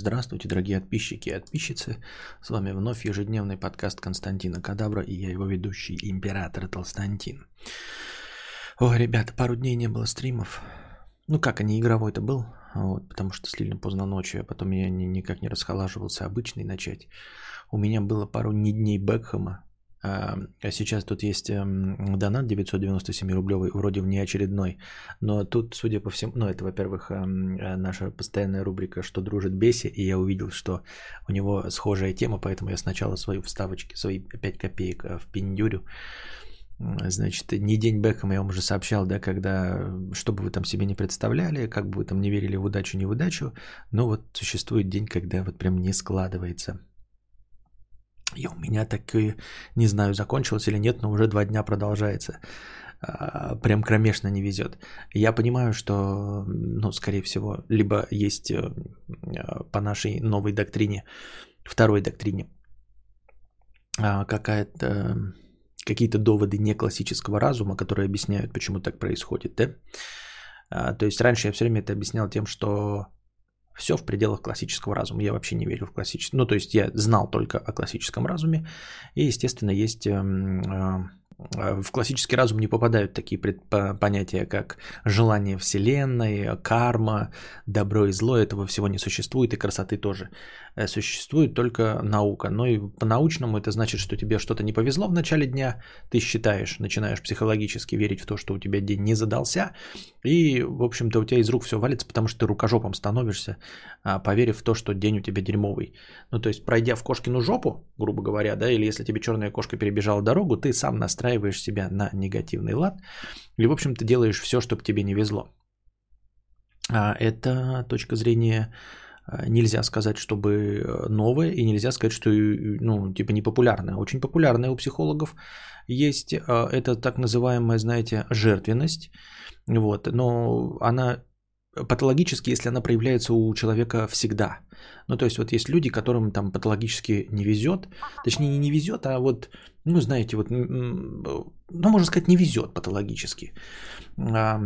Здравствуйте, дорогие подписчики и подписчицы. С вами вновь ежедневный подкаст Константина Кадабра и я его ведущий, император Толстантин. Ой, ребята, пару дней не было стримов. Ну как, они игровой-то был, вот, потому что слили поздно ночью, а потом я ни, никак не расхолаживался обычный начать. У меня было пару не дней Бекхэма, сейчас тут есть эм, донат 997 рублевый, вроде внеочередной. Но тут, судя по всему, ну это, во-первых, эм, э, наша постоянная рубрика «Что дружит Беси», и я увидел, что у него схожая тема, поэтому я сначала свои вставочки, свои 5 копеек э, в пиндюрю. Значит, не день Бекхэма, я вам уже сообщал, да, когда, что бы вы там себе не представляли, как бы вы там не верили в удачу, не в удачу, но вот существует день, когда вот прям не складывается – и у меня такое, не знаю, закончилось или нет, но уже два дня продолжается. А, прям кромешно не везет. Я понимаю, что, ну, скорее всего, либо есть э, по нашей новой доктрине, второй доктрине, а, какая-то какие-то доводы не классического разума, которые объясняют, почему так происходит, да? А, то есть раньше я все время это объяснял тем, что все в пределах классического разума. Я вообще не верю в классический. Ну, то есть я знал только о классическом разуме. И, естественно, есть эм, э, в классический разум не попадают такие понятия, как желание Вселенной, карма, добро и зло. Этого всего не существует, и красоты тоже. Э, существует только наука. Но и по-научному это значит, что тебе что-то не повезло в начале дня, ты считаешь, начинаешь психологически верить в то, что у тебя день не задался, и, в общем-то, у тебя из рук все валится, потому что ты рукожопом становишься, а, поверив в то, что день у тебя дерьмовый. Ну, то есть, пройдя в кошкину жопу, грубо говоря, да, или если тебе черная кошка перебежала дорогу, ты сам настраиваешь себя на негативный лад, и, в общем-то, делаешь все, чтобы тебе не везло. А это точка зрения а, нельзя сказать, чтобы э, новое, и нельзя сказать, что ну, типа непопулярное. Очень популярное у психологов есть. А, это так называемая, знаете, жертвенность. Вот. Но она патологически, если она проявляется у человека всегда. Ну, то есть вот есть люди, которым там патологически не везет, точнее не везет, а вот, ну, знаете, вот, ну, можно сказать, не везет патологически. А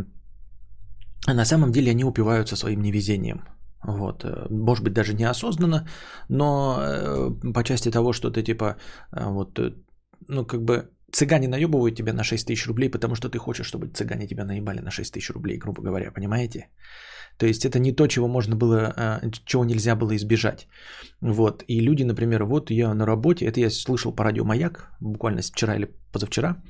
на самом деле они упиваются своим невезением. Вот. Э, может быть, даже неосознанно, но э, по части того, что ты типа э, вот, ну как бы цыгане наебывают тебя на 6 тысяч рублей, потому что ты хочешь, чтобы цыгане тебя наебали на 6 тысяч рублей, грубо говоря, понимаете? То есть это не то, чего можно было, чего нельзя было избежать. Вот. И люди, например, вот я на работе, это я слышал по радио «Маяк», буквально вчера или позавчера,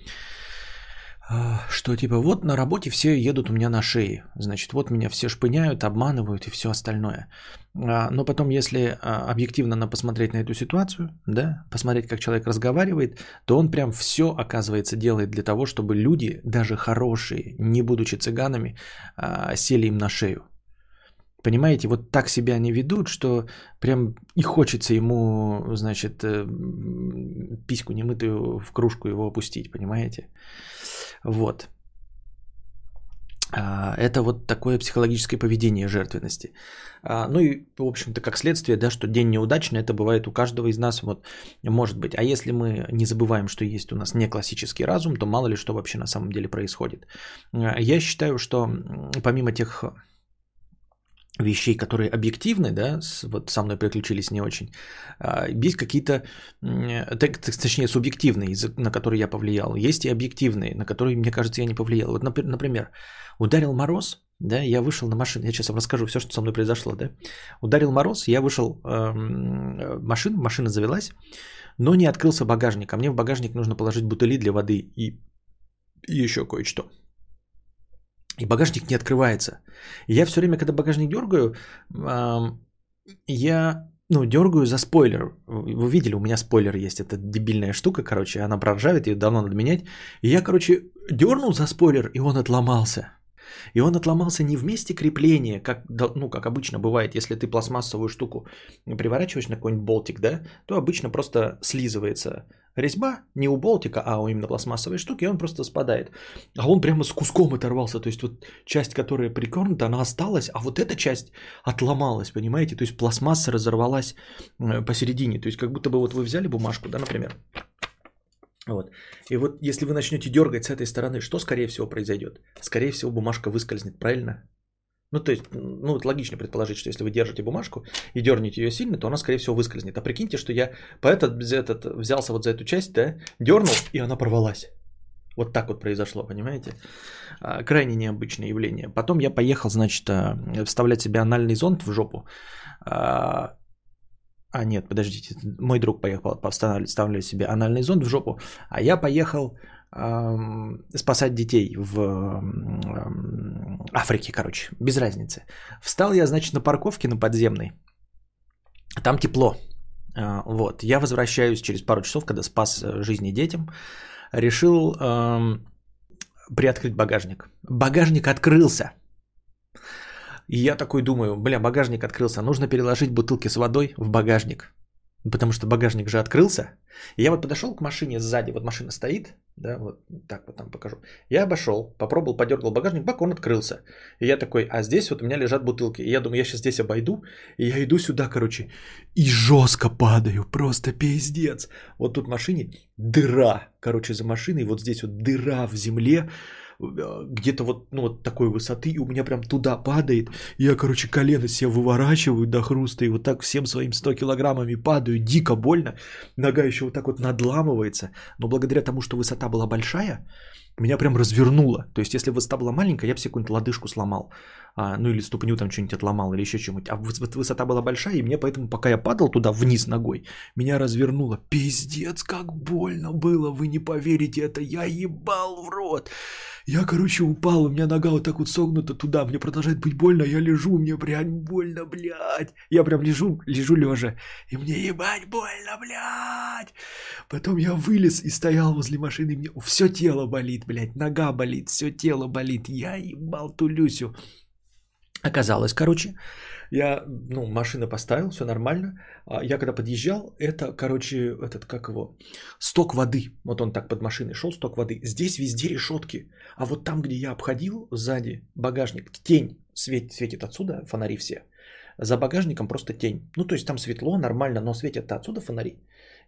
что типа вот на работе все едут у меня на шее. Значит, вот меня все шпыняют, обманывают и все остальное. А, но потом, если а, объективно посмотреть на эту ситуацию, да, посмотреть, как человек разговаривает, то он прям все, оказывается, делает для того, чтобы люди, даже хорошие, не будучи цыганами, а, сели им на шею. Понимаете, вот так себя они ведут, что прям и хочется ему, значит, э, письку немытую в кружку его опустить, понимаете? Вот. А, это вот такое психологическое поведение жертвенности. А, ну и, в общем-то, как следствие, да, что день неудачный, это бывает у каждого из нас, вот, может быть. А если мы не забываем, что есть у нас не классический разум, то мало ли что вообще на самом деле происходит. А, я считаю, что помимо тех вещей, которые объективны, да, с, вот со мной приключились не очень, а, есть какие-то, точнее, субъективные, на которые я повлиял, есть и объективные, на которые, мне кажется, я не повлиял. Вот, например, ударил мороз, да, я вышел на машину, я сейчас вам расскажу все, что со мной произошло, да, ударил мороз, я вышел э, машина, машина завелась, но не открылся багажник, а мне в багажник нужно положить бутыли для воды и, и еще кое-что. И багажник не открывается. И я все время, когда багажник дергаю, я ну, дергаю за спойлер. Вы видели, у меня спойлер есть. Это дебильная штука, короче, она проржавит, ее давно надо менять. И я, короче, дернул за спойлер, и он отломался. И он отломался не в месте крепления, как, ну, как обычно бывает, если ты пластмассовую штуку приворачиваешь на какой-нибудь болтик, да, то обычно просто слизывается резьба, не у болтика, а у именно пластмассовой штуки, и он просто спадает. А он прямо с куском оторвался, то есть вот часть, которая прикорнута, она осталась, а вот эта часть отломалась, понимаете, то есть пластмасса разорвалась э, посередине, то есть как будто бы вот вы взяли бумажку, да, например, вот. И вот если вы начнете дергать с этой стороны, что скорее всего произойдет? Скорее всего бумажка выскользнет, правильно? Ну, то есть, ну, вот логично предположить, что если вы держите бумажку и дернете ее сильно, то она, скорее всего, выскользнет. А прикиньте, что я по этот, этот, взялся вот за эту часть, да, дернул, и она порвалась. Вот так вот произошло, понимаете? А, крайне необычное явление. Потом я поехал, значит, а, вставлять себе анальный зонд в жопу. А, а нет, подождите, мой друг поехал вставлять себе анальный зонд в жопу, а я поехал спасать детей в Африке, короче, без разницы. Встал я, значит, на парковке на подземной. Там тепло. А, вот. Я возвращаюсь через пару часов, когда спас э, жизни детям. Решил приоткрыть багажник. Багажник открылся. И я такой думаю, бля, багажник открылся. Нужно переложить бутылки с водой в багажник. Потому что багажник же открылся. И я вот подошел к машине сзади. Вот машина стоит. Да, вот так вот там покажу. Я обошел, попробовал, подергал багажник, бак, он открылся. И я такой, а здесь вот у меня лежат бутылки. И я думаю, я сейчас здесь обойду. И я иду сюда, короче, и жестко падаю. Просто пиздец. Вот тут машине дыра, короче, за машиной. Вот здесь вот дыра в земле где-то вот, ну, вот такой высоты, и у меня прям туда падает. Я, короче, колено себе выворачиваю до хруста, и вот так всем своим 100 килограммами падаю, дико больно. Нога еще вот так вот надламывается. Но благодаря тому, что высота была большая, меня прям развернуло. То есть, если высота была маленькая, я бы себе какую-нибудь лодыжку сломал. А, ну, или ступню там что-нибудь отломал, или еще что-нибудь. А высота была большая, и мне поэтому, пока я падал туда вниз ногой, меня развернуло. Пиздец, как больно было, вы не поверите, это я ебал в рот. Я, короче, упал, у меня нога вот так вот согнута туда, мне продолжает быть больно, я лежу, мне прям больно, блядь. Я прям лежу, лежу лежа, и мне ебать больно, блядь. Потом я вылез и стоял возле машины, и мне все тело болит, блядь, нога болит, все тело болит. Я ебал ту Люсю. Оказалось, короче, я, ну, машину поставил, все нормально. А я когда подъезжал, это, короче, этот, как его, сток воды. Вот он так под машиной шел, сток воды. Здесь везде решетки. А вот там, где я обходил сзади багажник, тень светит, светит отсюда, фонари все. За багажником просто тень. Ну, то есть там светло, нормально, но светят отсюда фонари.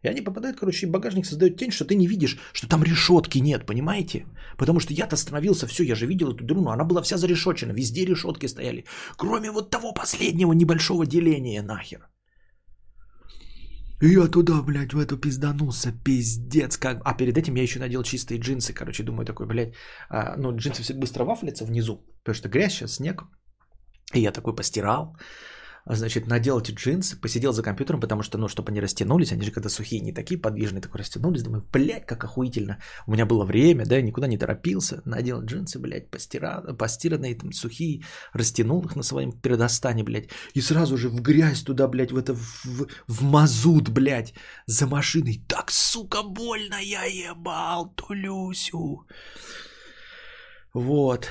И они попадают, короче, в багажник создают тень, что ты не видишь, что там решетки нет, понимаете? Потому что я-то остановился, все, я же видел эту дыру, но она была вся зарешочена, везде решетки стояли. Кроме вот того последнего небольшого деления нахер. И я туда, блядь, в эту пизданулся, пиздец как. А перед этим я еще надел чистые джинсы, короче, думаю такой, блядь, а, ну джинсы все быстро вафлятся внизу, потому что грязь сейчас, снег. И я такой постирал, значит, надел эти джинсы, посидел за компьютером, потому что, ну, чтобы они растянулись, они же когда сухие, не такие подвижные, такой растянулись, думаю, блядь, как охуительно. У меня было время, да, никуда не торопился, надел джинсы, блядь, постира... постиранные, там, сухие, растянул их на своем предостане, блядь, и сразу же в грязь туда, блядь, в это, в, в мазут, блядь, за машиной. Так, сука, больно я ебал Тулюсю. Вот.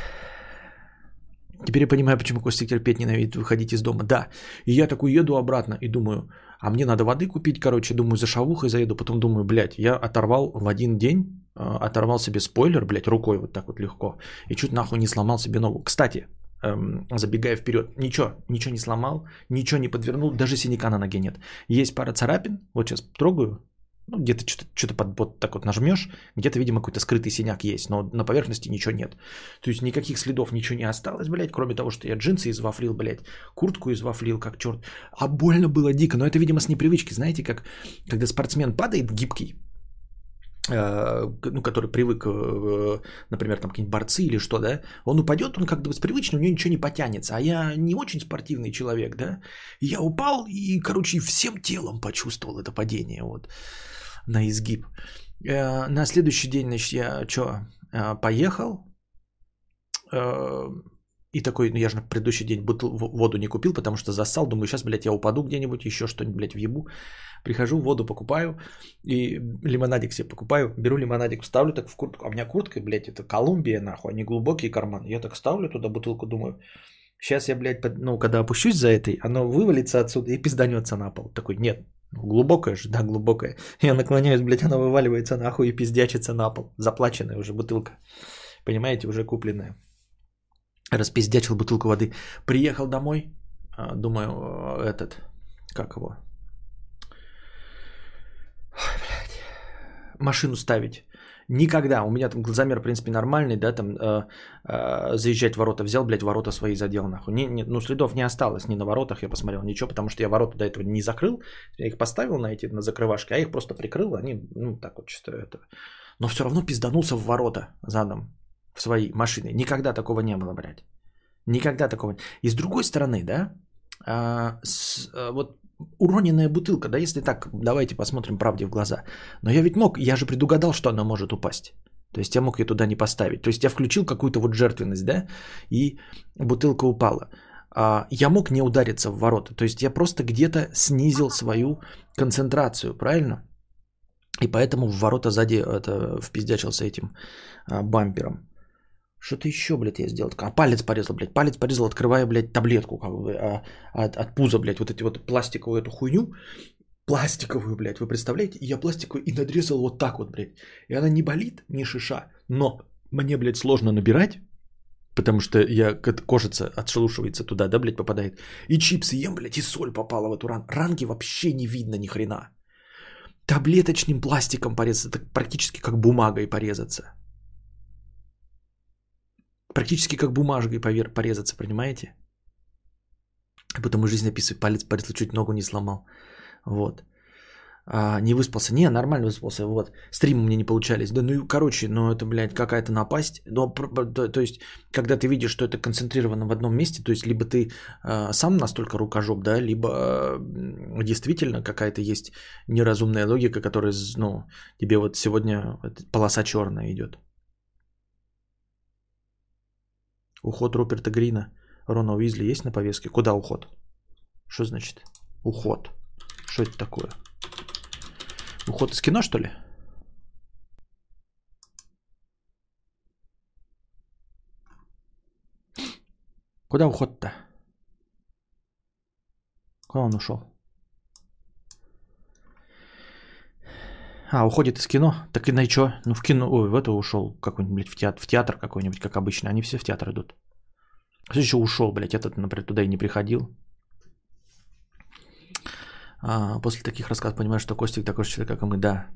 Теперь я понимаю, почему Костик терпеть ненавидит выходить из дома. Да, и я такой еду обратно и думаю, а мне надо воды купить, короче, думаю, за шавухой заеду, потом думаю, блядь, я оторвал в один день, а, оторвал себе спойлер, блядь, рукой вот так вот легко, и чуть нахуй не сломал себе ногу. Кстати, эм, забегая вперед, ничего, ничего не сломал, ничего не подвернул, даже синяка на ноге нет. Есть пара царапин, вот сейчас трогаю, ну, где-то что-то, что-то под, вот так вот нажмешь, где-то, видимо, какой-то скрытый синяк есть, но на поверхности ничего нет. То есть никаких следов ничего не осталось, блядь, кроме того, что я джинсы извафлил, блядь, куртку извафлил, как черт. А больно было дико, но это, видимо, с непривычки. Знаете, как когда спортсмен падает гибкий, э, ну, который привык, э, например, там какие-нибудь борцы или что, да, он упадет, он как бы с привычным, у него ничего не потянется, а я не очень спортивный человек, да, я упал и, короче, всем телом почувствовал это падение, вот на изгиб. Э, на следующий день, значит, я что, э, поехал, э, и такой, ну я же на предыдущий день бутыл, воду не купил, потому что засал. Думаю, сейчас, блядь, я упаду где-нибудь, еще что-нибудь, блядь, въебу. Прихожу, воду покупаю и лимонадик себе покупаю. Беру лимонадик, ставлю так в куртку. А у меня куртка, блядь, это Колумбия, нахуй, а не глубокий карман. Я так ставлю туда бутылку, думаю, сейчас я, блядь, ну, когда опущусь за этой, оно вывалится отсюда и пизданется на пол. Такой, нет, Глубокая же, да, глубокая. Я наклоняюсь, блядь, она вываливается нахуй и пиздячится на пол. Заплаченная уже бутылка. Понимаете, уже купленная. Распиздячил бутылку воды. Приехал домой, а, думаю, этот, как его? Ой, блядь. Машину ставить. Никогда. У меня там глазомер, в принципе, нормальный, да, там э, э, заезжать в ворота взял, блядь, ворота свои задел, нахуй. Не, не, ну, следов не осталось ни на воротах, я посмотрел, ничего, потому что я ворота до этого не закрыл. Я их поставил на эти, на закрывашки, а их просто прикрыл, они, ну, так вот чисто это. Но все равно пизданулся в ворота задом в своей машине. Никогда такого не было, блядь. Никогда такого. И с другой стороны, да, а, с, а, вот уроненная бутылка, да, если так, давайте посмотрим правде в глаза. Но я ведь мог, я же предугадал, что она может упасть. То есть я мог ее туда не поставить. То есть я включил какую-то вот жертвенность, да, и бутылка упала. А, я мог не удариться в ворота. То есть я просто где-то снизил свою концентрацию, правильно? И поэтому в ворота сзади это впиздячился этим а, бампером. Что-то еще, блядь, я сделал. А палец порезал, блядь. Палец порезал, открывая, блядь, таблетку как бы, а, от, от пуза, блядь. Вот эти вот пластиковую эту хуйню. Пластиковую, блядь, вы представляете? Я пластиковую и надрезал вот так вот, блядь. И она не болит, не шиша. Но мне, блядь, сложно набирать. Потому что я, кожица отшелушивается туда, да, блядь, попадает. И чипсы ем, блядь, и соль попала в эту рану. Ранки вообще не видно ни хрена. Таблеточным пластиком порезаться, это практически как бумагой порезаться. Практически как бумажкой повер- порезаться, понимаете? Потом и жизнь описывает, палец порезал, чуть ногу не сломал. Вот. А, не выспался. Не, нормально выспался. Вот. Стримы мне не получались. Да, ну, короче, ну, это, блядь, какая-то напасть. Но, то, то есть, когда ты видишь, что это концентрировано в одном месте, то есть, либо ты а, сам настолько рукожоп, да, либо а, действительно какая-то есть неразумная логика, которая, ну, тебе вот сегодня полоса черная идет. Уход Руперта Грина, Рона Уизли есть на повестке? Куда уход? Что значит уход? Что это такое? Уход из кино, что ли? Куда уход-то? Куда он ушел? А, уходит из кино? Так и на что? Ну, в кино, ой, в это ушел какой-нибудь, блядь, в театр, в театр какой-нибудь, как обычно. Они все в театр идут. Кто еще ушел, блядь, этот, например, туда и не приходил. А, после таких рассказов понимаю, что Костик такой же человек, как и мы, да.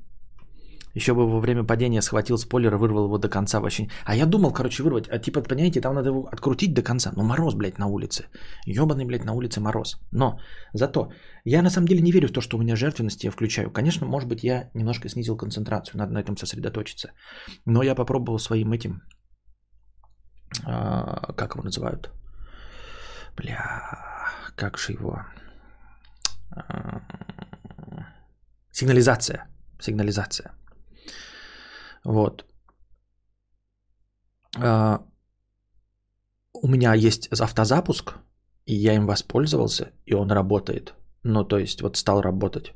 Еще бы во время падения схватил спойлер вырвал его до конца вообще. А я думал, короче, вырвать. А типа, понимаете, там надо его открутить до конца. Ну, мороз, блядь, на улице. Ебаный, блядь, на улице мороз. Но зато я на самом деле не верю в то, что у меня жертвенности я включаю. Конечно, может быть, я немножко снизил концентрацию. Надо на этом сосредоточиться. Но я попробовал своим этим... А, как его называют? Бля, как же его? А, сигнализация. Сигнализация. Вот. А, у меня есть автозапуск, и я им воспользовался, и он работает. Ну, то есть, вот стал работать.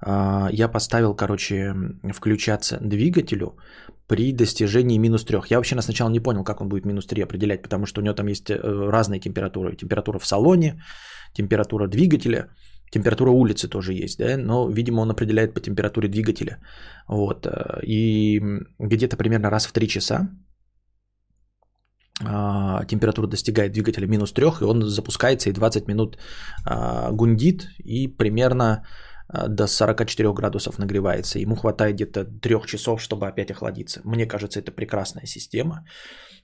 А, я поставил, короче, включаться двигателю при достижении минус трех. Я вообще сначала не понял, как он будет минус 3 определять, потому что у него там есть э, разные температуры. Температура в салоне, температура двигателя – Температура улицы тоже есть, да, но, видимо, он определяет по температуре двигателя. Вот. Э, и где-то примерно раз в 3 часа а, температура достигает двигателя минус 3, и он запускается и 20 минут а, гундит, и примерно до 44 градусов нагревается. Ему хватает где-то 3 часов, чтобы опять охладиться. Мне кажется, это прекрасная система.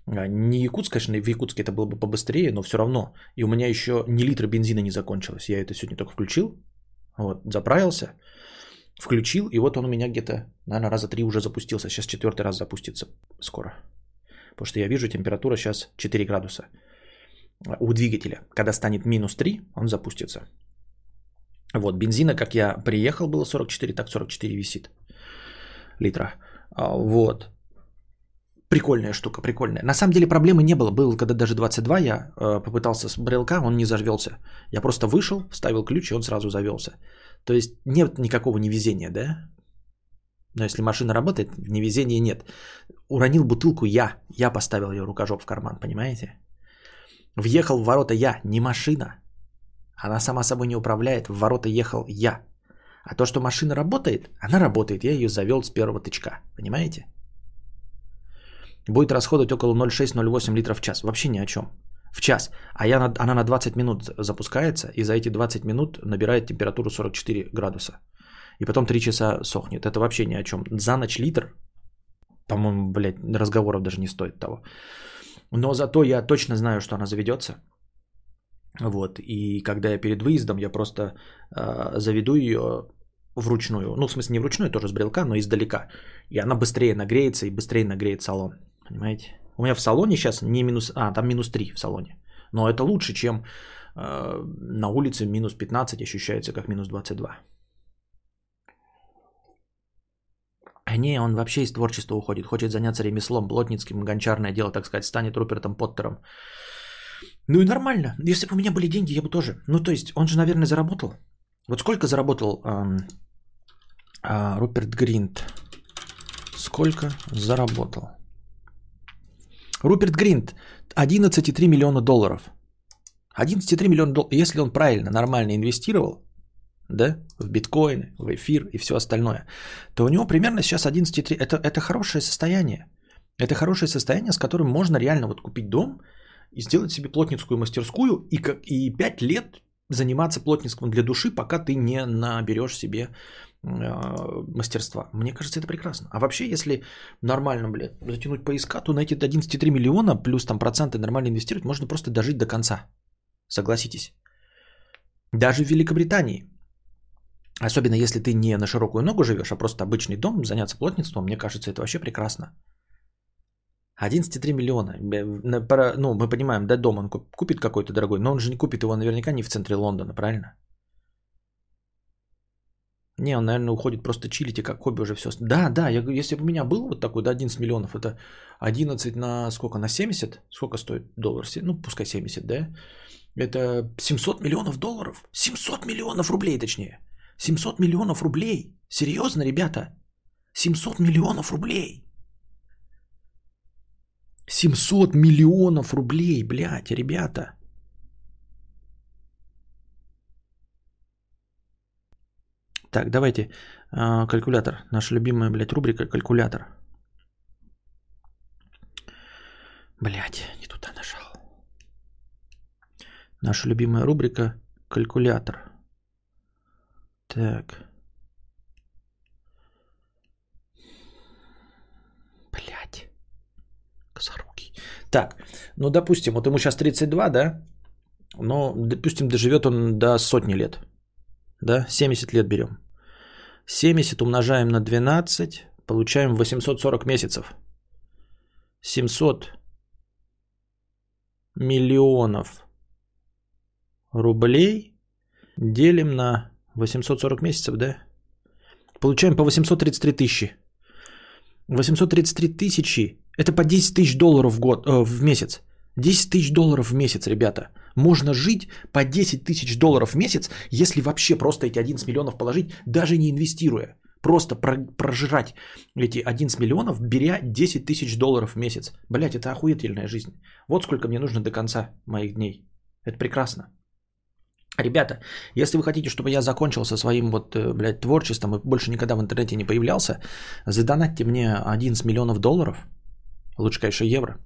А, не Якутск, конечно, в Якутске это было бы побыстрее, но все равно. И у меня еще ни литра бензина не закончилось. Я это сегодня только включил, вот, заправился, включил, и вот он у меня где-то, наверное, раза три уже запустился. Сейчас четвертый раз запустится скоро. Потому что я вижу, температура сейчас 4 градуса у двигателя. Когда станет минус 3, он запустится. Вот, бензина, как я приехал, было 44, так 44 висит литра. А, вот. Прикольная штука, прикольная. На самом деле проблемы не было. Было, когда даже 22 я э, попытался с брелка, он не зажвелся. Я просто вышел, вставил ключ, и он сразу завелся. То есть нет никакого невезения, да? Но если машина работает, невезения нет. Уронил бутылку я. Я поставил ее рукожоп в карман, понимаете? Въехал в ворота я, не машина. Она сама собой не управляет, в ворота ехал я. А то, что машина работает, она работает. Я ее завел с первого тычка. Понимаете? будет расходовать около 0,6-0,8 литров в час. Вообще ни о чем. В час. А я, она на 20 минут запускается, и за эти 20 минут набирает температуру 44 градуса. И потом 3 часа сохнет. Это вообще ни о чем. За ночь литр По-моему, блядь, разговоров даже не стоит того. Но зато я точно знаю, что она заведется. Вот. И когда я перед выездом, я просто э, заведу ее вручную. Ну, в смысле, не вручную, тоже с брелка, но издалека. И она быстрее нагреется и быстрее нагреет салон. Понимаете? У меня в салоне сейчас не минус... А, там минус 3 в салоне. Но это лучше, чем э, на улице минус 15 ощущается как минус 22. А не, он вообще из творчества уходит. Хочет заняться ремеслом, плотницким, гончарное дело, так сказать, станет Рупертом Поттером. Ну и нормально. Если бы у меня были деньги, я бы тоже. Ну, то есть, он же, наверное, заработал. Вот сколько заработал эм, э, Руперт Гринт? Сколько заработал? Руперт Гринт 11,3 миллиона долларов. 11,3 миллиона долларов. Если он правильно, нормально инвестировал, да, в биткоины, в эфир и все остальное, то у него примерно сейчас 11,3. Это, это хорошее состояние. Это хорошее состояние, с которым можно реально вот купить дом и сделать себе плотницкую мастерскую и, как, и 5 лет заниматься плотницким для души, пока ты не наберешь себе э, мастерства. Мне кажется, это прекрасно. А вообще, если нормально, блядь, затянуть поиска, то на эти 11,3 миллиона плюс там проценты нормально инвестировать можно просто дожить до конца. Согласитесь. Даже в Великобритании Особенно если ты не на широкую ногу живешь, а просто обычный дом, заняться плотництвом, мне кажется, это вообще прекрасно. 11,3 миллиона. Ну, мы понимаем, да, дом он купит какой-то дорогой, но он же не купит его наверняка не в центре Лондона, правильно? Не, он, наверное, уходит просто чилить и как хобби уже все. Да, да, я, если бы у меня был вот такой, да, 11 миллионов, это 11 на сколько, на 70? Сколько стоит доллар? Ну, пускай 70, да? Это 700 миллионов долларов. 700 миллионов рублей, точнее. 700 миллионов рублей. Серьезно, ребята? 700 миллионов рублей. 700 миллионов рублей, блядь, ребята. Так, давайте. А, калькулятор. Наша любимая, блядь, рубрика калькулятор. Блядь, не туда нажал. Наша любимая рубрика калькулятор. Так. Блять. Косоруки. Так, ну допустим, вот ему сейчас 32, да? Но, допустим, доживет он до сотни лет. Да, 70 лет берем. 70 умножаем на 12, получаем 840 месяцев. 700 миллионов рублей делим на 840 месяцев, да? Получаем по 833 тысячи. 833 тысячи – это по 10 тысяч долларов в, год, э, в месяц. 10 тысяч долларов в месяц, ребята. Можно жить по 10 тысяч долларов в месяц, если вообще просто эти 11 миллионов положить, даже не инвестируя. Просто прожирать эти 11 миллионов, беря 10 тысяч долларов в месяц. Блять, это охуительная жизнь. Вот сколько мне нужно до конца моих дней. Это прекрасно. Ребята, если вы хотите, чтобы я закончил со своим вот, э, блядь, творчеством и больше никогда в интернете не появлялся, задонатьте мне 11 миллионов долларов, лучше, конечно, евро,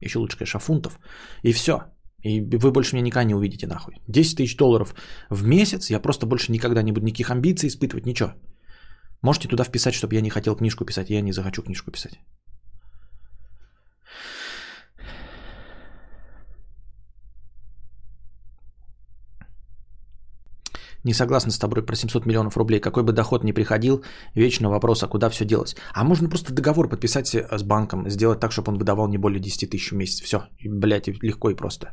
еще лучше, конечно, фунтов, и все. И вы больше меня никогда не увидите нахуй. 10 тысяч долларов в месяц, я просто больше никогда не буду никаких амбиций испытывать, ничего. Можете туда вписать, чтобы я не хотел книжку писать, я не захочу книжку писать. Не согласен с тобой про 700 миллионов рублей. Какой бы доход ни приходил, вечно вопрос, а куда все делать? А можно просто договор подписать с банком, сделать так, чтобы он выдавал не более 10 тысяч в месяц. Все, блядь, легко и просто.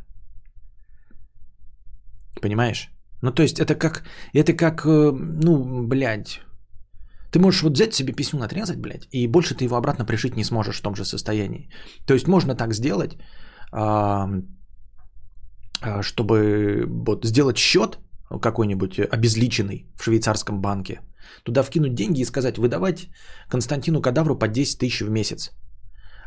Понимаешь? Ну, то есть это как, это как, э, ну, блядь, ты можешь вот взять себе письмо отрезать, блядь, и больше ты его обратно пришить не сможешь в том же состоянии. То есть можно так сделать, а, чтобы вот сделать счет, какой-нибудь обезличенный в швейцарском банке, туда вкинуть деньги и сказать, выдавать Константину Кадавру по 10 тысяч в месяц.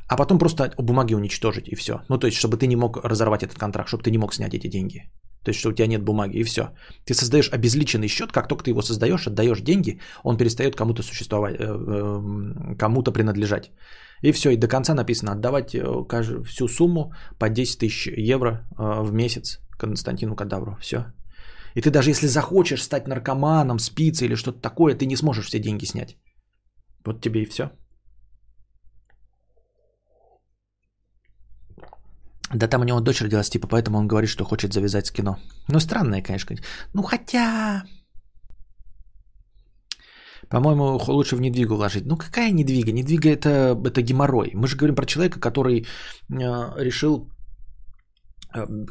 А потом просто бумаги уничтожить и все. Ну, то есть, чтобы ты не мог разорвать этот контракт, чтобы ты не мог снять эти деньги. То есть, что у тебя нет бумаги и все. Ты создаешь обезличенный счет, как только ты его создаешь, отдаешь деньги, он перестает кому-то существовать, э, э, кому-то принадлежать. И все, и до конца написано отдавать э, всю сумму по 10 тысяч евро в месяц Константину Кадавру. Все. И ты даже если захочешь стать наркоманом, спицей или что-то такое, ты не сможешь все деньги снять. Вот тебе и все. Да там у него дочь родилась, типа, поэтому он говорит, что хочет завязать с кино. Ну, странное, конечно. Ну, хотя... По-моему, лучше в недвигу вложить. Ну, какая недвига? Недвига это, это геморрой. Мы же говорим про человека, который э, решил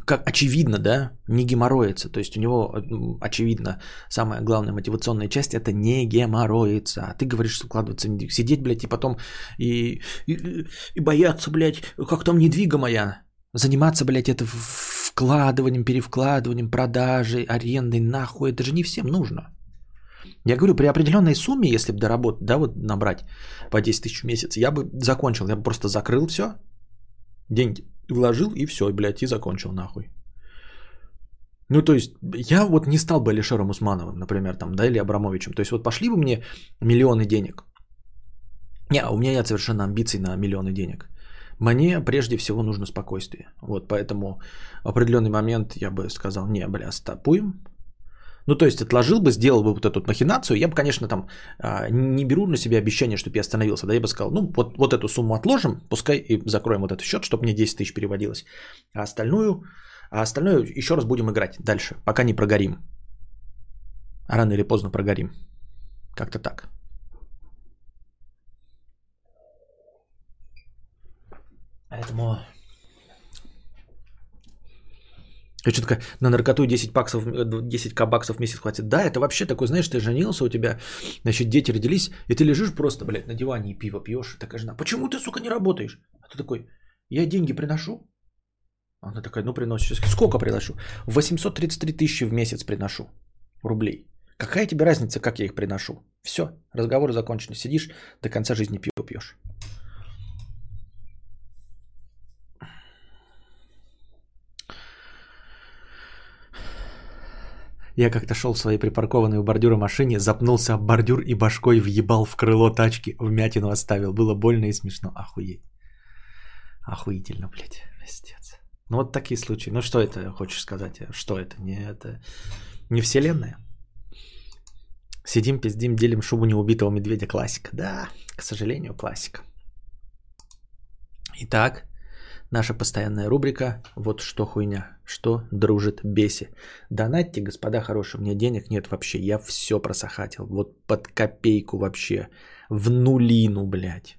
как очевидно, да, не геморроиться. То есть у него, очевидно, самая главная мотивационная часть это не геморроиться. А ты говоришь, что укладываться. Сидеть, блядь, и потом и, и, и бояться, блядь, как там недвига моя. Заниматься, блядь, это вкладыванием, перевкладыванием, продажей, арендой, нахуй. Это же не всем нужно. Я говорю, при определенной сумме, если бы доработать, да, вот набрать по 10 тысяч в месяц, я бы закончил, я бы просто закрыл все, деньги вложил и все, блядь, и закончил нахуй. Ну, то есть, я вот не стал бы Алишером Усмановым, например, там, да, или Абрамовичем. То есть, вот пошли бы мне миллионы денег. Не, у меня нет совершенно амбиций на миллионы денег. Мне прежде всего нужно спокойствие. Вот поэтому в определенный момент я бы сказал, не, бля, стопуем, ну, то есть отложил бы, сделал бы вот эту махинацию, я бы, конечно, там а, не беру на себя обещание, чтобы я остановился, да, я бы сказал, ну, вот, вот эту сумму отложим, пускай и закроем вот этот счет, чтобы мне 10 тысяч переводилось, а остальную, а остальное еще раз будем играть дальше, пока не прогорим. Рано или поздно прогорим. Как-то так. Поэтому я что такое, на наркоту 10 баксов, 10 баксов в месяц хватит. Да, это вообще такой, знаешь, ты женился, у тебя, значит, дети родились, и ты лежишь просто, блядь, на диване и пиво пьешь. Такая жена, почему ты, сука, не работаешь? А ты такой, я деньги приношу. Она такая, ну приносишь. Сколько приношу? 833 тысячи в месяц приношу рублей. Какая тебе разница, как я их приношу? Все, разговор закончен. Сидишь, до конца жизни пиво пьешь. Я как-то шел в своей припаркованной у бордюра машине, запнулся об бордюр и башкой въебал в крыло тачки, вмятину оставил. Было больно и смешно. Охуеть. Охуительно, блядь, пиздец. Ну вот такие случаи. Ну что это хочешь сказать? Что это? Не это не вселенная? Сидим, пиздим, делим шубу неубитого медведя. Классика. Да, к сожалению, классика. Итак, Наша постоянная рубрика «Вот что хуйня, что дружит беси». Донатьте, господа хорошие, у меня денег нет вообще, я все просохатил. Вот под копейку вообще, в нулину, блядь.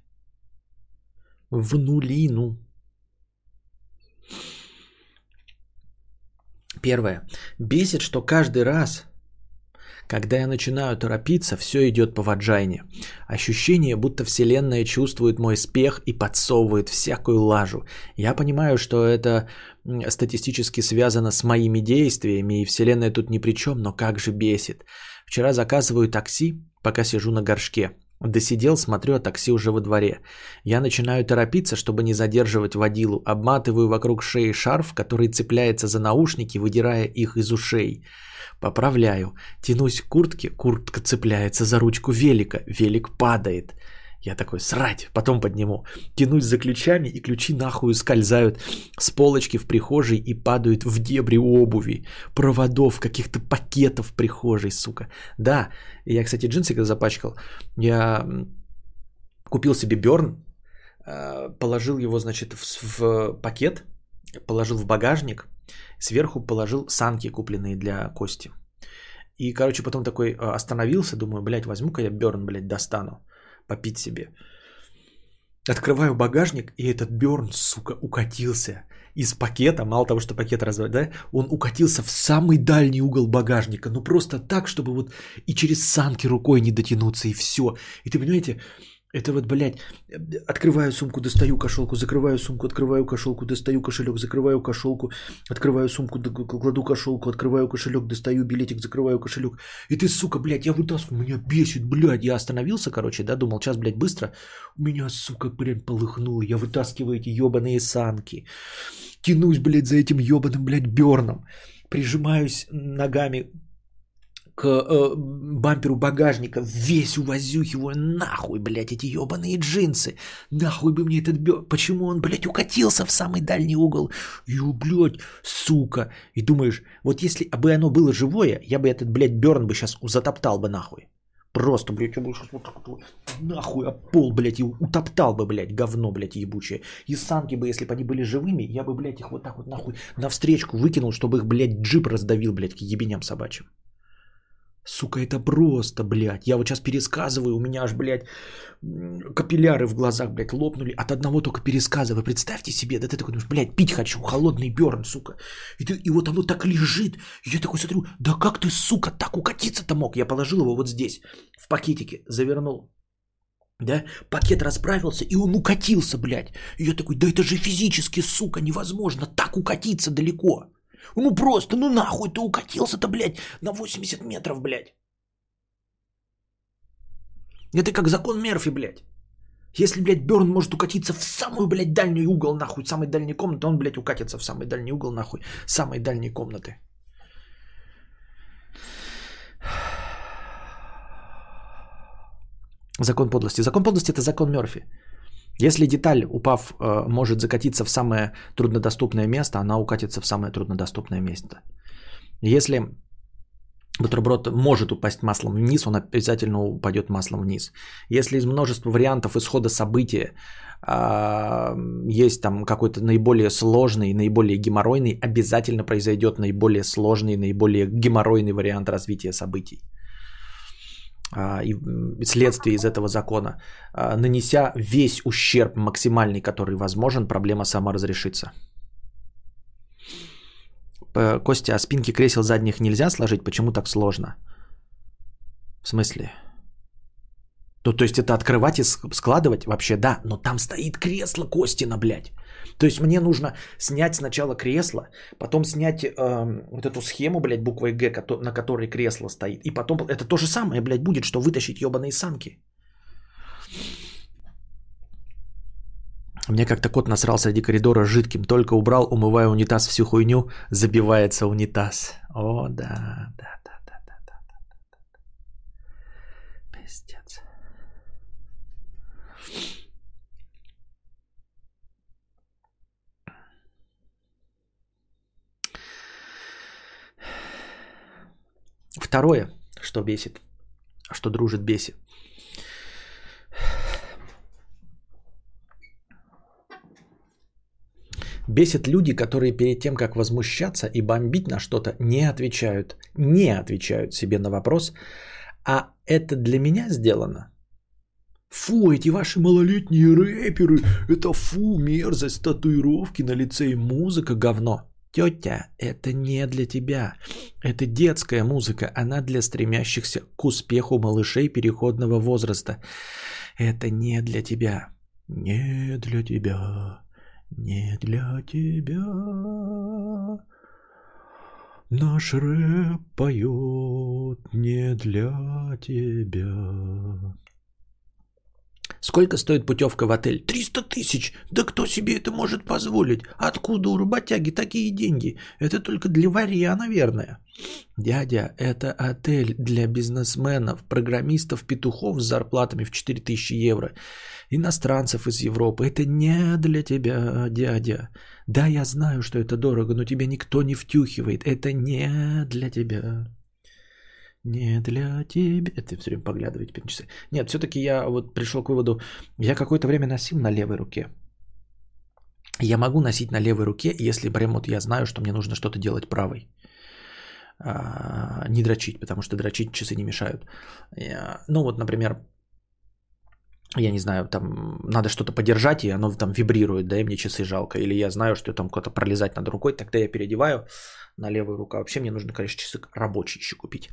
В нулину. Первое. Бесит, что каждый раз, когда я начинаю торопиться, все идет по ваджайне. Ощущение, будто Вселенная чувствует мой спех и подсовывает всякую лажу. Я понимаю, что это статистически связано с моими действиями, и Вселенная тут ни при чем, но как же бесит. Вчера заказываю такси, пока сижу на горшке. Досидел, смотрю, а такси уже во дворе. Я начинаю торопиться, чтобы не задерживать водилу. Обматываю вокруг шеи шарф, который цепляется за наушники, выдирая их из ушей. Поправляю. Тянусь к куртке, куртка цепляется за ручку велика, велик падает. Я такой, срать, потом подниму. Тянусь за ключами, и ключи нахуй скользают с полочки в прихожей и падают в дебри обуви, проводов, каких-то пакетов в прихожей, сука. Да, я, кстати, джинсы когда запачкал, я купил себе Берн, э, положил его, значит, в, в пакет, положил в багажник, сверху положил санки, купленные для Кости. И, короче, потом такой э, остановился, думаю, блядь, возьму-ка я Берн, блядь, достану попить себе. Открываю багажник, и этот Берн, сука, укатился из пакета, мало того, что пакет развалил, да, он укатился в самый дальний угол багажника, ну просто так, чтобы вот и через санки рукой не дотянуться, и все. И ты понимаете, это вот, блядь, открываю сумку, достаю кошелку, закрываю сумку, открываю кошелку, достаю кошелек, закрываю кошелку, открываю сумку, кладу кошелку, открываю кошелек, достаю билетик, закрываю кошелек. И ты, сука, блядь, я вытаскиваю, меня бесит, блядь. Я остановился, короче, да, думал, сейчас, блядь, быстро. У меня, сука, блядь, полыхнуло. Я вытаскиваю эти ебаные санки. Тянусь, блядь, за этим ебаным, блядь, берном. Прижимаюсь ногами к э, бамперу багажника, весь увозю его нахуй, блядь, эти ебаные джинсы. Нахуй бы мне этот бё... Почему он, блядь, укатился в самый дальний угол? Ё, блядь, сука. И думаешь, вот если бы оно было живое, я бы этот, блядь, Берн бы сейчас затоптал бы нахуй. Просто, блядь, я бы сейчас вот так вот нахуй а пол, блядь, и утоптал бы, блядь, говно, блядь, ебучее. И санки бы, если бы они были живыми, я бы, блядь, их вот так вот нахуй навстречку выкинул, чтобы их, блядь, джип раздавил, блядь, к ебеням собачьим. Сука, это просто, блядь. Я вот сейчас пересказываю, у меня аж, блядь, капилляры в глазах, блядь, лопнули от одного только пересказывая. Представьте себе, да ты такой блядь, пить хочу, холодный берн, сука. И, ты, и вот оно так лежит. И я такой смотрю, да как ты, сука, так укатиться-то мог? Я положил его вот здесь, в пакетике, завернул. Да, пакет расправился, и он укатился, блядь. И я такой, да это же физически, сука, невозможно так укатиться далеко. Ну просто, ну нахуй ты укатился-то, блядь, на 80 метров, блядь. Это как закон Мерфи, блядь. Если, блядь, Берн может укатиться в самую, блядь, дальний угол, нахуй, самой дальней комнаты, он, блядь, укатится в самый дальний угол, нахуй, самой дальней комнаты. Закон подлости. Закон подлости – это закон Мерфи. Если деталь, упав, э, может закатиться в самое труднодоступное место, она укатится в самое труднодоступное место. Если бутерброд может упасть маслом вниз, он обязательно упадет маслом вниз. Если из множества вариантов исхода события а, есть там какой-то наиболее сложный, наиболее геморройный, обязательно произойдет наиболее сложный, наиболее геморройный вариант развития событий. А, и следствие из этого закона, а, нанеся весь ущерб максимальный, который возможен, проблема сама разрешится. Костя, а спинки кресел задних нельзя сложить? Почему так сложно? В смысле? Ну, то есть это открывать и складывать? Вообще да, но там стоит кресло Костина, блядь. То есть мне нужно снять сначала кресло, потом снять э, вот эту схему, блядь, буквой Г, на которой кресло стоит. И потом это то же самое, блядь, будет, что вытащить ебаные санки. Мне как-то кот насрал среди коридора жидким. Только убрал, умывая унитаз всю хуйню, забивается унитаз. О, да, да, Второе, что бесит, что дружит бесит. Бесит люди, которые перед тем, как возмущаться и бомбить на что-то, не отвечают, не отвечают себе на вопрос, а это для меня сделано? Фу, эти ваши малолетние рэперы, это фу, мерзость, татуировки на лице и музыка, говно. Тетя, это не для тебя. Это детская музыка. Она для стремящихся к успеху малышей переходного возраста. Это не для тебя. Не для тебя. Не для тебя. Наш рэп поет не для тебя. Сколько стоит путевка в отель? 300 тысяч. Да кто себе это может позволить? Откуда у работяги такие деньги? Это только для варья, наверное. Дядя, это отель для бизнесменов, программистов, петухов с зарплатами в 4000 евро, иностранцев из Европы. Это не для тебя, дядя. Да, я знаю, что это дорого, но тебя никто не втюхивает. Это не для тебя. Не для тебя. Это все время поглядывать на часы. Нет, все-таки я вот пришел к выводу, я какое-то время носил на левой руке. Я могу носить на левой руке, если прям вот я знаю, что мне нужно что-то делать правой. А, не дрочить, потому что дрочить часы не мешают. Ну вот, например, я не знаю, там надо что-то подержать, и оно там вибрирует, да, и мне часы жалко. Или я знаю, что там куда-то пролезать надо рукой, тогда я переодеваю на левую руку. А вообще мне нужно, конечно, часы рабочие еще купить.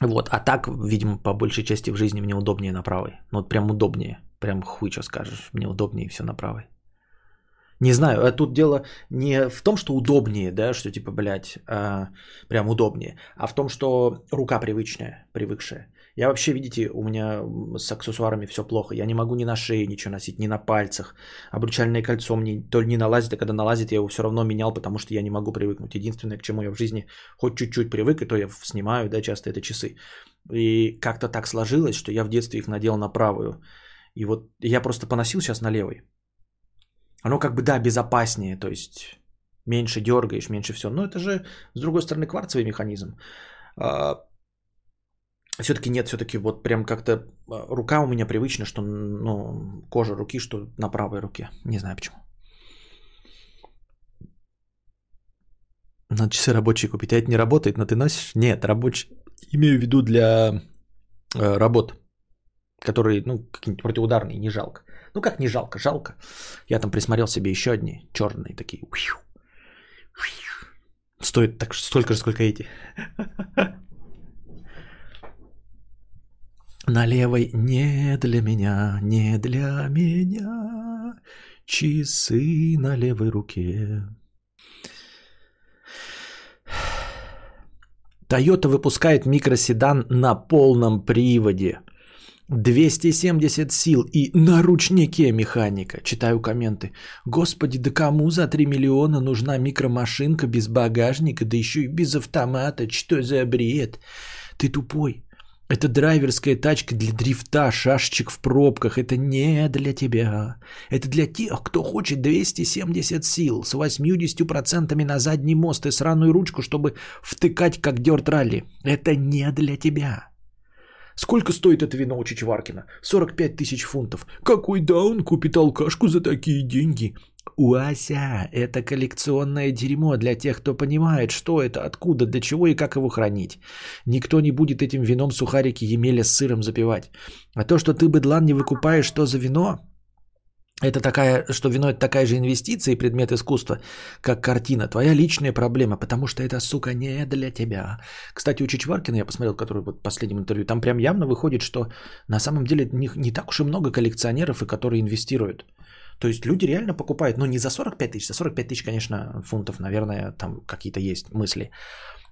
Вот, а так, видимо, по большей части в жизни мне удобнее на правой. Ну, вот прям удобнее. Прям хуй, что скажешь. Мне удобнее все на правой. Не знаю, а тут дело не в том, что удобнее, да, что типа, блядь, а, прям удобнее, а в том, что рука привычная, привыкшая. Я вообще, видите, у меня с аксессуарами все плохо. Я не могу ни на шее ничего носить, ни на пальцах. Обручальное кольцо мне то ли не налазит, а когда налазит, я его все равно менял, потому что я не могу привыкнуть. Единственное, к чему я в жизни хоть чуть-чуть привык, и то я снимаю, да, часто это часы. И как-то так сложилось, что я в детстве их надел на правую. И вот я просто поносил сейчас на левой. Оно как бы, да, безопаснее, то есть меньше дергаешь, меньше все. Но это же, с другой стороны, кварцевый механизм. Все-таки нет, все-таки вот прям как-то а, рука у меня привычна, что, ну, кожа руки, что на правой руке. Не знаю почему. Надо часы рабочие купить. А это не работает, но ты носишь? Нет, рабочие. Имею в виду для э, работ, которые, ну, какие-нибудь противоударные, не жалко. Ну, как не жалко? Жалко. Я там присмотрел себе еще одни, черные такие. Стоит так столько же, сколько эти. На левой не для меня, не для меня. Часы на левой руке. Toyota выпускает микроседан на полном приводе. 270 сил и на ручнике механика. Читаю комменты. Господи, да кому за 3 миллиона нужна микромашинка без багажника, да еще и без автомата? Что за бред? Ты тупой. Это драйверская тачка для дрифта, шашечек в пробках. Это не для тебя. Это для тех, кто хочет 270 сил с 80% на задний мост и сраную ручку, чтобы втыкать как дёрт ралли. Это не для тебя. Сколько стоит это вино у Чичваркина? 45 тысяч фунтов. Какой даун купит алкашку за такие деньги? Уася, это коллекционное дерьмо для тех, кто понимает, что это, откуда, для чего и как его хранить. Никто не будет этим вином сухарики Емеля с сыром запивать. А то, что ты, быдлан, не выкупаешь, что за вино, это такая, что вино это такая же инвестиция и предмет искусства, как картина. Твоя личная проблема, потому что это, сука, не для тебя. Кстати, у Чичваркина, я посмотрел, который вот в последнем интервью, там прям явно выходит, что на самом деле не, не так уж и много коллекционеров, и которые инвестируют. То есть люди реально покупают, но не за 45 тысяч, за 45 тысяч, конечно, фунтов, наверное, там какие-то есть мысли.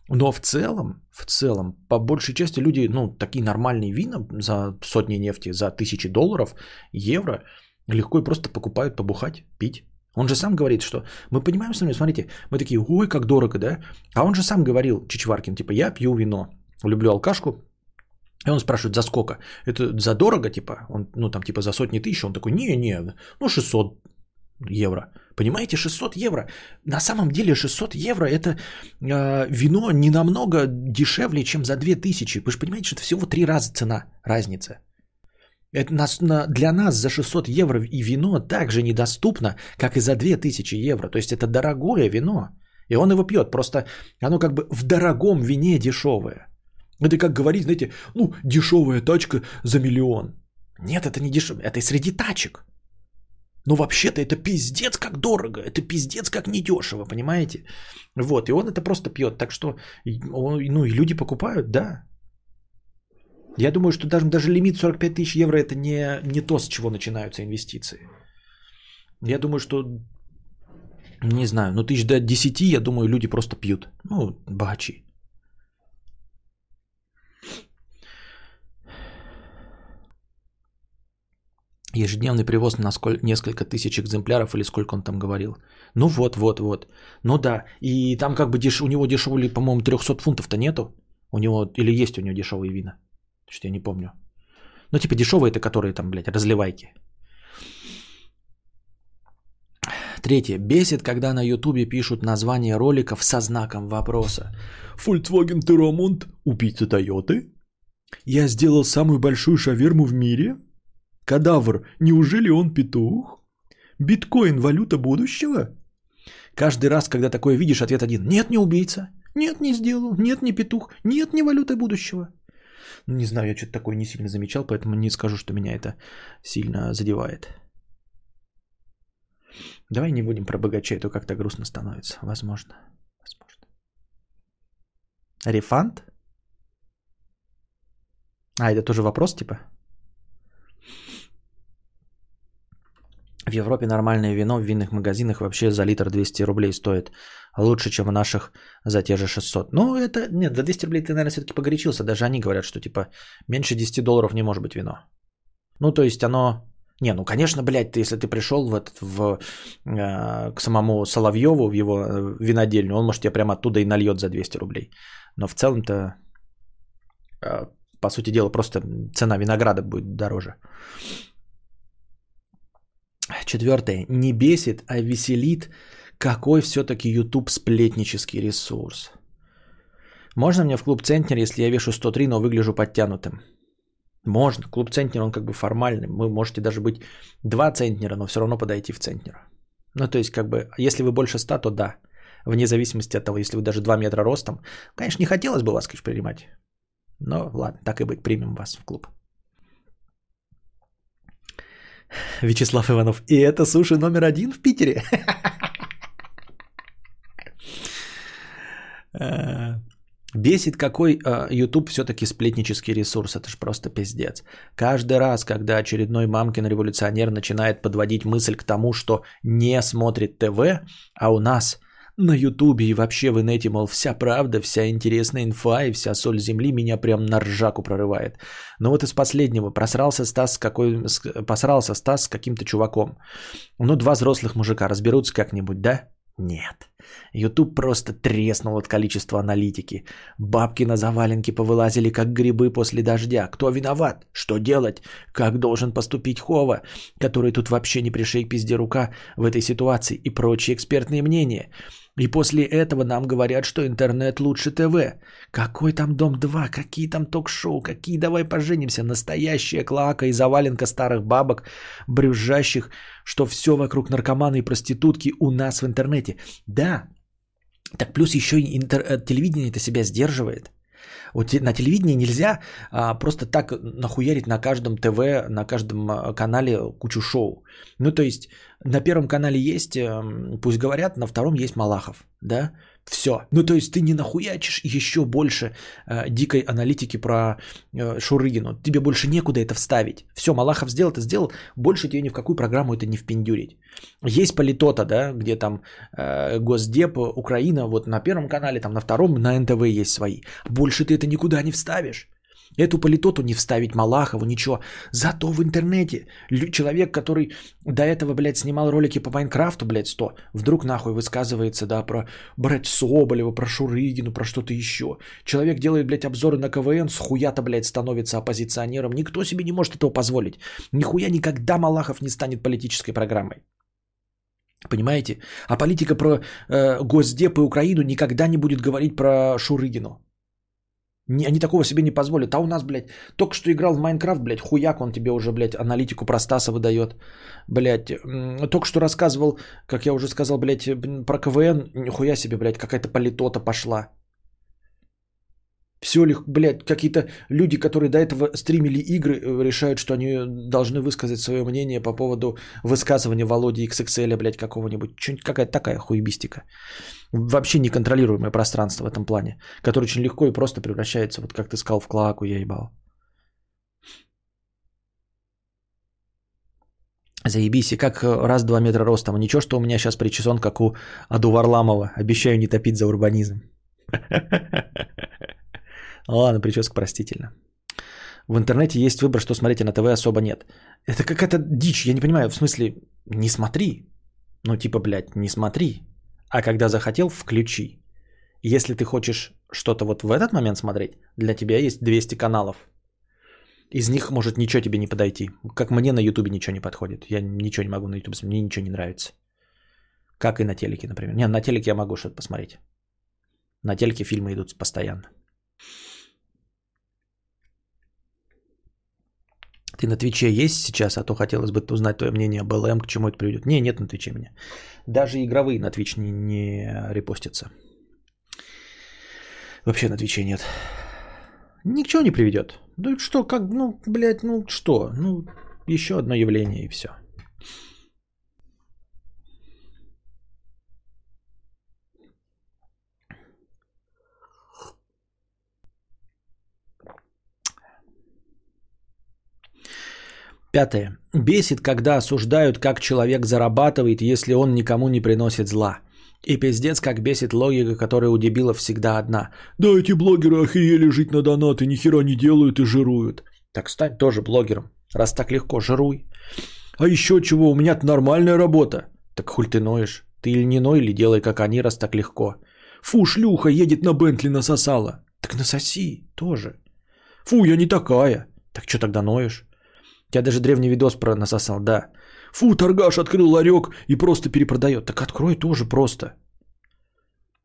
Но в целом, в целом, по большей части люди, ну, такие нормальные вина за сотни нефти, за тысячи долларов, евро, легко и просто покупают побухать, пить. Он же сам говорит, что мы понимаем с вами, смотрите, мы такие, ой, как дорого, да? А он же сам говорил, Чичваркин, типа, я пью вино, люблю алкашку, и он спрашивает, за сколько? Это за дорого, типа? Он, ну, там, типа, за сотни тысяч. Он такой, не-не, ну, 600 евро. Понимаете, 600 евро. На самом деле 600 евро это э, вино не намного дешевле, чем за 2000. Вы же понимаете, что это всего три раза цена, разница. Это нас, на, для нас за 600 евро и вино также недоступно, как и за 2000 евро. То есть это дорогое вино. И он его пьет. Просто оно как бы в дорогом вине дешевое. Это как говорить, знаете, ну, дешевая тачка за миллион. Нет, это не дешево, это и среди тачек. Но вообще-то это пиздец как дорого, это пиздец как недешево, понимаете? Вот, и он это просто пьет, так что, ну, и люди покупают, да. Я думаю, что даже, даже лимит 45 тысяч евро это не, не то, с чего начинаются инвестиции. Я думаю, что, не знаю, ну тысяч до 10, я думаю, люди просто пьют. Ну, богачи. Ежедневный привоз на сколь... несколько тысяч экземпляров или сколько он там говорил. Ну вот, вот, вот. Ну да. И там как бы деш... у него дешевле, по-моему, 300 фунтов-то нету. У него, или есть у него дешевые вина. Что я не помню. Ну типа дешевые это которые там, блядь, разливайки. Третье. Бесит, когда на ютубе пишут название роликов со знаком вопроса. Volkswagen Terramont – убийца Тойоты? Я сделал самую большую шаверму в мире? Кадавр, неужели он петух? Биткоин – валюта будущего? Каждый раз, когда такое видишь, ответ один. Нет, не убийца. Нет, не сделал. Нет, не петух. Нет, не валюта будущего. Ну, не знаю, я что-то такое не сильно замечал, поэтому не скажу, что меня это сильно задевает. Давай не будем про богачей, а то как-то грустно становится. Возможно. Возможно. Рефанд? А, это тоже вопрос типа? В Европе нормальное вино в винных магазинах вообще за литр 200 рублей стоит. Лучше, чем в наших за те же 600. Ну, это, нет, за 200 рублей ты, наверное, все-таки погорячился. Даже они говорят, что, типа, меньше 10 долларов не может быть вино. Ну, то есть оно... Не, ну, конечно, блядь, ты, если ты пришел в, этот, в, э, к самому Соловьеву в его э, винодельню, он, может, тебе прямо оттуда и нальет за 200 рублей. Но в целом-то, э, по сути дела, просто цена винограда будет дороже. Четвертое. Не бесит, а веселит, какой все-таки YouTube сплетнический ресурс. Можно мне в клуб Центнер, если я вешу 103, но выгляжу подтянутым? Можно. Клуб Центнер, он как бы формальный. Вы можете даже быть два Центнера, но все равно подойти в Центнера. Ну, то есть, как бы, если вы больше 100, то да. Вне зависимости от того, если вы даже 2 метра ростом. Конечно, не хотелось бы вас, конечно, принимать. Но ладно, так и быть, примем вас в клуб. Вячеслав Иванов. И это суши номер один в Питере. Э, бесит, какой э, YouTube все-таки сплетнический ресурс. Это же просто пиздец. Каждый раз, когда очередной мамкин революционер начинает подводить мысль к тому, что не смотрит ТВ, а у нас на Ютубе и вообще в инете, мол, вся правда, вся интересная инфа и вся соль земли меня прям на ржаку прорывает. Но вот из последнего просрался Стас с какой... Посрался Стас с каким-то чуваком. Ну, два взрослых мужика разберутся как-нибудь, да? Нет. Ютуб просто треснул от количества аналитики. Бабки на заваленке повылазили, как грибы после дождя. Кто виноват? Что делать? Как должен поступить Хова, который тут вообще не пришей пизде рука в этой ситуации и прочие экспертные мнения? И после этого нам говорят, что интернет лучше ТВ. Какой там Дом-2, какие там ток-шоу, какие давай поженимся. Настоящая клака и заваленка старых бабок, брюзжащих, что все вокруг наркоманы и проститутки у нас в интернете. Да, так плюс еще и интер- э, телевидение это себя сдерживает. Вот на телевидении нельзя а, просто так нахуярить на каждом ТВ, на каждом а, канале кучу шоу. Ну, то есть на первом канале есть, эм, пусть говорят, на втором есть Малахов, да? Все. Ну, то есть ты не нахуячишь еще больше э, дикой аналитики про э, Шурыгину. Тебе больше некуда это вставить. Все, Малахов сделал, это сделал. Больше тебе ни в какую программу это не впендюрить. Есть политота, да, где там э, Госдеп, Украина, вот на первом канале, там на втором, на НТВ есть свои. Больше ты это никуда не вставишь. Эту политоту не вставить Малахову, ничего. Зато в интернете человек, который до этого, блядь, снимал ролики по Майнкрафту, блядь, 100, вдруг нахуй высказывается, да, про, брать Соболева, про Шурыгину, про что-то еще. Человек делает, блядь, обзоры на КВН, с хуя-то, блядь, становится оппозиционером. Никто себе не может этого позволить. Нихуя никогда Малахов не станет политической программой. Понимаете? А политика про э, Госдеп и Украину никогда не будет говорить про Шурыгину. Они такого себе не позволят. А у нас, блядь, только что играл в Майнкрафт, блядь, хуяк он тебе уже, блядь, аналитику про Стаса выдает. Блядь, только что рассказывал, как я уже сказал, блядь, про КВН, нихуя себе, блядь, какая-то политота пошла. Все ли, блядь, какие-то люди, которые до этого стримили игры, э, решают, что они должны высказать свое мнение по поводу высказывания Володи XXL, блядь, какого-нибудь. Что-нибудь какая-то такая хуебистика. Вообще неконтролируемое пространство в этом плане, которое очень легко и просто превращается, вот как ты сказал, в клаку я ебал. Заебись, и как раз-два метра ростом. Ничего, что у меня сейчас причесон, как у Аду Варламова. Обещаю не топить за урбанизм. Ладно, прическа простительно. В интернете есть выбор, что смотрите на ТВ, особо нет. Это какая-то дичь, я не понимаю, в смысле, не смотри. Ну, типа, блядь, не смотри. А когда захотел, включи. Если ты хочешь что-то вот в этот момент смотреть, для тебя есть 200 каналов. Из них может ничего тебе не подойти. Как мне на Ютубе ничего не подходит. Я ничего не могу на Ютубе, мне ничего не нравится. Как и на телеке, например. Не, на телеке я могу что-то посмотреть. На телеке фильмы идут постоянно. Ты на Твиче есть сейчас, а то хотелось бы узнать твое мнение об ЛМ, к чему это приведет. Не, нет на Твиче меня. Даже игровые на Твич не, не репостятся. Вообще на Твиче нет. Ничего не приведет. Ну что, как, ну, блядь, ну что? Ну, еще одно явление и все. Пятое. Бесит, когда осуждают, как человек зарабатывает, если он никому не приносит зла. И пиздец, как бесит логика, которая у дебилов всегда одна. Да эти блогеры охерели жить на донаты, ни хера не делают и жируют. Так стань тоже блогером, раз так легко, жируй. А еще чего, у меня-то нормальная работа. Так хуль ты ноешь? Ты или не ной, или делай как они, раз так легко. Фу, шлюха едет на Бентли насосала. Так насоси тоже. Фу, я не такая. Так что тогда ноешь? Я даже древний видос про насосал, да. Фу, торгаш открыл ларек и просто перепродает. Так открой тоже просто.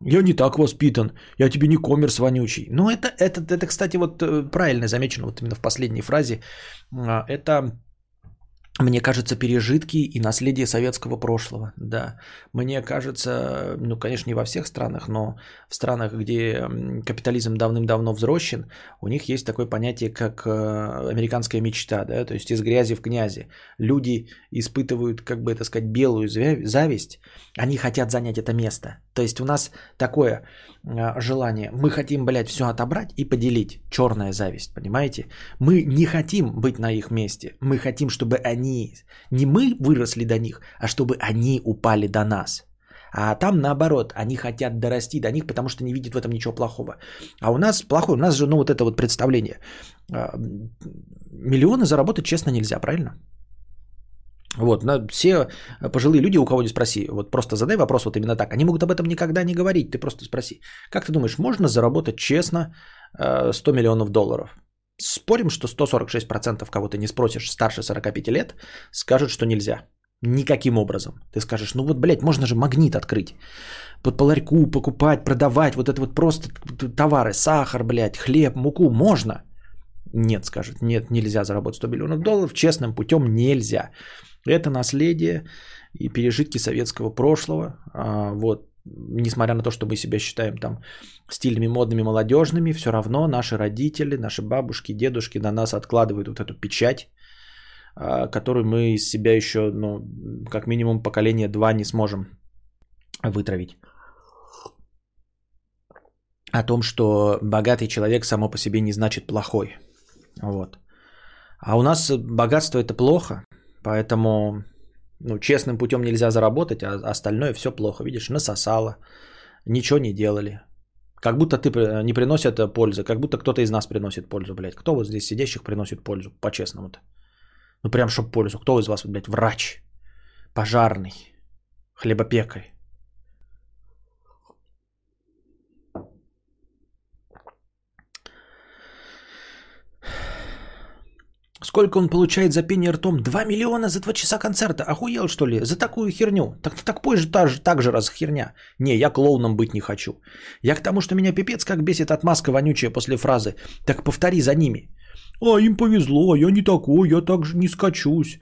Я не так воспитан, я тебе не коммерс вонючий. Ну, это, это, это, кстати, вот э, правильно замечено вот именно в последней фразе. А, это мне кажется, пережитки и наследие советского прошлого, да. Мне кажется, ну, конечно, не во всех странах, но в странах, где капитализм давным-давно взрощен, у них есть такое понятие, как э, американская мечта, да, то есть из грязи в князи. Люди испытывают, как бы это сказать, белую зависть, они хотят занять это место. То есть у нас такое э, желание, мы хотим, блядь, все отобрать и поделить, черная зависть, понимаете? Мы не хотим быть на их месте, мы хотим, чтобы они они, не мы выросли до них, а чтобы они упали до нас. А там наоборот, они хотят дорасти до них, потому что не видят в этом ничего плохого. А у нас плохое, у нас же, ну, вот это вот представление. А, миллионы заработать честно нельзя, правильно? Вот, на, все пожилые люди, у кого не спроси, вот просто задай вопрос вот именно так. Они могут об этом никогда не говорить, ты просто спроси. Как ты думаешь, можно заработать честно 100 а, миллионов долларов? Спорим, что 146% кого ты не спросишь старше 45 лет, скажут, что нельзя. Никаким образом. Ты скажешь, ну вот, блядь, можно же магнит открыть. Под поларьку покупать, продавать, вот это вот просто товары, сахар, блядь, хлеб, муку, можно? Нет, скажет, нет, нельзя заработать 100 миллионов долларов, честным путем нельзя. Это наследие и пережитки советского прошлого. А, вот, несмотря на то, что мы себя считаем там стильными, модными, молодежными, все равно наши родители, наши бабушки, дедушки на нас откладывают вот эту печать, а, которую мы из себя еще, ну, как минимум поколение два не сможем вытравить. О том, что богатый человек само по себе не значит плохой. Вот. А у нас богатство это плохо, поэтому ну, честным путем нельзя заработать, а остальное все плохо. Видишь, насосало, ничего не делали. Как будто ты не приносит пользы, как будто кто-то из нас приносит пользу, блядь. Кто вот здесь сидящих приносит пользу, по-честному-то? Ну, прям чтоб пользу. Кто из вас, блядь, врач, пожарный, хлебопекарь? Сколько он получает за пение ртом? 2 миллиона за 2 часа концерта. Охуел, что ли? За такую херню. Так, так позже та же, так же раз херня. Не, я клоуном быть не хочу. Я к тому, что меня пипец как бесит отмазка вонючая после фразы. Так повтори за ними. А им повезло, я не такой, я так же не скачусь.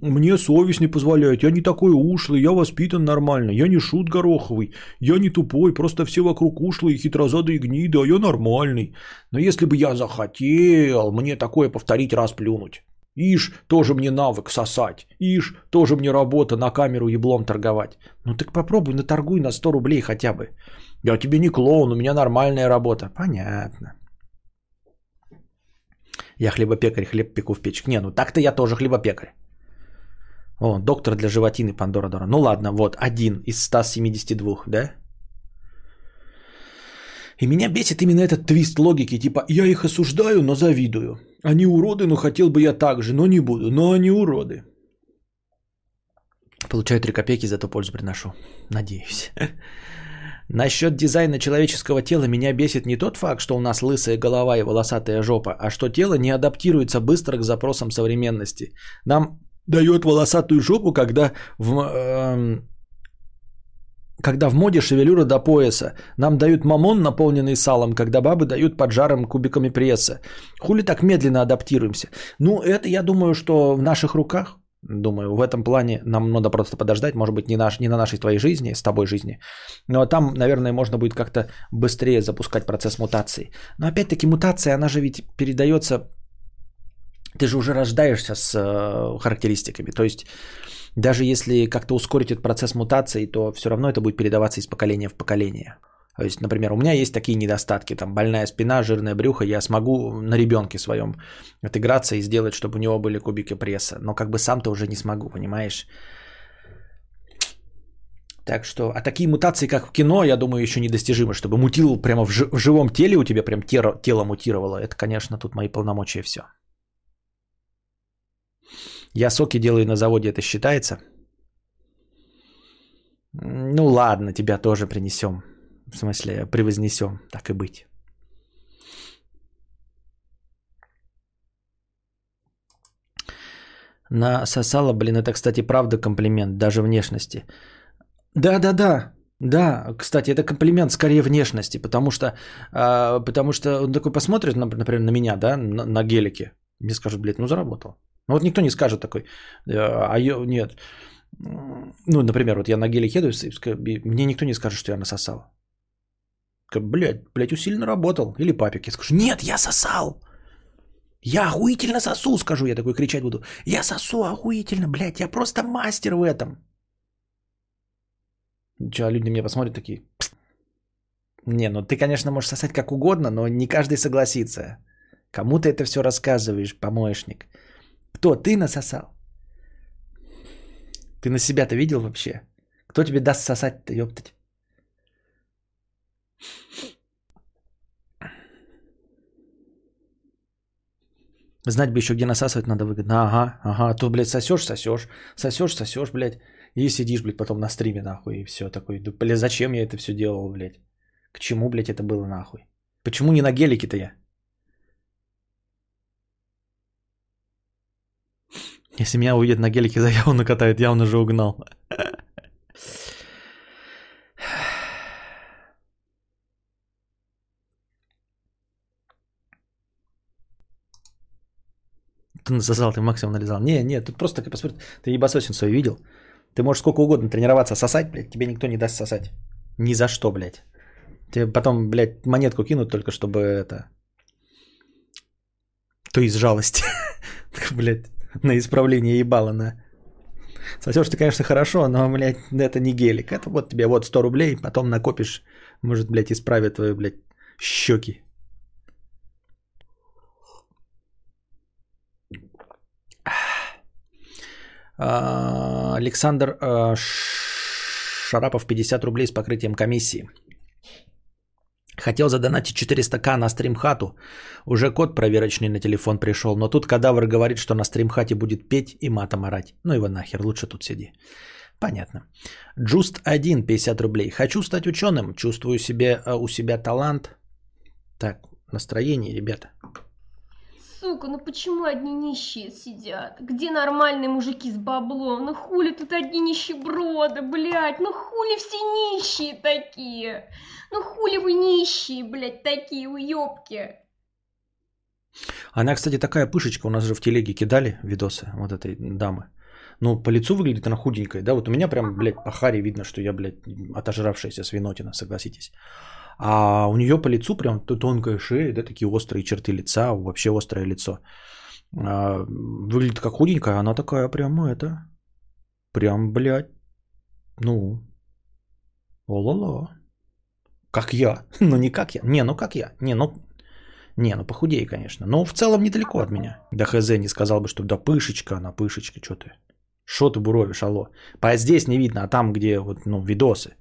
Мне совесть не позволяет, я не такой ушлый, я воспитан нормально, я не шут гороховый, я не тупой, просто все вокруг ушлые, хитрозадые гниды, а я нормальный. Но если бы я захотел мне такое повторить раз плюнуть. Ишь, тоже мне навык сосать. Ишь, тоже мне работа на камеру еблом торговать. Ну так попробуй, наторгуй на 100 рублей хотя бы. Я тебе не клоун, у меня нормальная работа. Понятно. Я хлебопекарь, хлеб пеку в печке. Не, ну так-то я тоже хлебопекарь. О, доктор для животины Пандора Дора. Ну ладно, вот один из 172, да? И меня бесит именно этот твист логики, типа я их осуждаю, но завидую. Они уроды, но хотел бы я так же, но не буду, но они уроды. Получаю 3 копейки, зато пользу приношу. Надеюсь. Насчет дизайна человеческого тела меня бесит не тот факт, что у нас лысая голова и волосатая жопа, а что тело не адаптируется быстро к запросам современности. Нам дает волосатую жопу, когда в, э, когда в моде шевелюра до пояса. Нам дают мамон, наполненный салом, когда бабы дают поджаром кубиками пресса. Хули так медленно адаптируемся? Ну, это, я думаю, что в наших руках. Думаю, в этом плане нам надо просто подождать, может быть, не, наш, не на нашей твоей жизни, с тобой жизни. Но там, наверное, можно будет как-то быстрее запускать процесс мутации. Но опять-таки мутация, она же ведь передается ты же уже рождаешься с э, характеристиками. То есть даже если как-то ускорить этот процесс мутации, то все равно это будет передаваться из поколения в поколение. То есть, например, у меня есть такие недостатки, там больная спина, жирное брюхо, я смогу на ребенке своем отыграться и сделать, чтобы у него были кубики пресса, но как бы сам-то уже не смогу, понимаешь? Так что, а такие мутации, как в кино, я думаю, еще недостижимы, чтобы мутил прямо в, жи- в живом теле у тебя прям тело, тело мутировало. Это, конечно, тут мои полномочия все. Я соки делаю на заводе, это считается? Ну ладно, тебя тоже принесем. В смысле, превознесем, так и быть. На сосала, блин, это, кстати, правда комплимент, даже внешности. Да-да-да, Да, кстати, это комплимент скорее внешности, потому что, э, потому что он такой посмотрит, например, на меня, да, на, на гелике, мне скажет, блядь, ну заработал. Ну вот никто не скажет такой, «Э, а я, нет. Ну, например, вот я на гелике еду, мне никто не скажет, что я насосал. Блядь, блядь, усиленно работал. Или папик. Я скажу, нет, я сосал. Я охуительно сосу, скажу, я такой кричать буду. Я сосу охуительно, блядь, я просто мастер в этом. Че, люди мне посмотрят такие, не, ну ты, конечно, можешь сосать как угодно, но не каждый согласится. Кому ты это все рассказываешь, помощник? Кто, ты насосал? Ты на себя-то видел вообще? Кто тебе даст сосать-то, ёптать? Знать бы еще, где насасывать надо выгодно. Ага, ага. А то, блядь, сосешь, сосешь. Сосешь, сосешь, блядь. И сидишь, блядь, потом на стриме, нахуй, и все такой. Блядь, зачем я это все делал, блядь? К чему, блядь, это было, нахуй? Почему не на гелике-то я? Если меня увидят на гелике, за явно накатает, явно же угнал. Ты насосал, ты максимум нализал. Не, не, тут просто посмотри, ты ебасосин свой видел. Ты можешь сколько угодно тренироваться сосать, блядь, тебе никто не даст сосать. Ни за что, блядь. Тебе потом, блядь, монетку кинут только, чтобы это... То из жалости. блядь, на исправление ебала на... Сосешь ты, конечно, хорошо, но, блядь, это не гелик. Это вот тебе вот 100 рублей, потом накопишь, может, блядь, исправит твои, блядь, щеки. Александр а, Шарапов 50 рублей с покрытием комиссии. Хотел задонатить 400к на стримхату. Уже код проверочный на телефон пришел, но тут кадавр говорит, что на стримхате будет петь и матом орать. Ну его нахер, лучше тут сиди. Понятно. Just 1, 50 рублей. Хочу стать ученым, чувствую себе, а, у себя талант. Так, настроение, ребята. Сука, ну почему одни нищие сидят? Где нормальные мужики с баблом? Ну хули тут одни нищеброды, блядь? Ну хули все нищие такие? Ну хули вы нищие, блядь, такие уёбки? Она, кстати, такая пышечка, у нас же в телеге кидали видосы вот этой дамы. Ну, по лицу выглядит она худенькая, да, вот у меня прям, блядь, по харе видно, что я, блядь, отожравшаяся свинотина, согласитесь. А у нее по лицу прям тонкая шея, да, такие острые черты лица, вообще острое лицо. А, выглядит как худенькая, она такая прям это, прям, блядь, ну, о-ла-ла. Как я. Ну, не как я. Не, ну как я. Не, ну, не, ну похудей, конечно. Но в целом недалеко от меня. Да хз не сказал бы, что да пышечка, она пышечка, что ты. Что ты буровишь, алло. По здесь не видно, а там, где вот, ну, видосы.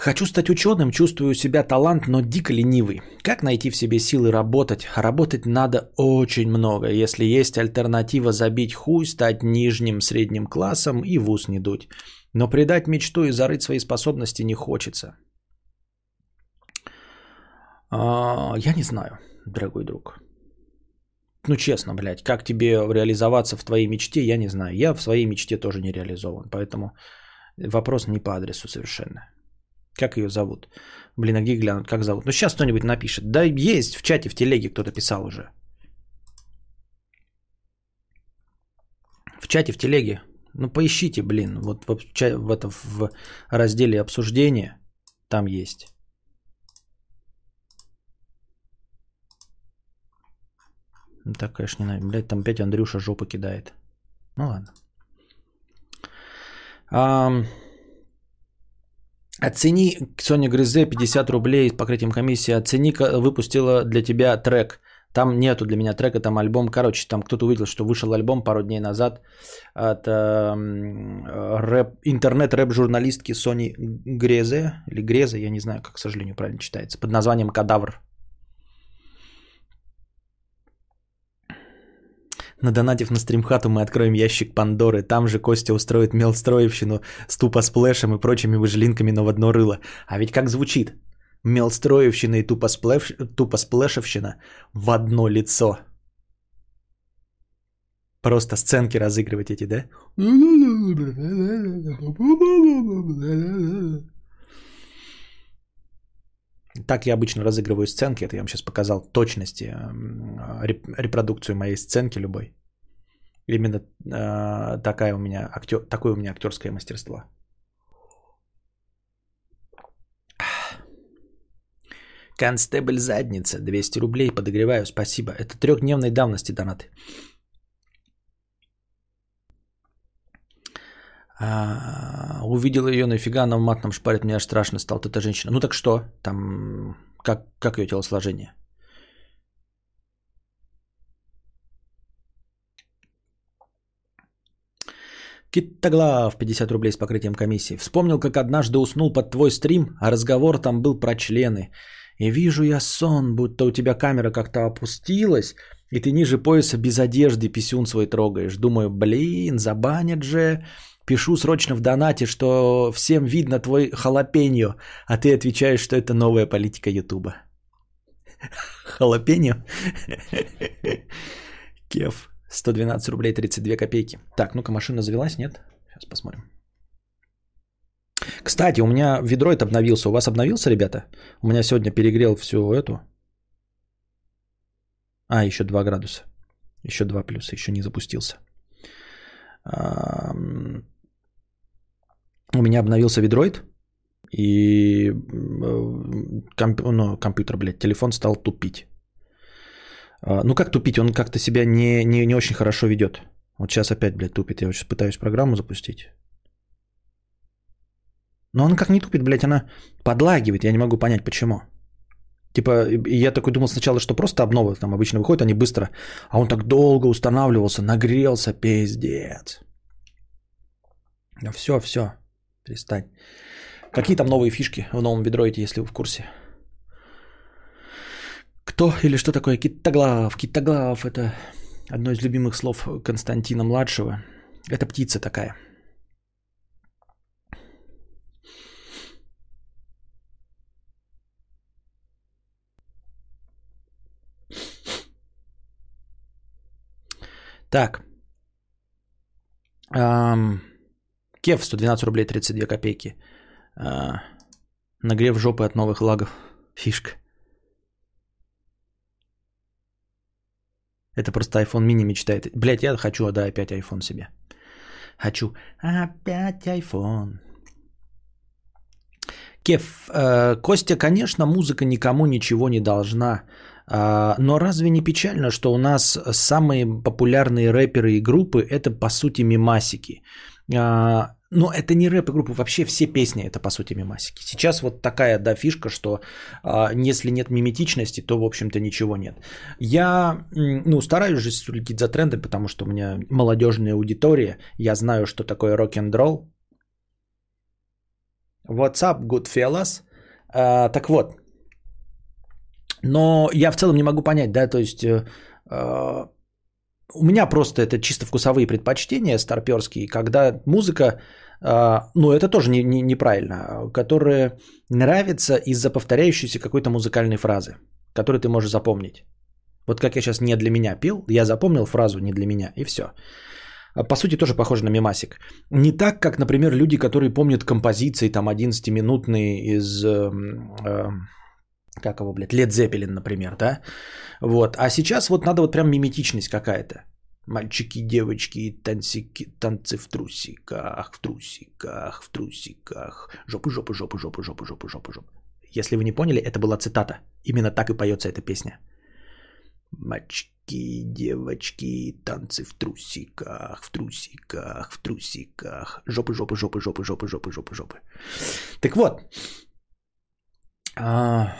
Хочу стать ученым, чувствую себя талант, но дико ленивый. Как найти в себе силы работать? Работать надо очень много. Если есть альтернатива забить хуй, стать нижним средним классом и в ус не дуть. Но предать мечту и зарыть свои способности не хочется. А, я не знаю, дорогой друг. Ну, честно, блядь, как тебе реализоваться в твоей мечте, я не знаю. Я в своей мечте тоже не реализован, поэтому вопрос не по адресу совершенно. Как ее зовут? Блин, а где глянуть, как зовут? Ну, сейчас кто-нибудь напишет. Да, есть в чате, в телеге кто-то писал уже. В чате, в телеге. Ну, поищите, блин, вот в, в, это, в разделе обсуждения там есть. Ну, так, конечно, не надо. Блядь, там опять Андрюша жопу кидает. Ну, ладно. Um... Оцени, Соня Грызе, 50 рублей с покрытием комиссии. Оцени, выпустила для тебя трек. Там нету для меня трека, там альбом. Короче, там кто-то увидел, что вышел альбом пару дней назад от э, рэп, интернет-рэп-журналистки Сони Грезе, или Грезе, я не знаю, как, к сожалению, правильно читается, под названием «Кадавр». Надонатив на стримхату мы откроем ящик Пандоры. Там же Костя устроит мелстроевщину с тупосплэшем и прочими выжлинками, но в одно рыло. А ведь как звучит? Мелстроевщина и тупосплэш... тупосплэшевщина в одно лицо. Просто сценки разыгрывать эти, да? Так я обычно разыгрываю сценки. Это я вам сейчас показал точности э, репродукцию моей сценки любой. Именно э, такая у меня актер, такое у меня актерское мастерство. Констебль задница, 200 рублей, подогреваю, спасибо. Это трехдневной давности донаты. А, увидел ее, нафига она в матном шпарит, мне аж страшно стало. эта женщина. Ну так что? Там, как, как ее телосложение? Китоглав, 50 рублей с покрытием комиссии. Вспомнил, как однажды уснул под твой стрим, а разговор там был про члены. И вижу я сон, будто у тебя камера как-то опустилась, и ты ниже пояса без одежды писюн свой трогаешь. Думаю, блин, забанят же. Пишу срочно в донате, что всем видно твой халапеньо, а ты отвечаешь, что это новая политика Ютуба. Халапеньо? Кев. 112 рублей 32 копейки. Так, ну-ка, машина завелась, нет? Сейчас посмотрим. Кстати, у меня ведроид обновился. У вас обновился, ребята? У меня сегодня перегрел всю эту. А, еще 2 градуса. Еще 2 плюса, еще не запустился. У меня обновился ведроид. И комп... ну, компьютер, блядь, телефон стал тупить. А, ну как тупить? Он как-то себя не, не, не очень хорошо ведет. Вот сейчас опять, блядь, тупит. Я вот сейчас пытаюсь программу запустить. Но он как не тупит, блядь, она подлагивает. Я не могу понять, почему. Типа, я такой думал сначала, что просто обновы там обычно выходят, они быстро. А он так долго устанавливался, нагрелся, пиздец. Все, все, перестань. Какие там новые фишки в новом ведроиде, если вы в курсе? Кто или что такое китоглав? Китоглав – это одно из любимых слов Константина Младшего. Это птица такая – Так. Эм, Кев 112 рублей 32 копейки. Э, нагрев жопы от новых лагов. Фишка. Это просто iPhone mini мечтает. Блять, я хочу, да, опять iPhone себе. Хочу опять iPhone. Кев, э, Костя, конечно, музыка никому ничего не должна. А, но разве не печально, что у нас самые популярные рэперы и группы это по сути мимасики? А, но это не рэп и группы, вообще все песни это по сути мимасики. Сейчас вот такая да фишка, что а, если нет миметичности, то в общем-то ничего нет. Я ну, стараюсь же следить за трендами, потому что у меня молодежная аудитория, я знаю, что такое рок-н-ролл. What's up, good fellas? А, так вот, но я в целом не могу понять, да, то есть э, э, у меня просто это чисто вкусовые предпочтения старперские, когда музыка, э, ну это тоже не, не, неправильно, которая нравится из-за повторяющейся какой-то музыкальной фразы, которую ты можешь запомнить. Вот как я сейчас не для меня пил, я запомнил фразу не для меня, и все. По сути, тоже похоже на мемасик. Не так, как, например, люди, которые помнят композиции там 11-минутные из... Э, э, как его, блядь, Лед Зеппелин, например, да? Вот. А сейчас вот надо вот прям миметичность какая-то. Мальчики, девочки, танцики, танцы в трусиках, в трусиках, в трусиках. Жопы, жопы, жопы, жопы, жопы, жопы, жопы, жопы. Если вы не поняли, это была цитата. Именно так и поется эта песня. Мальчики, девочки, танцы в трусиках, в трусиках, в трусиках. Жопы, жопы, жопы, жопы, жопы, жопы, жопы, жопы. Так вот. А...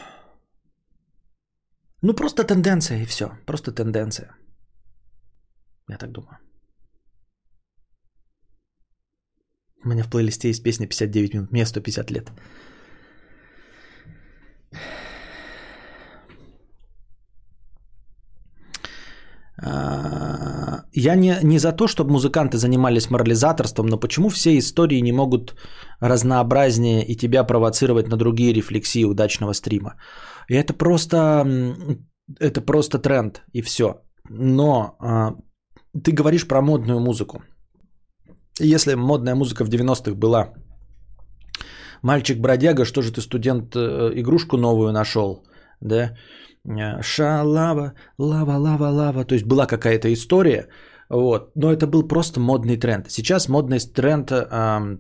Ну, просто тенденция и все. Просто тенденция. Я так думаю. У меня в плейлисте есть песня 59 минут. Мне 150 лет. А, я не, не за то, чтобы музыканты занимались морализаторством, но почему все истории не могут разнообразнее и тебя провоцировать на другие рефлексии удачного стрима? И это просто, это просто тренд, и все. Но а, ты говоришь про модную музыку. Если модная музыка в 90-х была мальчик-бродяга, что же ты, студент, э, игрушку новую нашел, да, шалава, лава, лава, лава, то есть была какая-то история, вот, но это был просто модный тренд. Сейчас модный тренд э,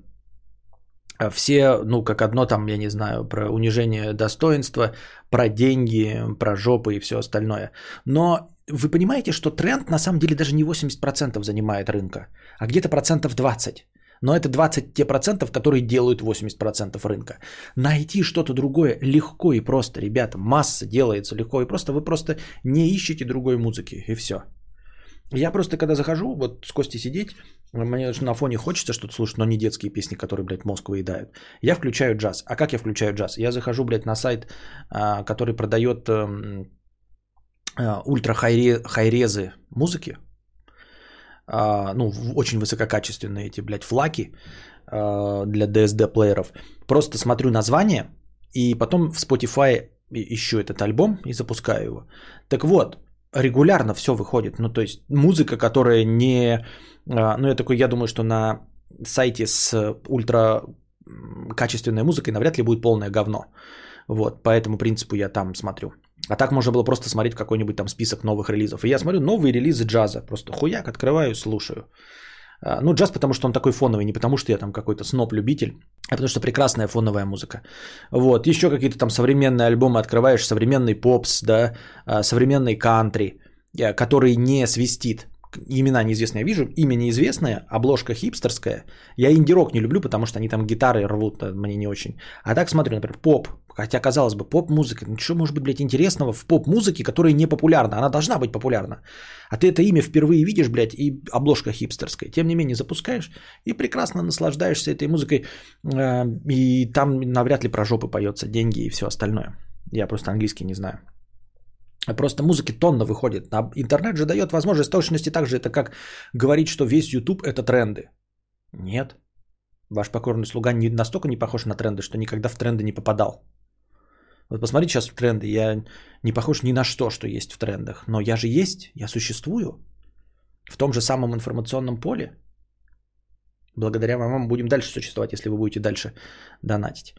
все, ну, как одно там, я не знаю, про унижение достоинства, про деньги, про жопы и все остальное. Но вы понимаете, что тренд на самом деле даже не 80% занимает рынка, а где-то процентов 20%. Но это 20 те процентов, которые делают 80% рынка. Найти что-то другое легко и просто, ребята, масса делается легко и просто. Вы просто не ищете другой музыки и все. Я просто когда захожу, вот с Костей сидеть, мне на фоне хочется что-то слушать, но не детские песни, которые, блядь, мозг выедают. Я включаю джаз. А как я включаю джаз? Я захожу, блядь, на сайт, а, который продает эм, а, ультра хайрезы музыки, ну, очень высококачественные эти, блядь, флаки для DSD-плееров. Просто смотрю название, и потом в Spotify ищу этот альбом и запускаю его. Так вот, регулярно все выходит. Ну, то есть музыка, которая не... А, ну, я такой, я думаю, что на сайте с ультра качественной музыкой навряд ли будет полное говно. Вот, по этому принципу я там смотрю. А так можно было просто смотреть какой-нибудь там список новых релизов. И я смотрю новые релизы джаза. Просто хуяк, открываю, слушаю. А, ну, джаз, потому что он такой фоновый, не потому что я там какой-то сноп-любитель, а потому что прекрасная фоновая музыка. Вот, еще какие-то там современные альбомы открываешь, современный попс, да, а, современный кантри, э, который не свистит. Имена неизвестные я вижу, имя неизвестное, обложка хипстерская. Я инди-рок не люблю, потому что они там гитары рвут, э, мне не очень. А так смотрю, например, поп, Хотя, казалось бы, поп-музыка, ну что может быть, блядь, интересного в поп-музыке, которая не популярна? Она должна быть популярна. А ты это имя впервые видишь, блядь, и обложка хипстерская. Тем не менее, запускаешь и прекрасно наслаждаешься этой музыкой. Э, и там навряд ли про жопы поется, деньги и все остальное. Я просто английский не знаю. Просто музыки тонна выходит. А интернет же дает возможность точности так же. Это как говорить, что весь YouTube это тренды. Нет. Ваш покорный слуга не настолько не похож на тренды, что никогда в тренды не попадал. Вот посмотрите сейчас в тренды. Я не похож ни на что, что есть в трендах. Но я же есть, я существую. В том же самом информационном поле. Благодаря вам будем дальше существовать, если вы будете дальше донатить.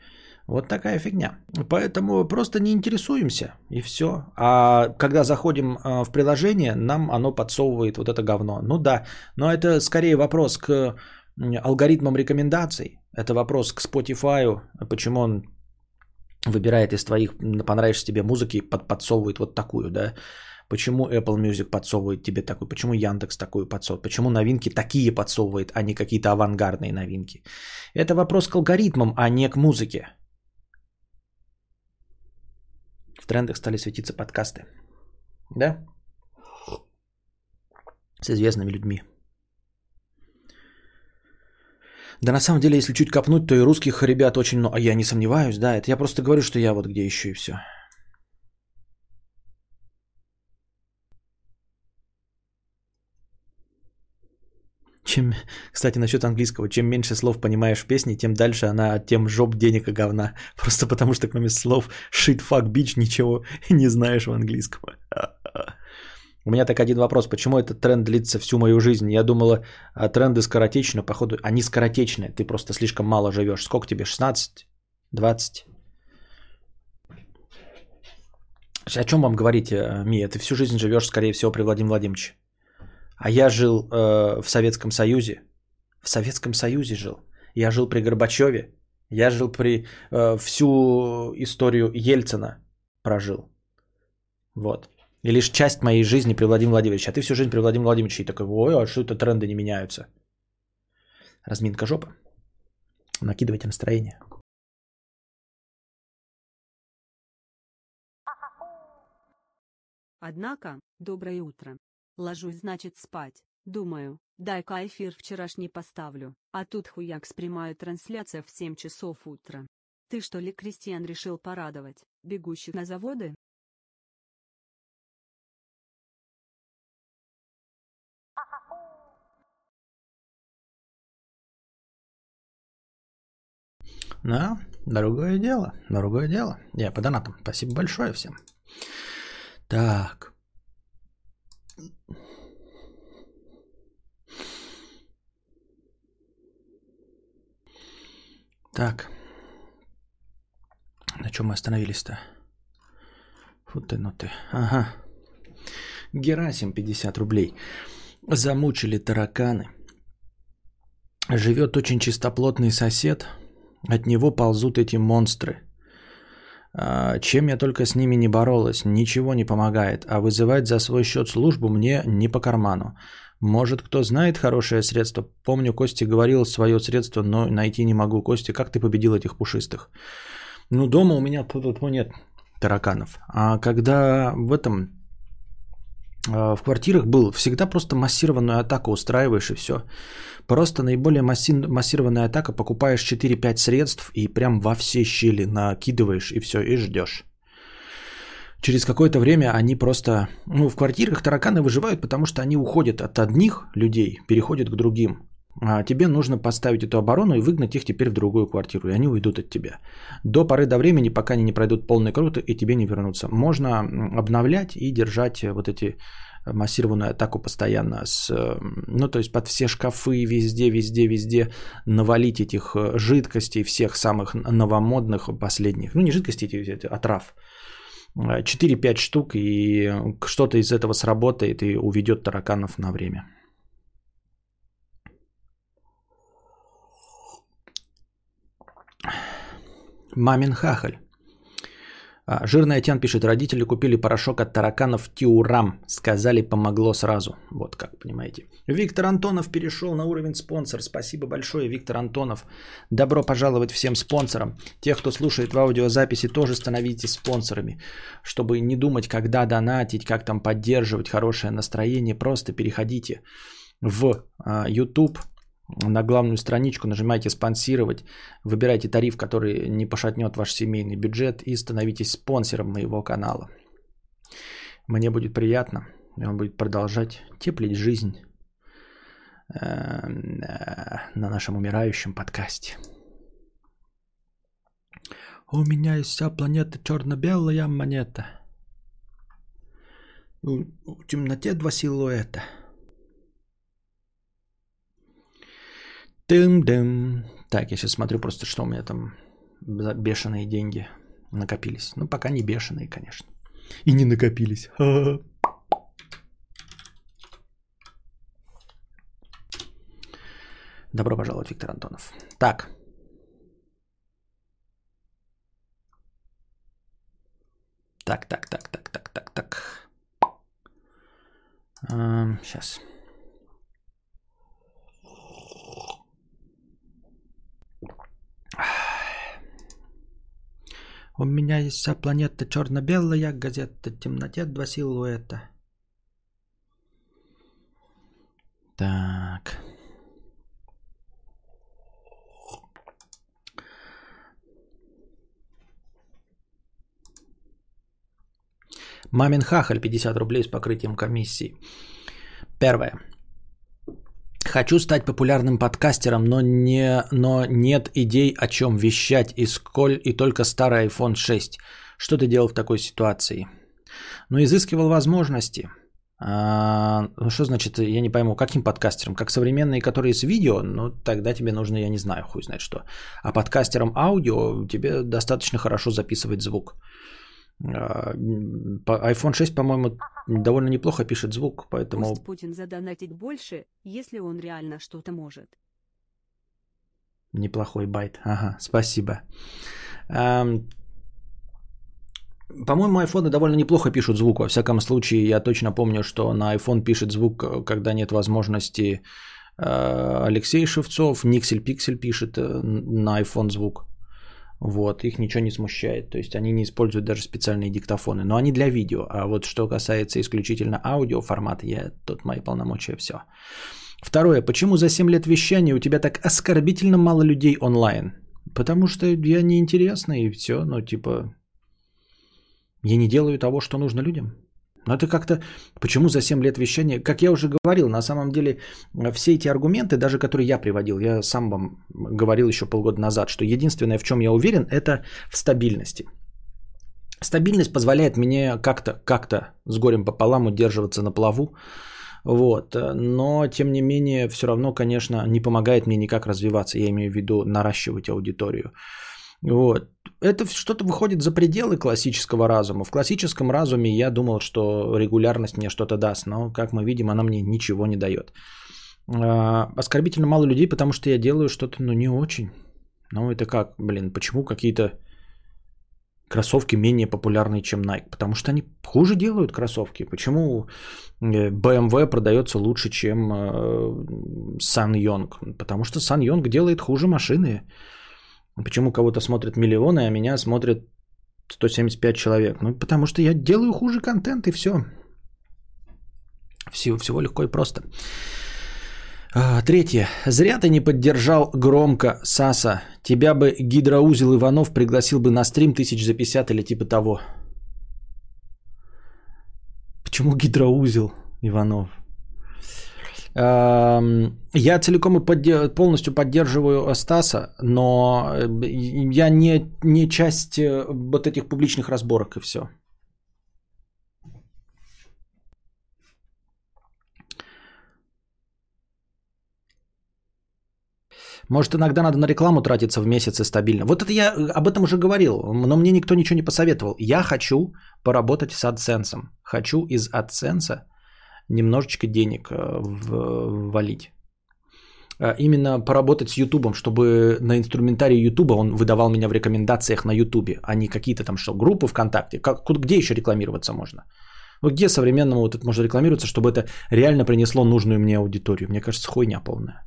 Вот такая фигня. Поэтому просто не интересуемся и все. А когда заходим а, в приложение, нам оно подсовывает вот это говно. Ну да, но это скорее вопрос к алгоритмам рекомендаций. Это вопрос к Spotify, почему он выбирает из твоих понравившейся тебе музыки под, подсовывает вот такую, да. Почему Apple Music подсовывает тебе такую? Почему Яндекс такую подсовывает? Почему новинки такие подсовывает, а не какие-то авангардные новинки? Это вопрос к алгоритмам, а не к музыке. В трендах стали светиться подкасты. Да? С известными людьми. Да на самом деле, если чуть копнуть, то и русских ребят очень много. А я не сомневаюсь, да. Это я просто говорю, что я вот где еще и все. Чем, кстати, насчет английского, чем меньше слов понимаешь в песне, тем дальше она тем жоп денег и говна. Просто потому что кроме слов shit, fuck, bitch ничего не знаешь в английском. У меня так один вопрос. Почему этот тренд длится всю мою жизнь? Я думала, а, тренды скоротечны, походу. Они скоротечные. Ты просто слишком мало живешь. Сколько тебе? 16? 20? О чем вам говорить, э, Мия? Ты всю жизнь живешь, скорее всего, при Владимире Владимировиче. А я жил э, в Советском Союзе. В Советском Союзе жил. Я жил при Горбачеве. Я жил при э, всю историю Ельцина прожил. Вот. И лишь часть моей жизни при Владимире Владимировиче. А ты всю жизнь при Владимире Владимировиче. И такой, ой, а что это тренды не меняются? Разминка жопы. Накидывайте настроение. Однако, доброе утро. Ложусь, значит, спать. Думаю, дай-ка эфир вчерашний поставлю. А тут хуяк прямая трансляция в 7 часов утра. Ты что ли, Кристиан, решил порадовать, бегущих на заводы? Да, другое дело, другое дело. Я по донатам. Спасибо большое всем. Так. Так. На чем мы остановились-то? Вот ты, ну ты. Ага. Герасим 50 рублей. Замучили тараканы. Живет очень чистоплотный сосед. От него ползут эти монстры. А, чем я только с ними не боролась, ничего не помогает, а вызывать за свой счет службу мне не по карману. Может, кто знает хорошее средство? Помню, Костя говорил свое средство, но найти не могу. Костя, как ты победил этих пушистых? Ну, дома у меня нет тараканов. А когда в этом в квартирах был, всегда просто массированную атаку устраиваешь и все. Просто наиболее масси... массированная атака, покупаешь 4-5 средств и прям во все щели накидываешь и все, и ждешь. Через какое-то время они просто, ну, в квартирах тараканы выживают, потому что они уходят от одних людей, переходят к другим. А тебе нужно поставить эту оборону и выгнать их теперь в другую квартиру, и они уйдут от тебя. До поры до времени, пока они не пройдут полный круг, и тебе не вернутся. Можно обновлять и держать вот эти массированную атаку постоянно с, ну то есть под все шкафы везде, везде, везде навалить этих э, жидкостей всех самых новомодных последних, ну не жидкостей, эти, отрав, 4-5 штук и что-то из этого сработает и уведет тараканов на время. Мамин хахаль. А, жирный Тян пишет, родители купили порошок от тараканов Тиурам. Сказали, помогло сразу. Вот как, понимаете. Виктор Антонов перешел на уровень спонсор. Спасибо большое, Виктор Антонов. Добро пожаловать всем спонсорам. Тех, кто слушает в аудиозаписи, тоже становитесь спонсорами. Чтобы не думать, когда донатить, как там поддерживать хорошее настроение, просто переходите в а, YouTube, на главную страничку, нажимайте «Спонсировать», выбирайте тариф, который не пошатнет ваш семейный бюджет и становитесь спонсором моего канала. Мне будет приятно, и он будет продолжать теплить жизнь э, на нашем умирающем подкасте. У меня есть вся планета черно-белая монета. В темноте два силуэта – Тым-дым. Так, я сейчас смотрю просто, что у меня там за бешеные деньги накопились. Ну, пока не бешеные, конечно. И не накопились. Добро пожаловать, Виктор Антонов. Так. Так, так, так, так, так, так, так. сейчас. У меня есть вся планета черно-белая, газета темноте, два силуэта. Так. Мамин хахаль 50 рублей с покрытием комиссии. Первое. Хочу стать популярным подкастером, но, не, но нет идей, о чем вещать, и, сколь, и только старый iPhone 6. Что ты делал в такой ситуации? Ну, изыскивал возможности. А, ну, что значит, я не пойму, каким подкастером? Как современные, которые с видео? Ну, тогда тебе нужно, я не знаю, хуй знает что. А подкастером аудио тебе достаточно хорошо записывать звук. А, iPhone 6, по-моему, довольно неплохо пишет звук, поэтому... Пусть Путин задонатить больше, если он реально что-то может. Неплохой байт. Ага, спасибо. По-моему, айфоны довольно неплохо пишут звук. Во всяком случае, я точно помню, что на iPhone пишет звук, когда нет возможности а, Алексей Шевцов, Никсель Пиксель пишет э, на iPhone звук. Вот, их ничего не смущает. То есть они не используют даже специальные диктофоны. Но они для видео. А вот что касается исключительно аудио формата, я тут мои полномочия все. Второе. Почему за 7 лет вещания у тебя так оскорбительно мало людей онлайн? Потому что я неинтересный и все. Ну, типа, я не делаю того, что нужно людям. Но это как-то... Почему за 7 лет вещания? Как я уже говорил, на самом деле все эти аргументы, даже которые я приводил, я сам вам говорил еще полгода назад, что единственное, в чем я уверен, это в стабильности. Стабильность позволяет мне как-то, как-то с горем пополам удерживаться на плаву, Вот. Но, тем не менее, все равно, конечно, не помогает мне никак развиваться. Я имею в виду наращивать аудиторию. Вот. Это что-то выходит за пределы классического разума. В классическом разуме я думал, что регулярность мне что-то даст, но, как мы видим, она мне ничего не дает. А, оскорбительно мало людей, потому что я делаю что-то, ну, не очень. Ну, это как, блин, почему какие-то кроссовки менее популярные, чем Nike? Потому что они хуже делают кроссовки. Почему BMW продается лучше, чем Сан Йонг? Потому что Сан Йонг делает хуже машины. Почему кого-то смотрят миллионы, а меня смотрят 175 человек? Ну, потому что я делаю хуже контент и все. Всего, всего легко и просто. А, третье. Зря ты не поддержал громко Саса. Тебя бы гидроузел Иванов пригласил бы на стрим тысяч за 50 или типа того. Почему гидроузел Иванов? Я целиком и полностью поддерживаю Стаса, но э, я не, не часть э, вот этих публичных разборок и все. Может, иногда надо на рекламу тратиться в месяце стабильно. Вот это я об этом уже говорил, но мне никто ничего не посоветовал. Я хочу поработать с AdSense. Хочу из AdSense немножечко денег э, ввалить. Э, именно поработать с Ютубом, чтобы на инструментарии Ютуба он выдавал меня в рекомендациях на Ютубе, а не какие-то там что, группы ВКонтакте. Как, где еще рекламироваться можно? Вот где современному вот это можно рекламироваться, чтобы это реально принесло нужную мне аудиторию? Мне кажется, хуйня полная.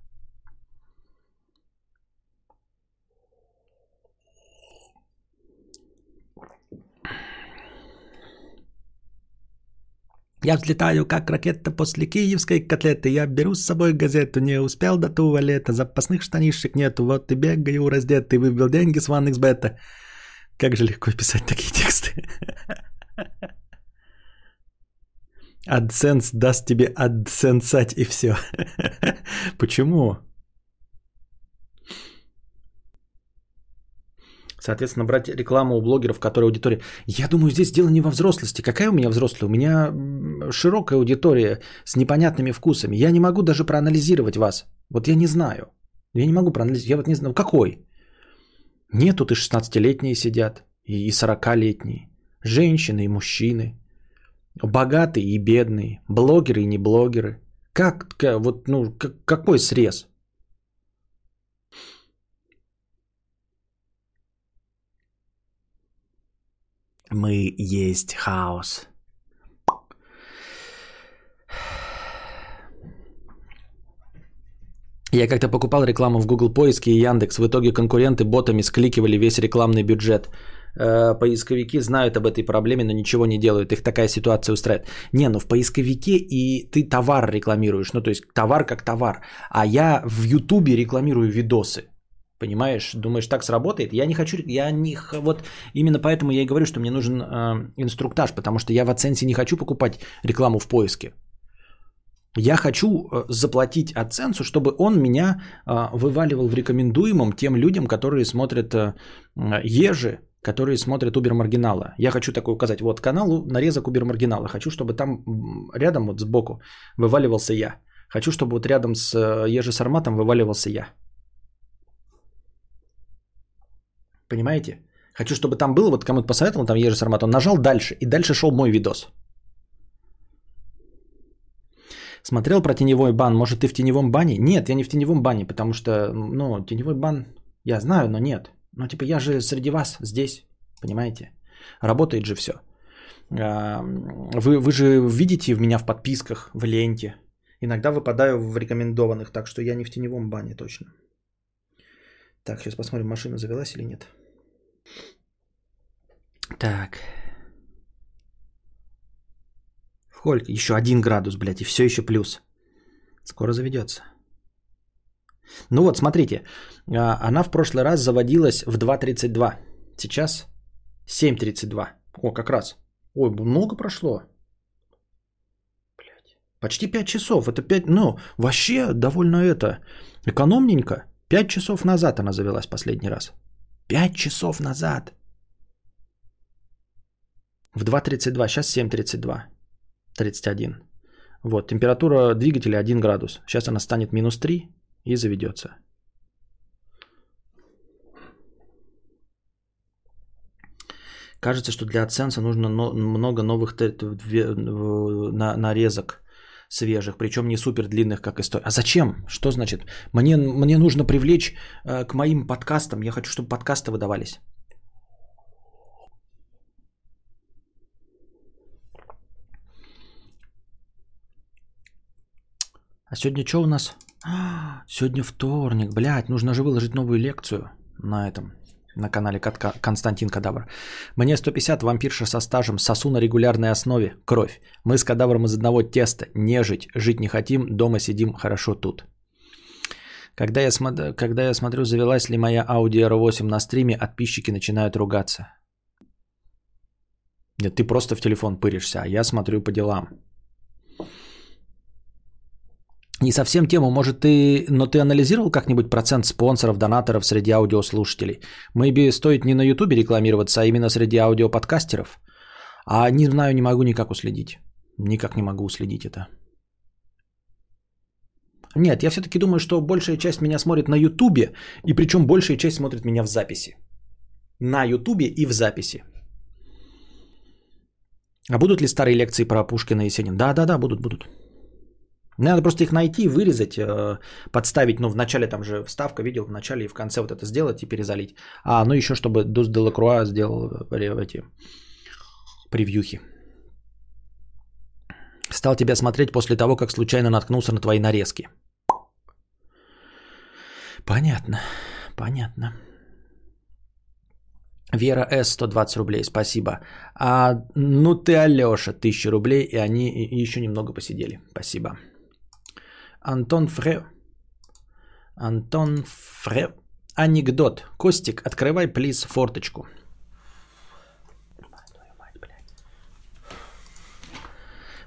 Я взлетаю, как ракета после киевской котлеты. Я беру с собой газету, не успел до туалета. Запасных штанишек нету, вот и бегаю раздетый. Выбил деньги с OneXBet. Как же легко писать такие тексты. AdSense даст тебе адсенсать и все. Почему? Соответственно, брать рекламу у блогеров, которые аудитория. Я думаю, здесь дело не во взрослости. Какая у меня взрослая? У меня широкая аудитория с непонятными вкусами. Я не могу даже проанализировать вас. Вот я не знаю. Я не могу проанализировать. Я вот не знаю, какой? Нет, тут и 16-летние сидят, и 40-летние. Женщины и мужчины. Богатые и бедные. Блогеры и не блогеры. Как, вот, ну, какой срез? Мы есть хаос. Я как-то покупал рекламу в Google поиске и Яндекс. В итоге конкуренты ботами скликивали весь рекламный бюджет. Э, поисковики знают об этой проблеме, но ничего не делают. Их такая ситуация устраивает. Не, ну в поисковике и ты товар рекламируешь. Ну то есть товар как товар. А я в Ютубе рекламирую видосы. Понимаешь, думаешь, так сработает? Я не хочу, я не, вот именно поэтому я и говорю, что мне нужен э, инструктаж, потому что я в оценке не хочу покупать рекламу в поиске. Я хочу э, заплатить оценцу, чтобы он меня э, вываливал в рекомендуемом тем людям, которые смотрят э, ежи, которые смотрят Убер Маргинала. Я хочу такой указать, вот каналу нарезок Убер Маргинала. Хочу, чтобы там рядом вот сбоку вываливался я. Хочу, чтобы вот рядом с Ежи Сарматом вываливался я. Понимаете? Хочу, чтобы там было, вот кому-то посоветовал, там Ежи Сармат, он нажал дальше, и дальше шел мой видос. Смотрел про теневой бан, может ты в теневом бане? Нет, я не в теневом бане, потому что, ну, теневой бан, я знаю, но нет. Ну, типа, я же среди вас здесь, понимаете? Работает же все. А, вы, вы же видите меня в подписках, в ленте. Иногда выпадаю в рекомендованных, так что я не в теневом бане точно. Так, сейчас посмотрим, машина завелась или нет. Так. Сколько? Еще один градус, блядь, и все еще плюс. Скоро заведется. Ну вот, смотрите. А, она в прошлый раз заводилась в 2.32. Сейчас 7.32. О, как раз. Ой, много прошло. Блядь. Почти 5 часов. Это 5... Ну, вообще довольно это... Экономненько. Пять часов назад она завелась последний раз. Пять часов назад. В 2.32, сейчас 7.32. 31. Вот, температура двигателя 1 градус. Сейчас она станет минус 3 и заведется. Кажется, что для AdSense нужно но- много новых нарезок свежих, причем не супер длинных, как история. А зачем? Что значит? Мне, мне нужно привлечь э, к моим подкастам. Я хочу, чтобы подкасты выдавались. А сегодня что у нас? А, Сегодня вторник, блядь, нужно же выложить новую лекцию на этом, на канале Константин Кадавр. Мне 150, вампирша со стажем, сосу на регулярной основе, кровь. Мы с Кадавром из одного теста, не жить, жить не хотим, дома сидим хорошо тут. Когда я, смо- когда я смотрю, завелась ли моя Audi R8 на стриме, подписчики начинают ругаться. Нет, ты просто в телефон пыришься, а я смотрю по делам. Не совсем тему, может ты, но ты анализировал как-нибудь процент спонсоров, донаторов среди аудиослушателей? Maybe стоит не на ютубе рекламироваться, а именно среди аудиоподкастеров? А не знаю, не могу никак уследить. Никак не могу уследить это. Нет, я все-таки думаю, что большая часть меня смотрит на ютубе, и причем большая часть смотрит меня в записи. На ютубе и в записи. А будут ли старые лекции про Пушкина и Есенина? Да, да, да, будут, будут. Надо просто их найти, вырезать, э, подставить. Ну, в начале там же вставка, видел, в начале и в конце вот это сделать и перезалить. А, ну еще чтобы Дус де Лакруа сделал э, эти превьюхи. Стал тебя смотреть после того, как случайно наткнулся на твои нарезки. Понятно, понятно. Вера С. 120 рублей, спасибо. А, ну ты Алеша, 1000 рублей, и они еще немного посидели. Спасибо. Антон Фре. Антон Фре. Анекдот. Костик, открывай, плиз, форточку.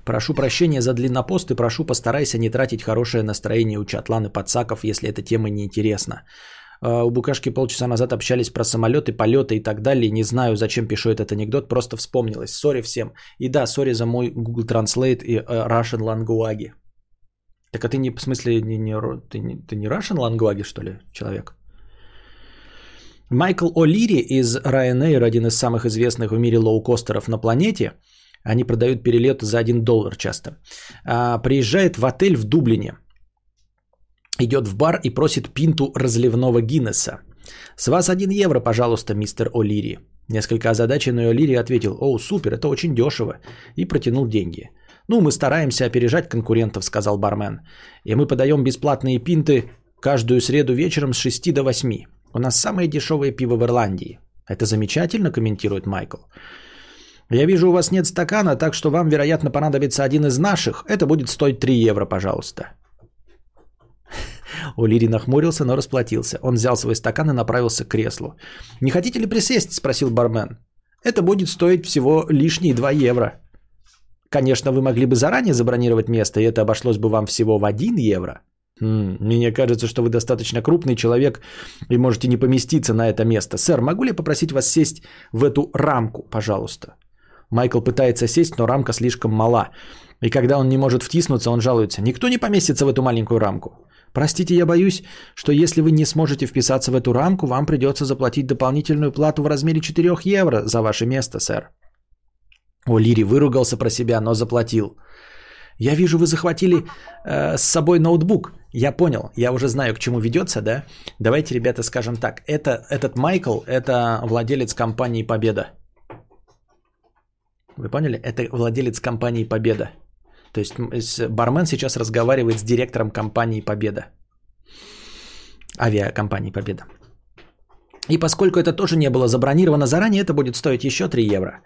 Прошу прощения за длиннопост и прошу постарайся не тратить хорошее настроение у Чатлан и Пацаков, если эта тема неинтересна. А, У Букашки полчаса назад общались про самолеты, полеты и так далее. Не знаю, зачем пишу этот анекдот, просто вспомнилось. Сорри всем. И да, сорри за мой Google Translate и э, Russian Language. Так а ты не, в смысле, не, не, ты, не, ты не Russian Language, что ли, человек? Майкл О'Лири из Ryanair, один из самых известных в мире лоукостеров на планете, они продают перелеты за 1 доллар часто, а, приезжает в отель в Дублине, идет в бар и просит пинту разливного Гиннесса. «С вас 1 евро, пожалуйста, мистер О'Лири». Несколько озадаченный О'Лири ответил, «О, супер, это очень дешево», и протянул деньги. «Ну, мы стараемся опережать конкурентов», — сказал бармен. «И мы подаем бесплатные пинты каждую среду вечером с 6 до 8. У нас самое дешевое пиво в Ирландии». «Это замечательно», — комментирует Майкл. «Я вижу, у вас нет стакана, так что вам, вероятно, понадобится один из наших. Это будет стоить 3 евро, пожалуйста». О'Лири нахмурился, но расплатился. Он взял свой стакан и направился к креслу. «Не хотите ли присесть?» – спросил бармен. «Это будет стоить всего лишние 2 евро». Конечно, вы могли бы заранее забронировать место, и это обошлось бы вам всего в 1 евро. Мне кажется, что вы достаточно крупный человек и можете не поместиться на это место. Сэр, могу ли я попросить вас сесть в эту рамку, пожалуйста? Майкл пытается сесть, но рамка слишком мала. И когда он не может втиснуться, он жалуется. Никто не поместится в эту маленькую рамку. Простите, я боюсь, что если вы не сможете вписаться в эту рамку, вам придется заплатить дополнительную плату в размере 4 евро за ваше место, сэр. О'Лири выругался про себя, но заплатил. Я вижу, вы захватили э, с собой ноутбук. Я понял, я уже знаю, к чему ведется, да? Давайте, ребята, скажем так. Это, этот Майкл, это владелец компании «Победа». Вы поняли? Это владелец компании «Победа». То есть бармен сейчас разговаривает с директором компании «Победа». Авиакомпании «Победа». И поскольку это тоже не было забронировано заранее, это будет стоить еще 3 евро.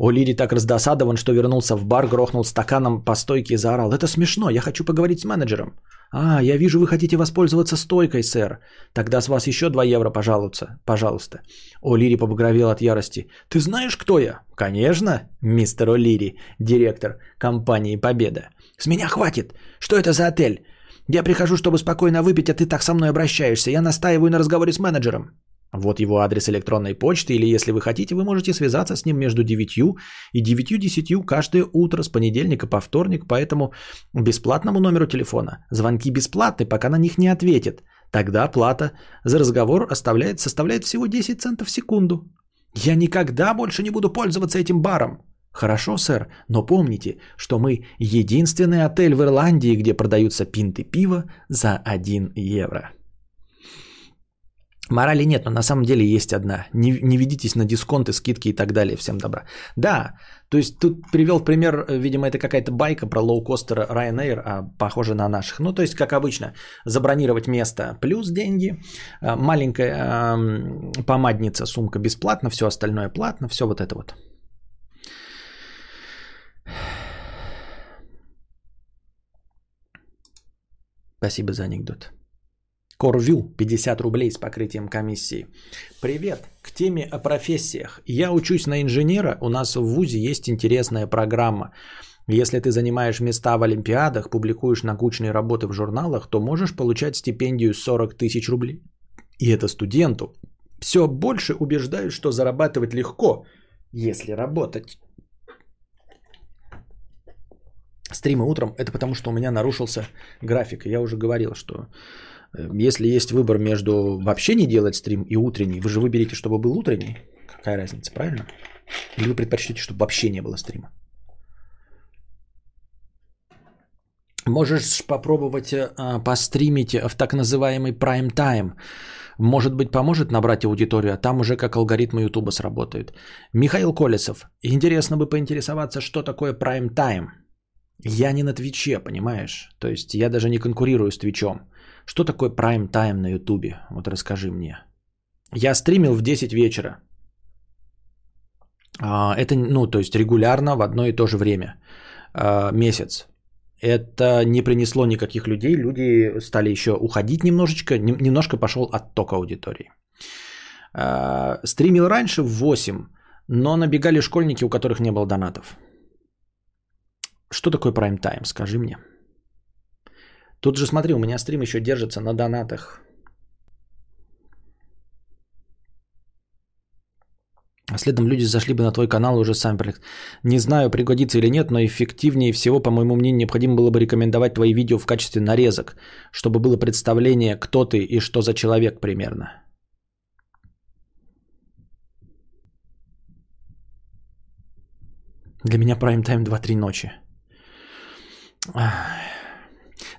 О'Лири так раздосадован, что вернулся в бар, грохнул стаканом по стойке и заорал. «Это смешно, я хочу поговорить с менеджером». «А, я вижу, вы хотите воспользоваться стойкой, сэр. Тогда с вас еще 2 евро, пожалуйста». пожалуйста. О'Лири побагровел от ярости. «Ты знаешь, кто я?» «Конечно, мистер О'Лири, директор компании «Победа». «С меня хватит! Что это за отель? Я прихожу, чтобы спокойно выпить, а ты так со мной обращаешься. Я настаиваю на разговоре с менеджером». Вот его адрес электронной почты, или если вы хотите, вы можете связаться с ним между 9 и 9.10 каждое утро с понедельника по вторник по этому бесплатному номеру телефона. Звонки бесплатны, пока на них не ответит. Тогда плата за разговор оставляет, составляет всего 10 центов в секунду. Я никогда больше не буду пользоваться этим баром. Хорошо, сэр, но помните, что мы единственный отель в Ирландии, где продаются пинты пива за 1 евро. Морали нет, но на самом деле есть одна. Не, не ведитесь на дисконты, скидки и так далее. Всем добра. Да, то есть тут привел в пример, видимо, это какая-то байка про лоукостера Ryanair, а похоже на наших. Ну, то есть, как обычно, забронировать место плюс деньги, а, маленькая э, помадница, сумка бесплатно, все остальное платно, все вот это вот. Спасибо за анекдот. Корвю 50 рублей с покрытием комиссии. Привет. К теме о профессиях. Я учусь на инженера. У нас в ВУЗе есть интересная программа. Если ты занимаешь места в олимпиадах, публикуешь научные работы в журналах, то можешь получать стипендию 40 тысяч рублей. И это студенту. Все больше убеждают, что зарабатывать легко, если работать. Стримы утром, это потому что у меня нарушился график. Я уже говорил, что если есть выбор между вообще не делать стрим и утренний, вы же выберете, чтобы был утренний. Какая разница, правильно? Или вы предпочтете, чтобы вообще не было стрима? Можешь попробовать э, постримить в так называемый prime time. Может быть, поможет набрать аудиторию, а там уже как алгоритмы Ютуба сработают. Михаил Колесов. Интересно бы поинтересоваться, что такое prime time. Я не на Твиче, понимаешь? То есть я даже не конкурирую с Твичом. Что такое прайм тайм на Ютубе? Вот расскажи мне. Я стримил в 10 вечера. А, это, ну, то есть регулярно в одно и то же время. А, месяц. Это не принесло никаких людей. Люди стали еще уходить немножечко. Немножко пошел отток аудитории. А, стримил раньше в 8, но набегали школьники, у которых не было донатов. Что такое прайм тайм? Скажи мне. Тут же смотри, у меня стрим еще держится на донатах. Следом люди зашли бы на твой канал уже сами. Не знаю, пригодится или нет, но эффективнее всего, по моему мнению, необходимо было бы рекомендовать твои видео в качестве нарезок, чтобы было представление, кто ты и что за человек примерно. Для меня прайм тайм 2-3 ночи. Ах.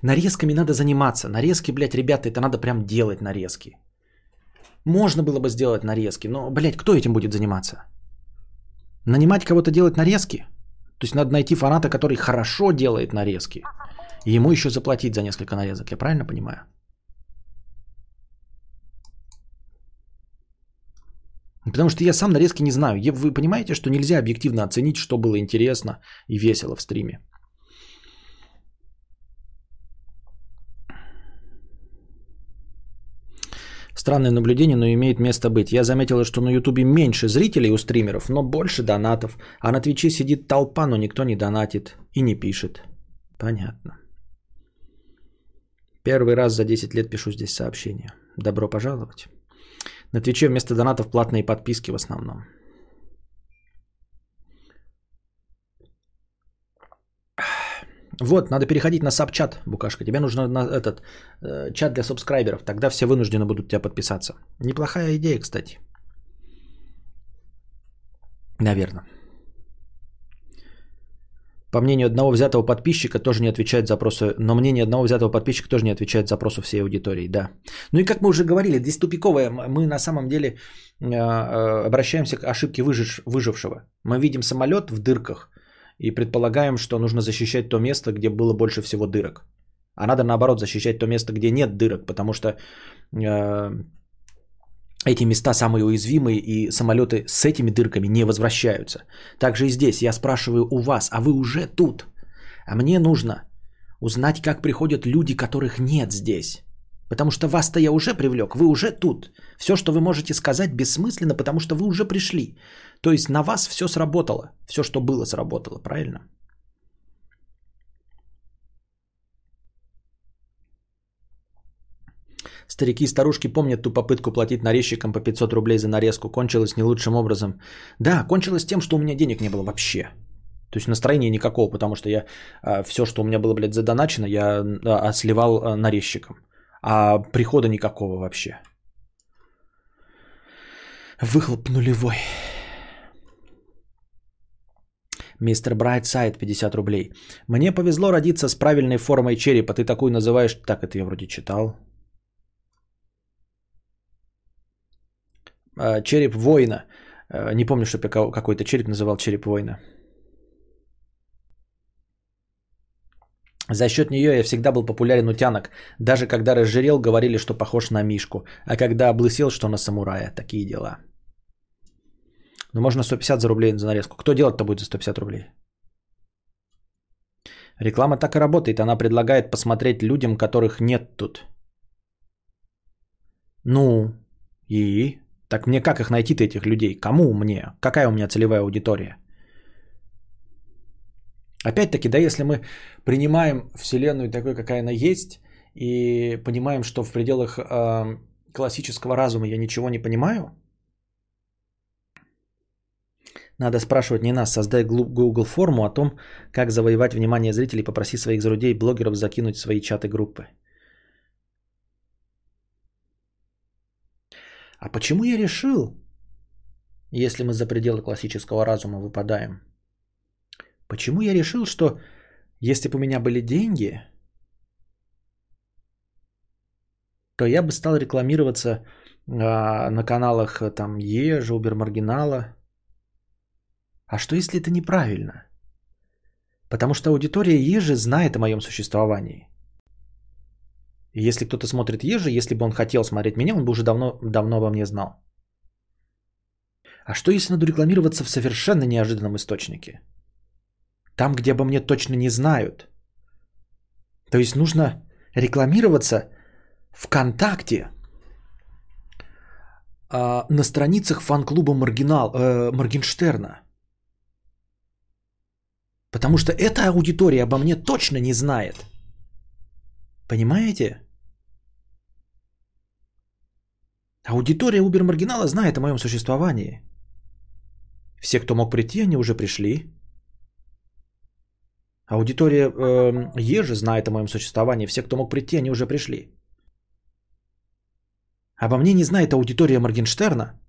Нарезками надо заниматься. Нарезки, блядь, ребята, это надо прям делать нарезки. Можно было бы сделать нарезки, но, блядь, кто этим будет заниматься? Нанимать кого-то делать нарезки? То есть надо найти фаната, который хорошо делает нарезки. И ему еще заплатить за несколько нарезок. Я правильно понимаю? Потому что я сам нарезки не знаю. Вы понимаете, что нельзя объективно оценить, что было интересно и весело в стриме. Странное наблюдение, но имеет место быть. Я заметила, что на Ютубе меньше зрителей у стримеров, но больше донатов. А на Твиче сидит толпа, но никто не донатит и не пишет. Понятно. Первый раз за 10 лет пишу здесь сообщение. Добро пожаловать. На Твиче вместо донатов платные подписки в основном. Вот, надо переходить на сабчат, Букашка. Тебе нужно на этот э, чат для субскрайберов. Тогда все вынуждены будут тебя подписаться. Неплохая идея, кстати. Наверное. По мнению одного взятого подписчика тоже не отвечает запросу, но мнение одного взятого подписчика тоже не отвечает запросу всей аудитории, да. Ну и как мы уже говорили, здесь тупиковое, мы на самом деле э, э, обращаемся к ошибке выжив, выжившего. Мы видим самолет в дырках, и предполагаем, что нужно защищать то место, где было больше всего дырок. А надо наоборот защищать то место, где нет дырок, потому что э, эти места самые уязвимые, и самолеты с этими дырками не возвращаются. Также и здесь я спрашиваю у вас, а вы уже тут? А мне нужно узнать, как приходят люди, которых нет здесь. Потому что вас-то я уже привлек, вы уже тут. Все, что вы можете сказать, бессмысленно, потому что вы уже пришли. То есть на вас все сработало. Все, что было, сработало, правильно? Старики и старушки помнят ту попытку платить нарезчикам по 500 рублей за нарезку. Кончилось не лучшим образом. Да, кончилось тем, что у меня денег не было вообще. То есть настроения никакого, потому что я а, все, что у меня было, блядь, задоначено, я а, сливал а, нарезчикам. А прихода никакого вообще. Выхлоп нулевой. Мистер Брайтсайд, 50 рублей. Мне повезло родиться с правильной формой черепа. Ты такую называешь... Так, это я вроде читал. А, череп воина. А, не помню, чтобы я какой-то череп называл череп воина. За счет нее я всегда был популярен у тянок. Даже когда разжирел, говорили, что похож на Мишку. А когда облысел, что на самурая. Такие дела. Ну, можно 150 за рублей за нарезку. Кто делать-то будет за 150 рублей? Реклама так и работает. Она предлагает посмотреть людям, которых нет тут. Ну, и? Так мне как их найти-то, этих людей? Кому мне? Какая у меня целевая аудитория? Опять-таки, да, если мы принимаем Вселенную такой, какая она есть, и понимаем, что в пределах э, классического разума я ничего не понимаю, надо спрашивать не нас, создай Google форму о том, как завоевать внимание зрителей, попроси своих зарудей блогеров закинуть свои чаты группы. А почему я решил, если мы за пределы классического разума выпадаем, почему я решил, что если бы у меня были деньги, то я бы стал рекламироваться а, на каналах там Ежа, Убер Маргинала, а что если это неправильно? Потому что аудитория Ежи знает о моем существовании. И если кто-то смотрит Ежи, если бы он хотел смотреть меня, он бы уже давно, давно обо мне знал. А что если надо рекламироваться в совершенно неожиданном источнике? Там, где обо мне точно не знают. То есть нужно рекламироваться ВКонтакте э, на страницах фан-клуба Маргинал, э, Моргенштерна. Потому что эта аудитория обо мне точно не знает. Понимаете? Аудитория Убер Маргинала знает о моем существовании. Все, кто мог прийти, они уже пришли. Аудитория э, Ежи знает о моем существовании. Все, кто мог прийти, они уже пришли. Обо мне не знает аудитория Моргенштерна.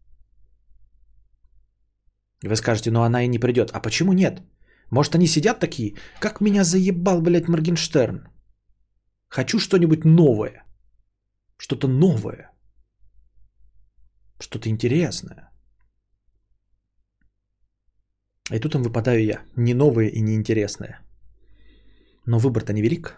Вы скажете, ну она и не придет. А почему нет? Может, они сидят такие, как меня заебал, блядь, Моргенштерн. Хочу что-нибудь новое. Что-то новое. Что-то интересное. И тут им выпадаю я. Не новое и не интересное. Но выбор-то невелик.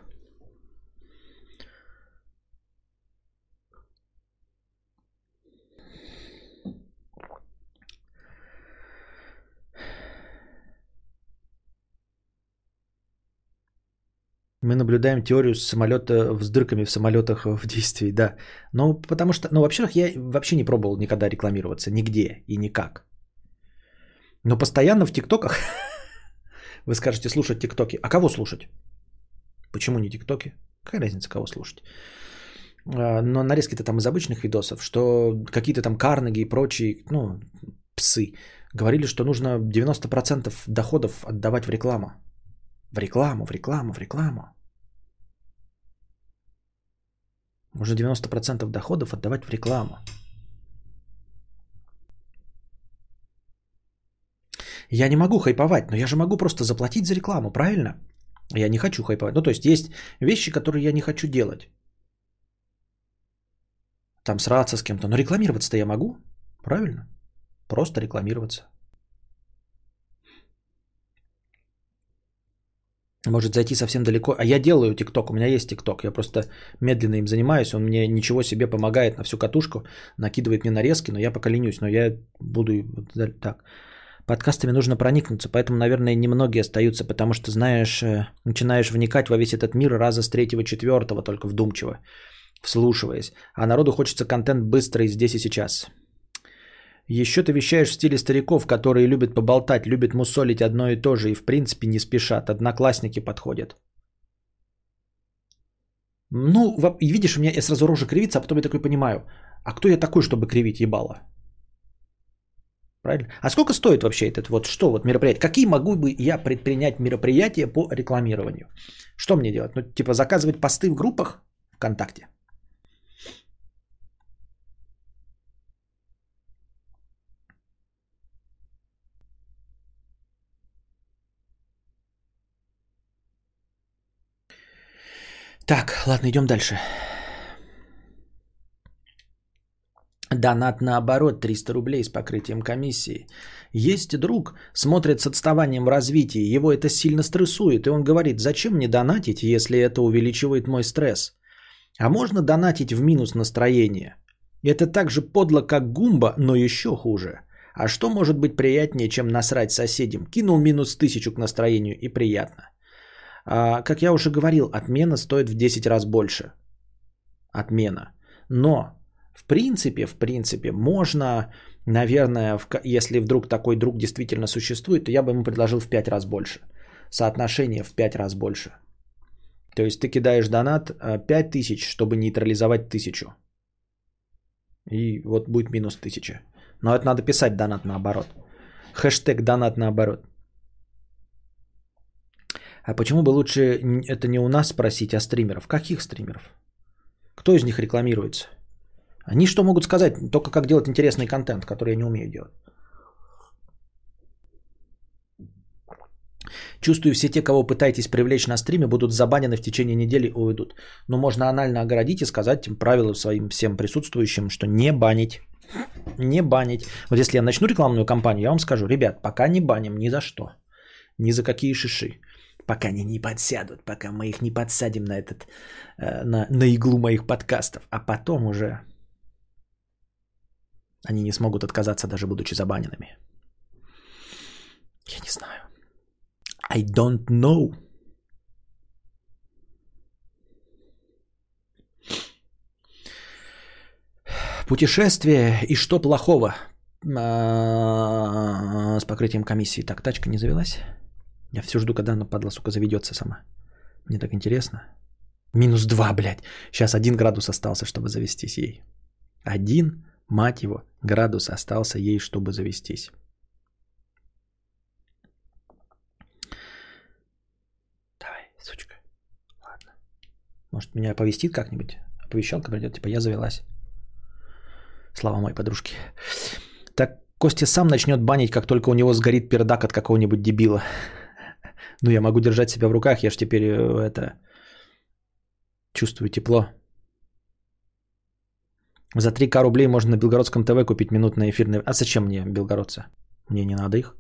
Мы наблюдаем теорию самолета с дырками в самолетах в действии, да. Ну, потому что, ну, вообще, я вообще не пробовал никогда рекламироваться нигде и никак. Но постоянно в ТикТоках вы скажете слушать ТикТоки. А кого слушать? Почему не ТикТоки? Какая разница, кого слушать? А, но нарезки-то там из обычных видосов, что какие-то там Карнеги и прочие, ну, псы, говорили, что нужно 90% доходов отдавать в рекламу. В рекламу, в рекламу, в рекламу. Уже 90% доходов отдавать в рекламу. Я не могу хайповать, но я же могу просто заплатить за рекламу, правильно? Я не хочу хайповать. Ну, то есть есть вещи, которые я не хочу делать. Там сраться с кем-то. Но рекламироваться-то я могу, правильно? Просто рекламироваться. может зайти совсем далеко. А я делаю ТикТок, у меня есть ТикТок, я просто медленно им занимаюсь, он мне ничего себе помогает на всю катушку, накидывает мне нарезки, но я пока ленюсь, но я буду так. Подкастами нужно проникнуться, поэтому, наверное, немногие остаются, потому что, знаешь, э, начинаешь вникать во весь этот мир раза с третьего, четвертого, только вдумчиво, вслушиваясь. А народу хочется контент быстро и здесь и сейчас. Еще ты вещаешь в стиле стариков, которые любят поболтать, любят мусолить одно и то же и в принципе не спешат. Одноклассники подходят. Ну, и видишь, у меня я сразу рожа кривится, а потом я такой понимаю, а кто я такой, чтобы кривить ебало? Правильно? А сколько стоит вообще этот вот что вот мероприятие? Какие могу бы я предпринять мероприятия по рекламированию? Что мне делать? Ну, типа заказывать посты в группах ВКонтакте? Так, ладно, идем дальше. Донат наоборот 300 рублей с покрытием комиссии. Есть друг, смотрит с отставанием в развитии, его это сильно стрессует, и он говорит, зачем мне донатить, если это увеличивает мой стресс? А можно донатить в минус настроение? Это так же подло, как гумба, но еще хуже. А что может быть приятнее, чем насрать соседям? Кинул минус тысячу к настроению и приятно. А, как я уже говорил, отмена стоит в 10 раз больше. Отмена. Но, в принципе, в принципе, можно, наверное, в если вдруг такой друг действительно существует, то я бы ему предложил в 5 раз больше. Соотношение в 5 раз больше. То есть ты кидаешь донат а, 5 тысяч, чтобы нейтрализовать тысячу. И вот будет минус тысяча. Но это надо писать донат наоборот. Хэштег донат наоборот. А почему бы лучше это не у нас спросить, а стримеров? Каких стримеров? Кто из них рекламируется? Они что могут сказать? Только как делать интересный контент, который я не умею делать. Чувствую, все те, кого пытаетесь привлечь на стриме, будут забанены в течение недели и уйдут. Но можно анально огородить и сказать им правила своим всем присутствующим, что не банить. Не банить. Вот если я начну рекламную кампанию, я вам скажу, ребят, пока не баним ни за что. Ни за какие шиши. Пока они не подсядут, пока мы их не подсадим на этот, э, на, на иглу моих подкастов. А потом уже они не смогут отказаться, даже будучи забаненными. Я не знаю. I don't know. Путешествие и что плохого А, с покрытием комиссии. Так, тачка не завелась? Я все жду, когда она, падла, сука, заведется сама. Мне так интересно. Минус 2, блядь. Сейчас один градус остался, чтобы завестись ей. Один, мать его, градус остался ей, чтобы завестись. Давай, сучка. Ладно. Может, меня оповестит как-нибудь? Оповещалка придет, типа, я завелась. Слава моей подружке. Так Костя сам начнет банить, как только у него сгорит пердак от какого-нибудь дебила. Ну, я могу держать себя в руках, я же теперь э, это... Чувствую тепло. За 3к рублей можно на Белгородском ТВ купить минутное эфирное... А зачем мне белгородцы? Мне не надо их.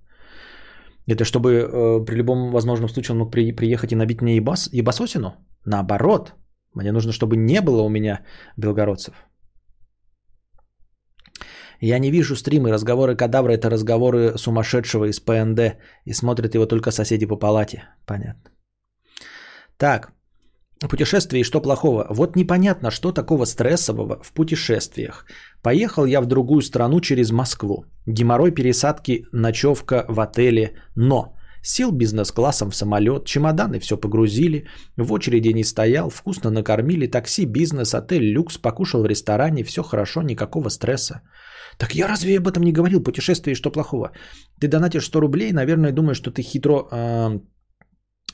Это чтобы э, при любом возможном случае он мог при- приехать и набить мне ебас, ебасосину? Наоборот. Мне нужно, чтобы не было у меня белгородцев. Я не вижу стримы, разговоры кадавра это разговоры сумасшедшего из ПНД и смотрят его только соседи по палате. Понятно. Так, путешествие и что плохого? Вот непонятно, что такого стрессового в путешествиях. Поехал я в другую страну через Москву. Геморрой пересадки, ночевка в отеле, но сел бизнес-классом в самолет, чемоданы все погрузили, в очереди не стоял, вкусно накормили, такси, бизнес, отель, люкс, покушал в ресторане, все хорошо, никакого стресса. Так я разве об этом не говорил? Путешествие и что плохого? Ты донатишь 100 рублей, наверное, думаешь, что ты хитро э,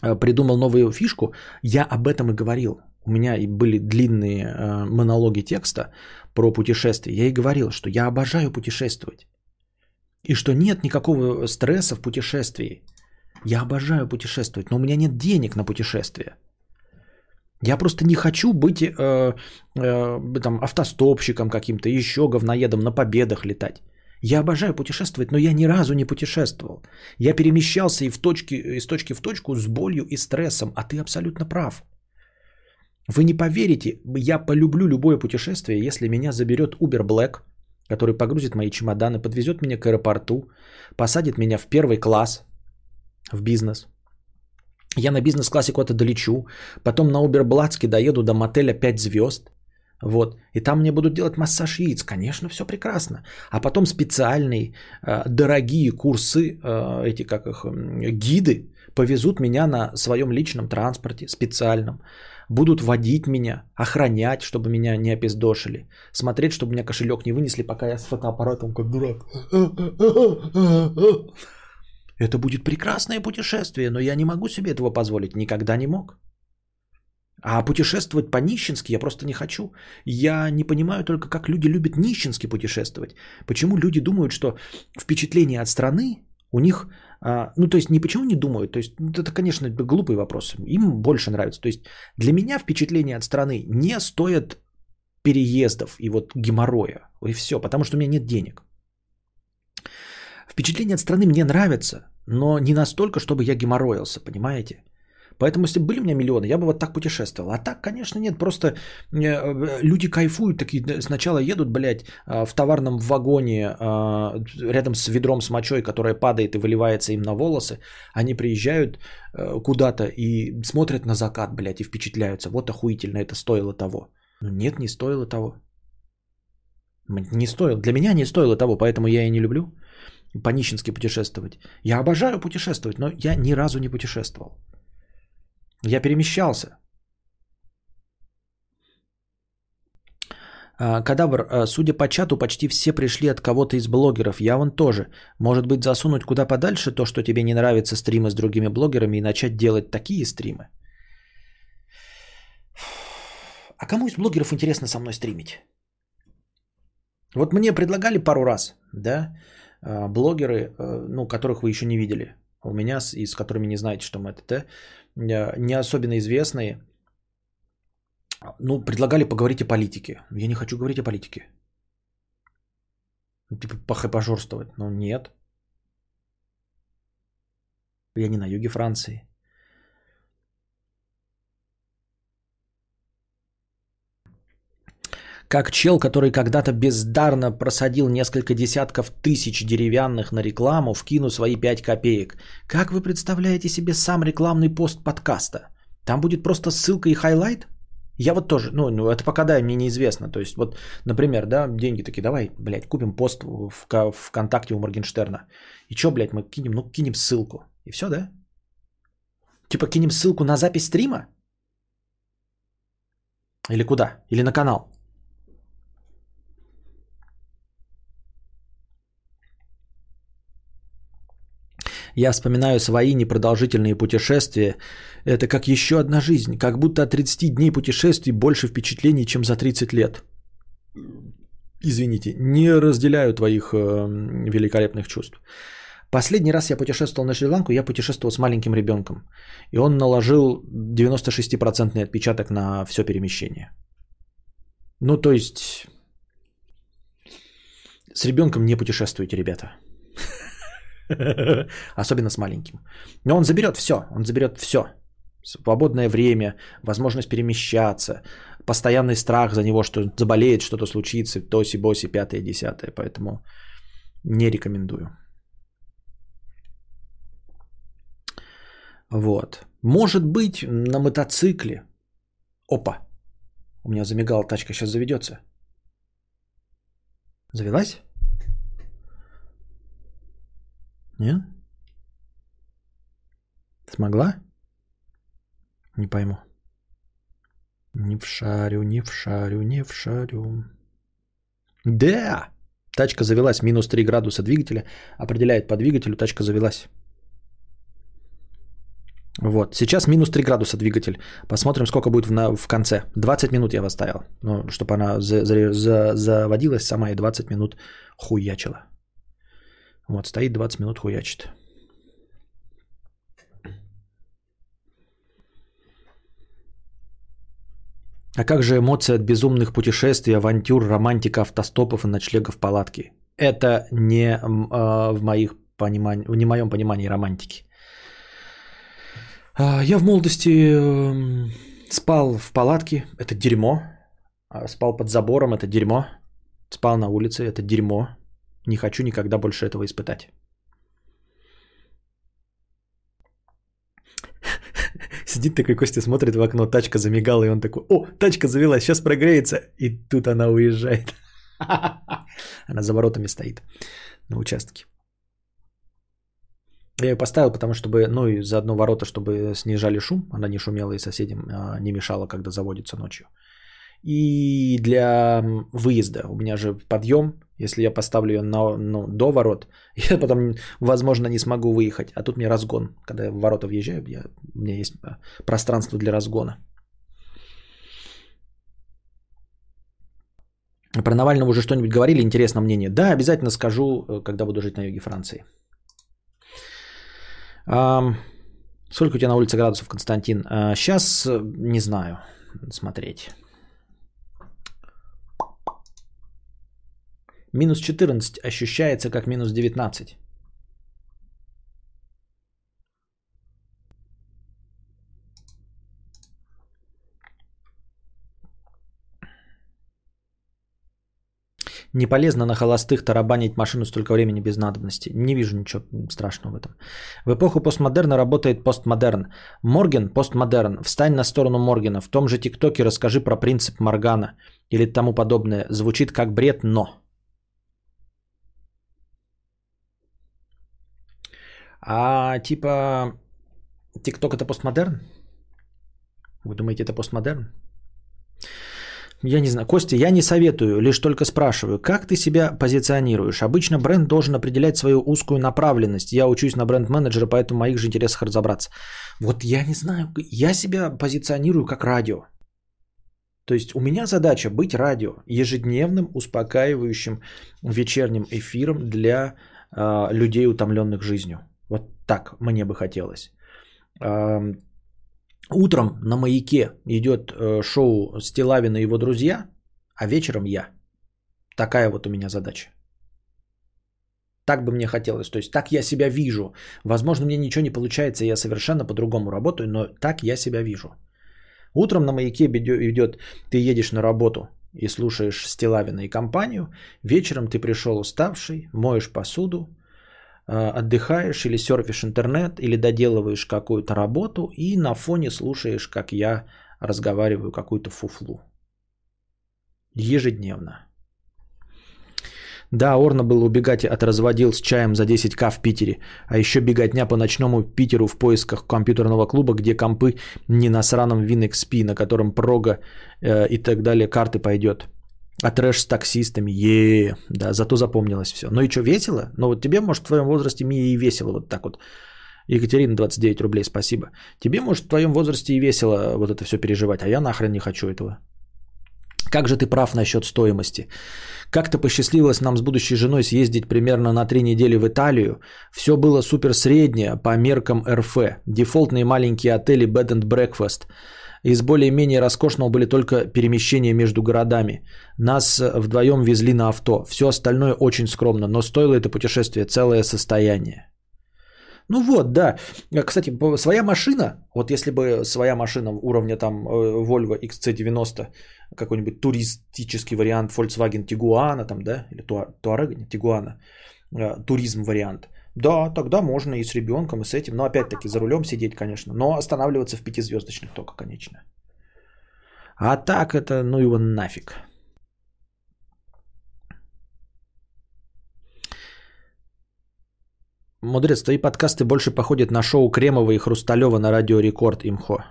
придумал новую фишку. Я об этом и говорил. У меня и были длинные э, монологи текста про путешествия. Я и говорил, что я обожаю путешествовать. И что нет никакого стресса в путешествии. Я обожаю путешествовать, но у меня нет денег на путешествие. Я просто не хочу быть э, э, там, автостопщиком каким-то, еще говноедом на победах летать. Я обожаю путешествовать, но я ни разу не путешествовал. Я перемещался и в точке, из точки в точку с болью и стрессом, а ты абсолютно прав. Вы не поверите, я полюблю любое путешествие, если меня заберет Uber Black, который погрузит мои чемоданы, подвезет меня к аэропорту, посадит меня в первый класс, в бизнес. Я на бизнес-классе куда-то долечу, потом на Уберблатске доеду до мотеля 5 звезд, вот, и там мне будут делать массаж яиц, конечно, все прекрасно. А потом специальные э, дорогие курсы, э, эти как их, м, гиды, повезут меня на своем личном транспорте специальном. будут водить меня, охранять, чтобы меня не опиздошили, смотреть, чтобы меня кошелек не вынесли, пока я с фотоаппаратом как дурак. Это будет прекрасное путешествие, но я не могу себе этого позволить, никогда не мог. А путешествовать по-нищенски я просто не хочу. Я не понимаю только, как люди любят нищенски путешествовать. Почему люди думают, что впечатление от страны у них... А, ну, то есть, не почему не думают. То есть, это, конечно, глупый вопрос. Им больше нравится. То есть, для меня впечатление от страны не стоят переездов и вот геморроя. И все, потому что у меня нет денег. Впечатление от страны мне нравится, но не настолько, чтобы я геморроился, понимаете? Поэтому, если были у меня миллионы, я бы вот так путешествовал. А так, конечно, нет. Просто э, люди кайфуют, такие сначала едут, блядь, э, в товарном вагоне э, рядом с ведром с мочой, которая падает и выливается им на волосы. Они приезжают куда-то и смотрят на закат, блядь, и впечатляются. Вот охуительно, это стоило того. Но нет, не стоило того. Не стоило. Для меня не стоило того, поэтому я и не люблю по-нищенски путешествовать. Я обожаю путешествовать, но я ни разу не путешествовал. Я перемещался. А, Кадабр, а, судя по чату, почти все пришли от кого-то из блогеров. Я вон тоже. Может быть, засунуть куда подальше то, что тебе не нравится стримы с другими блогерами и начать делать такие стримы? А кому из блогеров интересно со мной стримить? Вот мне предлагали пару раз, да, а, блогеры, ну, которых вы еще не видели у меня, и с которыми не знаете, что мы это, да, Э, не особенно известные, ну, предлагали поговорить о политике. Я не хочу говорить о политике. Ну, типа пожорствовать. Но нет. Я не на юге Франции. Как чел, который когда-то бездарно просадил несколько десятков тысяч деревянных на рекламу, вкину свои 5 копеек. Как вы представляете себе сам рекламный пост подкаста? Там будет просто ссылка и highlight? Я вот тоже, ну, ну это пока да, мне неизвестно. То есть вот, например, да, деньги такие, давай, блядь, купим пост в, в ВКонтакте у Моргенштерна. И что, блядь, мы кинем? Ну, кинем ссылку. И все, да? Типа кинем ссылку на запись стрима? Или куда? Или на канал? Я вспоминаю свои непродолжительные путешествия. Это как еще одна жизнь. Как будто от 30 дней путешествий больше впечатлений, чем за 30 лет. Извините, не разделяю твоих э, великолепных чувств. Последний раз я путешествовал на Шри-Ланку, я путешествовал с маленьким ребенком. И он наложил 96% отпечаток на все перемещение. Ну, то есть, с ребенком не путешествуйте, ребята. Особенно с маленьким. Но он заберет все. Он заберет все. Свободное время, возможность перемещаться, постоянный страх за него, что заболеет, что-то случится, тоси-боси, пятое, десятое. Поэтому не рекомендую. Вот. Может быть, на мотоцикле. Опа. У меня замигала тачка, сейчас заведется. Завелась? Не? Смогла? Не пойму. Не в шарю, не в шарю, не в шарю. Да! Тачка завелась. Минус 3 градуса двигателя. Определяет по двигателю. Тачка завелась. Вот. Сейчас минус 3 градуса двигатель. Посмотрим, сколько будет в, на, в конце. 20 минут я оставил. Ну, чтобы она за, за, за, заводилась сама и 20 минут хуячила. Вот, стоит 20 минут хуячит. А как же эмоции от безумных путешествий, авантюр, романтика, автостопов и ночлегов в палатке? Это не э, в, моих понимании, не моем понимании романтики. А, я в молодости спал в палатке, это дерьмо. А, спал под забором, это дерьмо. Спал на улице, это дерьмо. Не хочу никогда больше этого испытать. Сидит такой Костя, смотрит в окно, тачка замигала, и он такой, о, тачка завелась, сейчас прогреется. И тут она уезжает. Она за воротами стоит на участке. Я ее поставил, потому чтобы, ну и заодно ворота, чтобы снижали шум, она не шумела и соседям а, не мешала, когда заводится ночью. И для выезда у меня же подъем, если я поставлю ее на, ну, до ворот, я потом, возможно, не смогу выехать. А тут мне разгон. Когда я в ворота въезжаю, я, у меня есть а, пространство для разгона. Про Навального уже что-нибудь говорили? Интересно мнение. Да, обязательно скажу, э, когда буду жить на юге Франции. А, сколько у тебя на улице градусов, Константин? А, сейчас э, не знаю. Смотреть. Минус 14 ощущается как минус 19. Не полезно на холостых тарабанить машину столько времени без надобности. Не вижу ничего страшного в этом. В эпоху постмодерна работает постмодерн. Морген – постмодерн. Встань на сторону Моргена. В том же ТикТоке расскажи про принцип Моргана или тому подобное. Звучит как бред, но. А типа ТикТок это постмодерн? Вы думаете, это постмодерн? Я не знаю. Костя, я не советую, лишь только спрашиваю, как ты себя позиционируешь? Обычно бренд должен определять свою узкую направленность. Я учусь на бренд-менеджера, поэтому в моих же интересах разобраться. Вот я не знаю, я себя позиционирую как радио. То есть у меня задача быть радио, ежедневным, успокаивающим вечерним эфиром для э, людей, утомленных жизнью. Вот так мне бы хотелось. Утром на маяке идет э, шоу Стилавина и его друзья, а вечером я. Такая вот у меня задача. Так бы мне хотелось. То есть так я себя вижу. Возможно, мне ничего не получается, я совершенно по-другому работаю, но так я себя вижу. Утром на маяке идет, ты едешь на работу и слушаешь Стилавина и компанию. Вечером ты пришел уставший, моешь посуду, отдыхаешь или серфишь интернет, или доделываешь какую-то работу, и на фоне слушаешь, как я разговариваю какую-то фуфлу. Ежедневно. Да, Орна было убегать от разводил с чаем за 10к в Питере, а еще беготня по ночному Питеру в поисках компьютерного клуба, где компы не на сраном WinXP, на котором прога э, и так далее карты пойдет. А трэш с таксистами, е да, зато запомнилось все. Ну и что, весело? Ну вот тебе, может, в твоем возрасте, Мия, и весело вот так вот. Екатерина, 29 рублей, спасибо. Тебе, может, в твоем возрасте и весело вот это все переживать, а я нахрен не хочу этого. Как же ты прав насчет стоимости. Как-то посчастливилось нам с будущей женой съездить примерно на три недели в Италию. Все было супер среднее по меркам РФ. Дефолтные маленькие отели Bed and Breakfast – из более-менее роскошного были только перемещения между городами. Нас э, вдвоем везли на авто. Все остальное очень скромно, но стоило это путешествие целое состояние. Ну вот, да. Кстати, своя машина, вот если бы своя машина уровня там э, Volvo XC90, какой-нибудь туристический вариант Volkswagen Tiguan, там, да, или не, Tiguan, э, туризм вариант – да, тогда можно и с ребенком, и с этим. Но опять-таки за рулем сидеть, конечно. Но останавливаться в пятизвездочных только, конечно. А так это, ну его нафиг. Мудрец, твои подкасты больше походят на шоу Кремова и Хрусталева на радио Рекорд Имхо.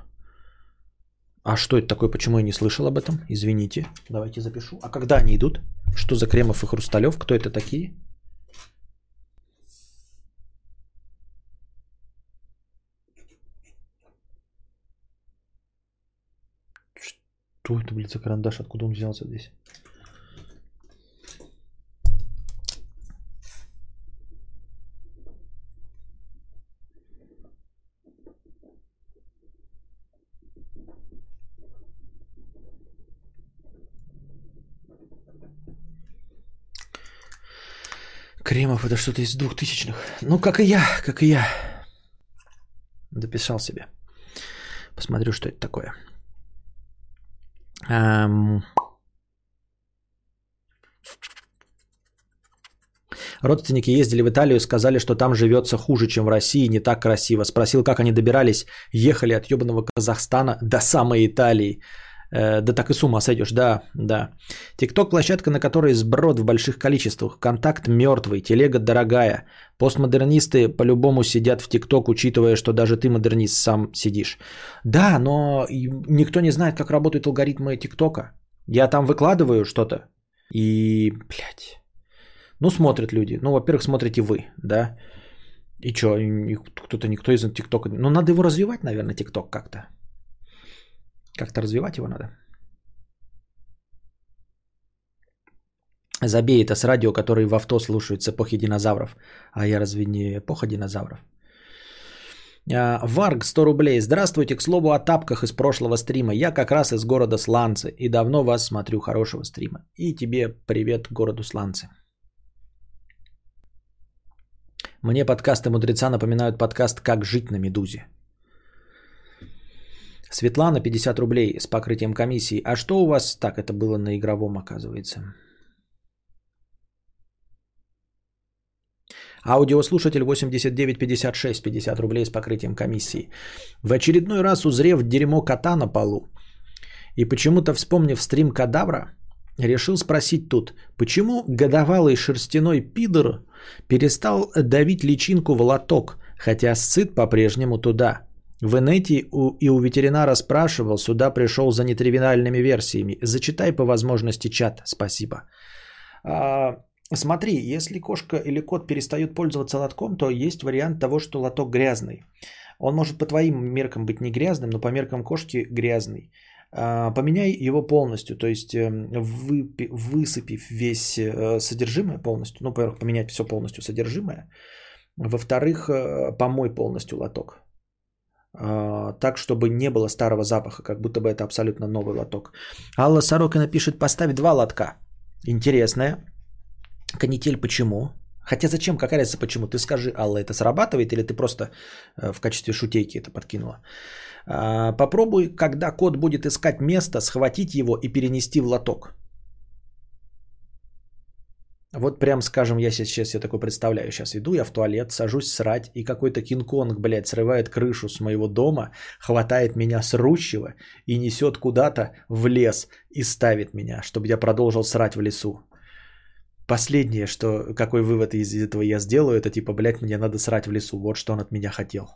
А что это такое? Почему я не слышал об этом? Извините. Давайте запишу. А когда они идут? Что за Кремов и Хрусталев? Кто это такие? Что это, блядь, за карандаш? Откуда он взялся здесь? Кремов это что-то из двухтысячных. Ну, как и я, как и я. Дописал себе. Посмотрю, что это такое. Эм... Родственники ездили в Италию, сказали, что там живется хуже, чем в России, не так красиво. Спросил, как они добирались, ехали от ебаного Казахстана до самой Италии. Э, да так и с ума сойдешь, да, да. Тикток площадка, на которой сброд в больших количествах. Контакт мертвый, телега дорогая. Постмодернисты по-любому сидят в ТикТок, учитывая, что даже ты модернист сам сидишь. Да, но никто не знает, как работают алгоритмы ТикТока. Я там выкладываю что-то и, блядь, ну смотрят люди. Ну, во-первых, смотрите вы, да. И что, кто-то, никто из ТикТока... Ну, надо его развивать, наверное, ТикТок как-то. Как-то развивать его надо. Забей это с радио, которые в авто слушают с эпохи динозавров. А я разве не эпоха динозавров? А, Варг 100 рублей. Здравствуйте, к слову о тапках из прошлого стрима. Я как раз из города Сланцы и давно вас смотрю хорошего стрима. И тебе привет городу Сланцы. Мне подкасты мудреца напоминают подкаст «Как жить на Медузе». Светлана, 50 рублей с покрытием комиссии. А что у вас... Так, это было на игровом, оказывается. Аудиослушатель 8956, 50 рублей с покрытием комиссии. В очередной раз узрев дерьмо кота на полу и почему-то вспомнив стрим кадавра, решил спросить тут, почему годовалый шерстяной пидор перестал давить личинку в лоток, хотя сцит по-прежнему туда. В инете и у ветеринара спрашивал, сюда пришел за нетривиальными версиями. Зачитай по возможности чат, спасибо. А, смотри, если кошка или кот перестают пользоваться лотком, то есть вариант того, что лоток грязный. Он может по твоим меркам быть не грязным, но по меркам кошки грязный. А, поменяй его полностью, то есть эм, высыпив весь э, содержимое полностью, ну, во-первых, поменять все полностью содержимое, во-вторых, э, помой полностью лоток, так, чтобы не было старого запаха, как будто бы это абсолютно новый лоток. Алла Сорокина пишет, поставь два лотка. Интересная. Канитель почему? Хотя зачем, какая разница почему? Ты скажи, Алла, это срабатывает или ты просто э, в качестве шутейки это подкинула? А, попробуй, когда кот будет искать место, схватить его и перенести в лоток. Вот прям, скажем, я сейчас я такой представляю, сейчас иду я в туалет, сажусь срать, и какой-то Кинг-Конг, блядь, срывает крышу с моего дома, хватает меня с рущего и несет куда-то в лес и ставит меня, чтобы я продолжил срать в лесу. Последнее, что, какой вывод из этого я сделаю, это типа, блядь, мне надо срать в лесу, вот что он от меня хотел.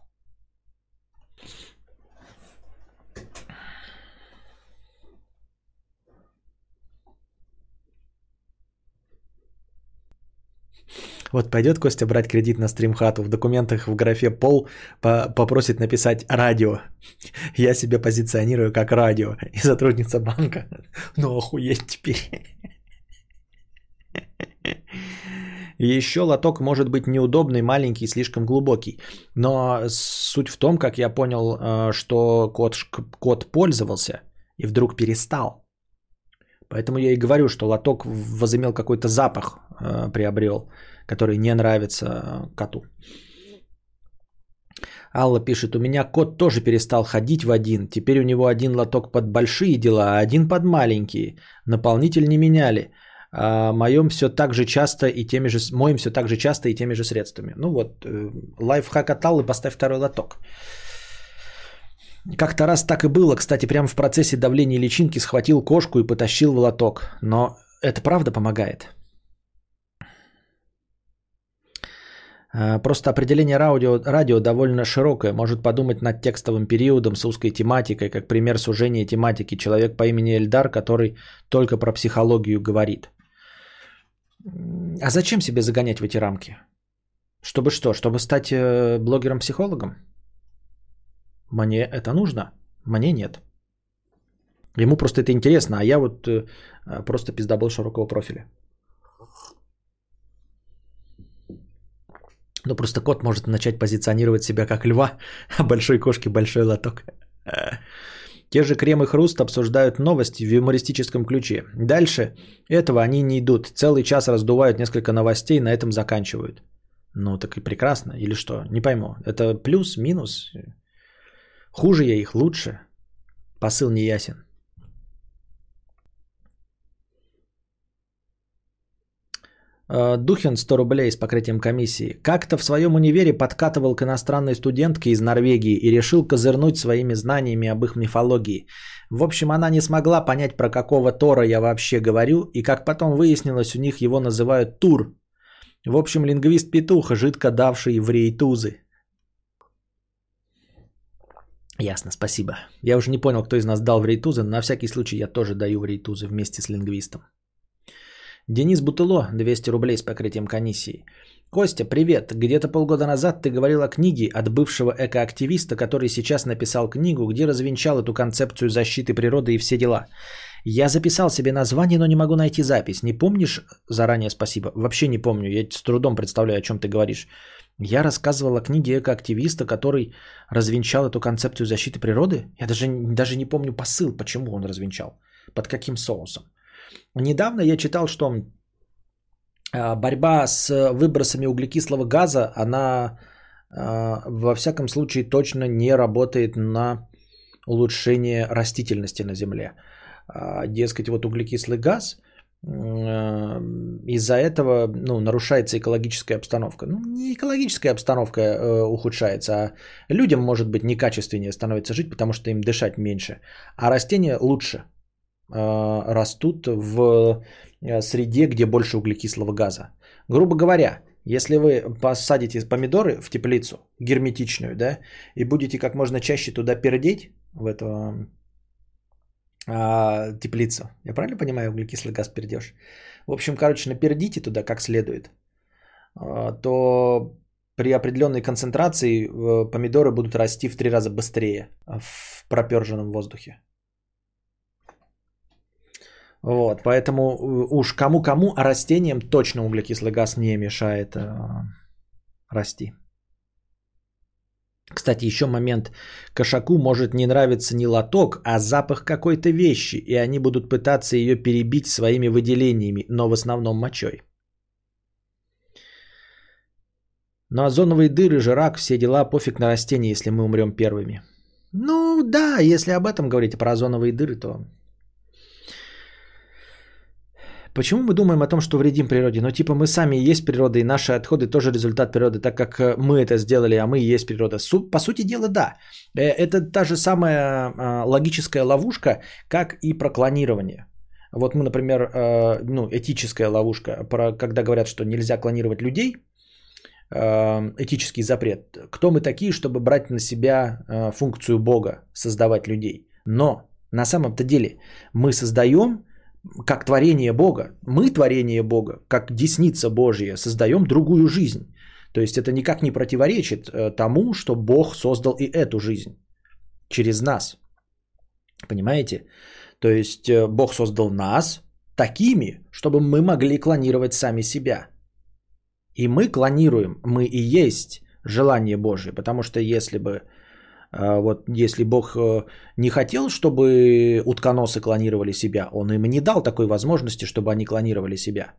Вот пойдет Костя брать кредит на стримхату, в документах в графе пол попросит написать радио. Я себя позиционирую как радио. И сотрудница банка. Ну охуеть теперь. Еще лоток может быть неудобный, маленький, слишком глубокий. Но суть в том, как я понял, э, что кот, кот пользовался и вдруг перестал. Поэтому я и говорю, что лоток возымел какой-то запах, э, приобрел который не нравится коту. Алла пишет, у меня кот тоже перестал ходить в один. Теперь у него один лоток под большие дела, а один под маленькие. Наполнитель не меняли. А моем все так же часто и теми же, моим все так же часто и теми же средствами. Ну вот, э, лайфхак от Аллы, поставь второй лоток. Как-то раз так и было, кстати, прямо в процессе давления личинки схватил кошку и потащил в лоток. Но это правда помогает. Просто определение радио, радио довольно широкое. Может подумать над текстовым периодом с узкой тематикой, как пример сужения тематики. Человек по имени Эльдар, который только про психологию говорит. А зачем себе загонять в эти рамки? Чтобы что? Чтобы стать э, блогером-психологом? Мне это нужно? Мне нет. Ему просто это интересно, а я вот э, просто пиздобол широкого профиля. Ну, просто кот может начать позиционировать себя как льва, а большой кошки большой лоток. Те же Крем и Хруст обсуждают новости в юмористическом ключе. Дальше этого они не идут. Целый час раздувают несколько новостей, на этом заканчивают. Ну, так и прекрасно. Или что? Не пойму. Это плюс, минус? Хуже я их, лучше? Посыл не ясен. Духин 100 рублей с покрытием комиссии. Как-то в своем универе подкатывал к иностранной студентке из Норвегии и решил козырнуть своими знаниями об их мифологии. В общем, она не смогла понять, про какого Тора я вообще говорю, и как потом выяснилось, у них его называют Тур. В общем, лингвист-петух, жидко давший в рейтузы. Ясно, спасибо. Я уже не понял, кто из нас дал в рейтузы, но на всякий случай я тоже даю в рейтузы вместе с лингвистом. Денис Бутыло, 200 рублей с покрытием комиссии. Костя, привет. Где-то полгода назад ты говорил о книге от бывшего экоактивиста, который сейчас написал книгу, где развенчал эту концепцию защиты природы и все дела. Я записал себе название, но не могу найти запись. Не помнишь? Заранее спасибо. Вообще не помню. Я с трудом представляю, о чем ты говоришь. Я рассказывал о книге экоактивиста, который развенчал эту концепцию защиты природы. Я даже, даже не помню посыл, почему он развенчал. Под каким соусом. Недавно я читал, что а, борьба с выбросами углекислого газа, она а, во всяком случае точно не работает на улучшение растительности на Земле. А, дескать, вот углекислый газ, из-за этого ну, нарушается экологическая обстановка. Ну, не экологическая обстановка э, ухудшается, а людям, может быть, некачественнее становится жить, потому что им дышать меньше, а растения лучше Э, растут в э, среде, где больше углекислого газа. Грубо говоря, если вы посадите помидоры в теплицу герметичную, да, и будете как можно чаще туда пердеть, в эту а, теплицу, я правильно понимаю, углекислый газ пердеж? В общем, короче, напердите туда как следует, а, то при определенной концентрации э, помидоры будут расти в три раза быстрее в проперженном воздухе. Вот, поэтому э, уж кому-кому, а растениям точно углекислый газ не мешает э, расти. Кстати, еще момент. Кошаку может не нравиться не лоток, а запах какой-то вещи, и они будут пытаться ее перебить своими выделениями, но в основном мочой. Ну, озоновые дыры, жирак, все дела, пофиг на растения, если мы умрем первыми. Ну да, если об этом говорить, про озоновые дыры, то Почему мы думаем о том, что вредим природе? Ну, типа, мы сами и есть природа, и наши отходы тоже результат природы, так как э, мы это сделали, а мы и есть природа. По сути дела, да. Э, это та же самая а, логическая ловушка, как и про клонирование. Вот мы, например, э, ну, этическая ловушка, про, когда говорят, что нельзя клонировать людей, этический запрет. Кто мы такие, чтобы брать на себя функцию Бога, создавать людей? Но на самом-то деле мы создаем как творение Бога. Мы творение Бога, как десница Божья, создаем другую жизнь. То есть это никак не противоречит э, тому, что Бог создал и эту жизнь через нас. Понимаете? То есть э, Бог создал нас такими, чтобы мы могли клонировать сами себя. И мы клонируем, мы и есть желание Божье, потому что если бы вот если Бог э, не хотел, чтобы утконосы клонировали себя, Он им не дал такой возможности, чтобы они клонировали себя.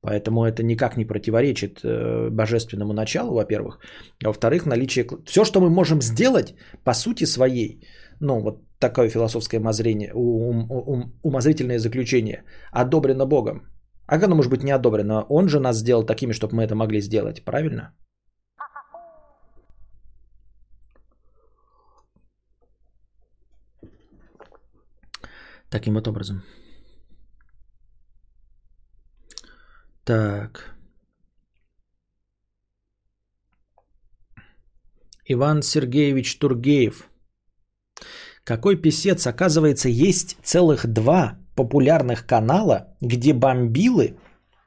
Поэтому это никак не противоречит э, божественному началу, во-первых. А во-вторых, наличие... Все, что мы можем сделать, по сути своей, ну, вот такое философское умозрение, ум, ум, умозрительное заключение, одобрено Богом. А как оно может быть не одобрено? Он же нас сделал такими, чтобы мы это могли сделать, правильно? Таким вот образом. Так. Иван Сергеевич Тургеев. Какой писец, оказывается, есть целых два популярных канала, где бомбилы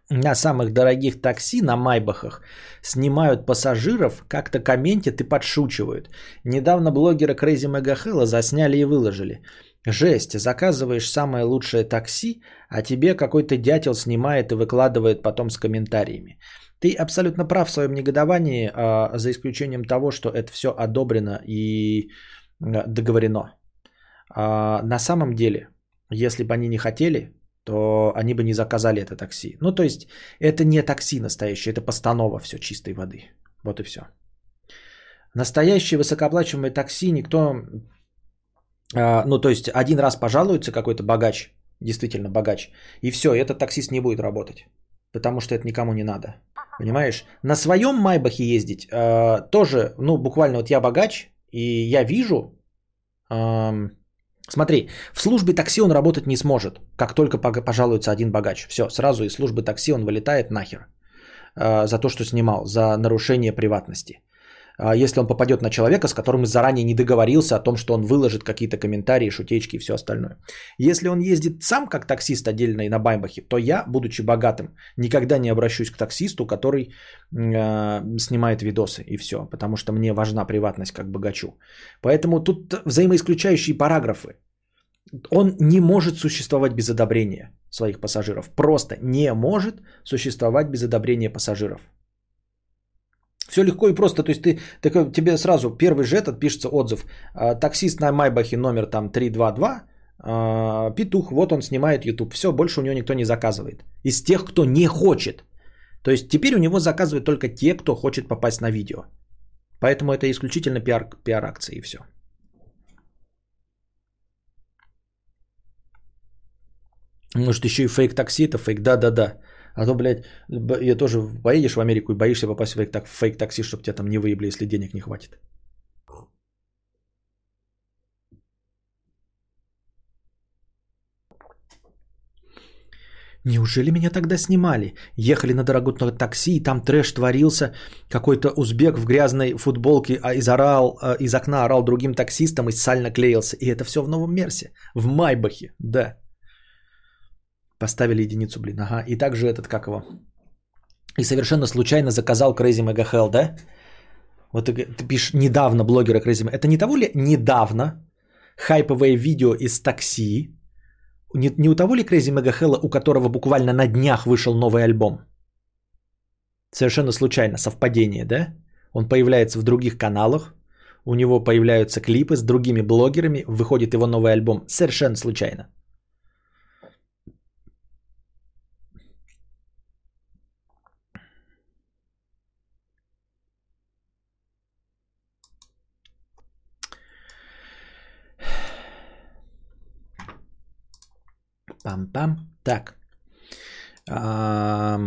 на самых дорогих такси на Майбахах снимают пассажиров, как-то комментят и подшучивают. Недавно блогера Crazy Mega Hell засняли и выложили. Жесть, заказываешь самое лучшее такси, а тебе какой-то дятел снимает и выкладывает потом с комментариями. Ты абсолютно прав в своем негодовании, а, за исключением того, что это все одобрено и договорено. А, на самом деле, если бы они не хотели, то они бы не заказали это такси. Ну, то есть, это не такси настоящее, это постанова все чистой воды. Вот и все. Настоящее высокооплачиваемое такси никто ну, то есть один раз пожалуется какой-то богач, действительно богач, и все, этот таксист не будет работать. потому что это никому не надо. Понимаешь? На своем Майбахе ездить э, тоже, ну, буквально вот я богач, и я вижу, э, смотри, в службе такси он работать не сможет, как только пожалуется один богач. Все, сразу из службы такси он вылетает нахер э, за то, что снимал, за нарушение приватности. А, если он попадет на человека, с которым заранее не договорился о том, что он выложит какие-то комментарии, шутечки и все остальное. Если он ездит сам как таксист отдельно и на Баймбахе, то я, будучи богатым, никогда не обращусь к таксисту, который э, снимает видосы и все, потому что мне важна приватность как богачу. Поэтому тут взаимоисключающие параграфы. Он не может существовать без одобрения своих пассажиров. Просто не может существовать без одобрения пассажиров. Все легко и просто. То есть ты, ты тебе сразу первый же этот пишется отзыв. А, таксист на Майбахе номер там 322, а, петух, вот он снимает YouTube. Все, больше у него никто не заказывает. Из тех, кто не хочет. То есть теперь у него заказывают только те, кто хочет попасть на видео. Поэтому это исключительно пиар, пиар-акции и все. Может еще и фейк такси, это фейк, да-да-да. А то, блядь, я тоже поедешь в Америку и боишься попасть в фейк, фейк такси, чтобы тебя там не выебли, если денег не хватит. Неужели меня тогда снимали? Ехали на дорогое такси, и там трэш творился. Какой-то узбек в грязной футболке а из, орал, а, из окна орал другим таксистам и сально клеился. И это все в Новом Мерсе. В Майбахе, да. Поставили единицу, блин, ага. И также этот, как его? И совершенно случайно заказал Crazy Mega Hell, да? Вот ты, ты пишешь недавно блогера Crazy Mega. Это не того ли недавно хайповое видео из такси? Не, не у того ли Crazy Mega Hell, у которого буквально на днях вышел новый альбом? Совершенно случайно, совпадение, да? Он появляется в других каналах, у него появляются клипы с другими блогерами, выходит его новый альбом совершенно случайно. Пам-пам. Так. А...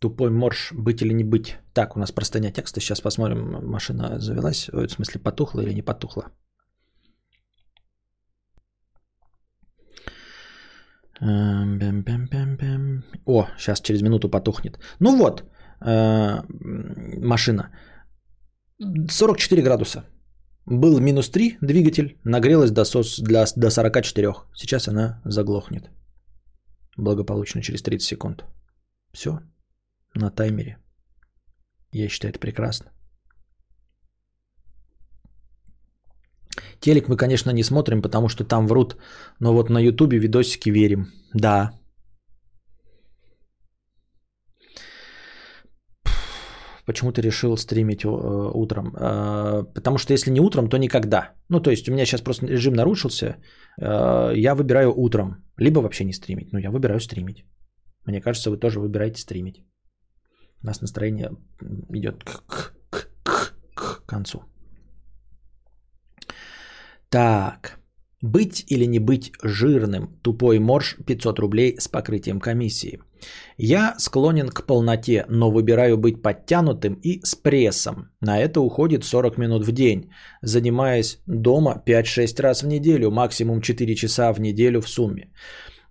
Тупой морж, быть или не быть. Так, у нас простыня текста. Сейчас посмотрим, машина завелась. В смысле, потухла или не потухла. О, сейчас через минуту потухнет. Ну вот, э, машина. 44 градуса. Был минус 3 двигатель, нагрелась до, сос, для, до 44. Сейчас она заглохнет. Благополучно через 30 секунд. Все. На таймере. Я считаю это прекрасно. Телек мы, конечно, не смотрим, потому что там врут. Но вот на ютубе видосики верим. Да, Почему ты решил стримить э, утром? Э, потому что если не утром, то никогда. Ну, то есть у меня сейчас просто режим нарушился. Э, я выбираю утром. Либо вообще не стримить. Ну, я выбираю стримить. Мне кажется, вы тоже выбираете стримить. У нас настроение идет к, к, к, к, к концу. Так. Быть или не быть жирным? Тупой морж 500 рублей с покрытием комиссии. Я склонен к полноте, но выбираю быть подтянутым и с прессом. На это уходит 40 минут в день, занимаясь дома 5-6 раз в неделю, максимум 4 часа в неделю в сумме.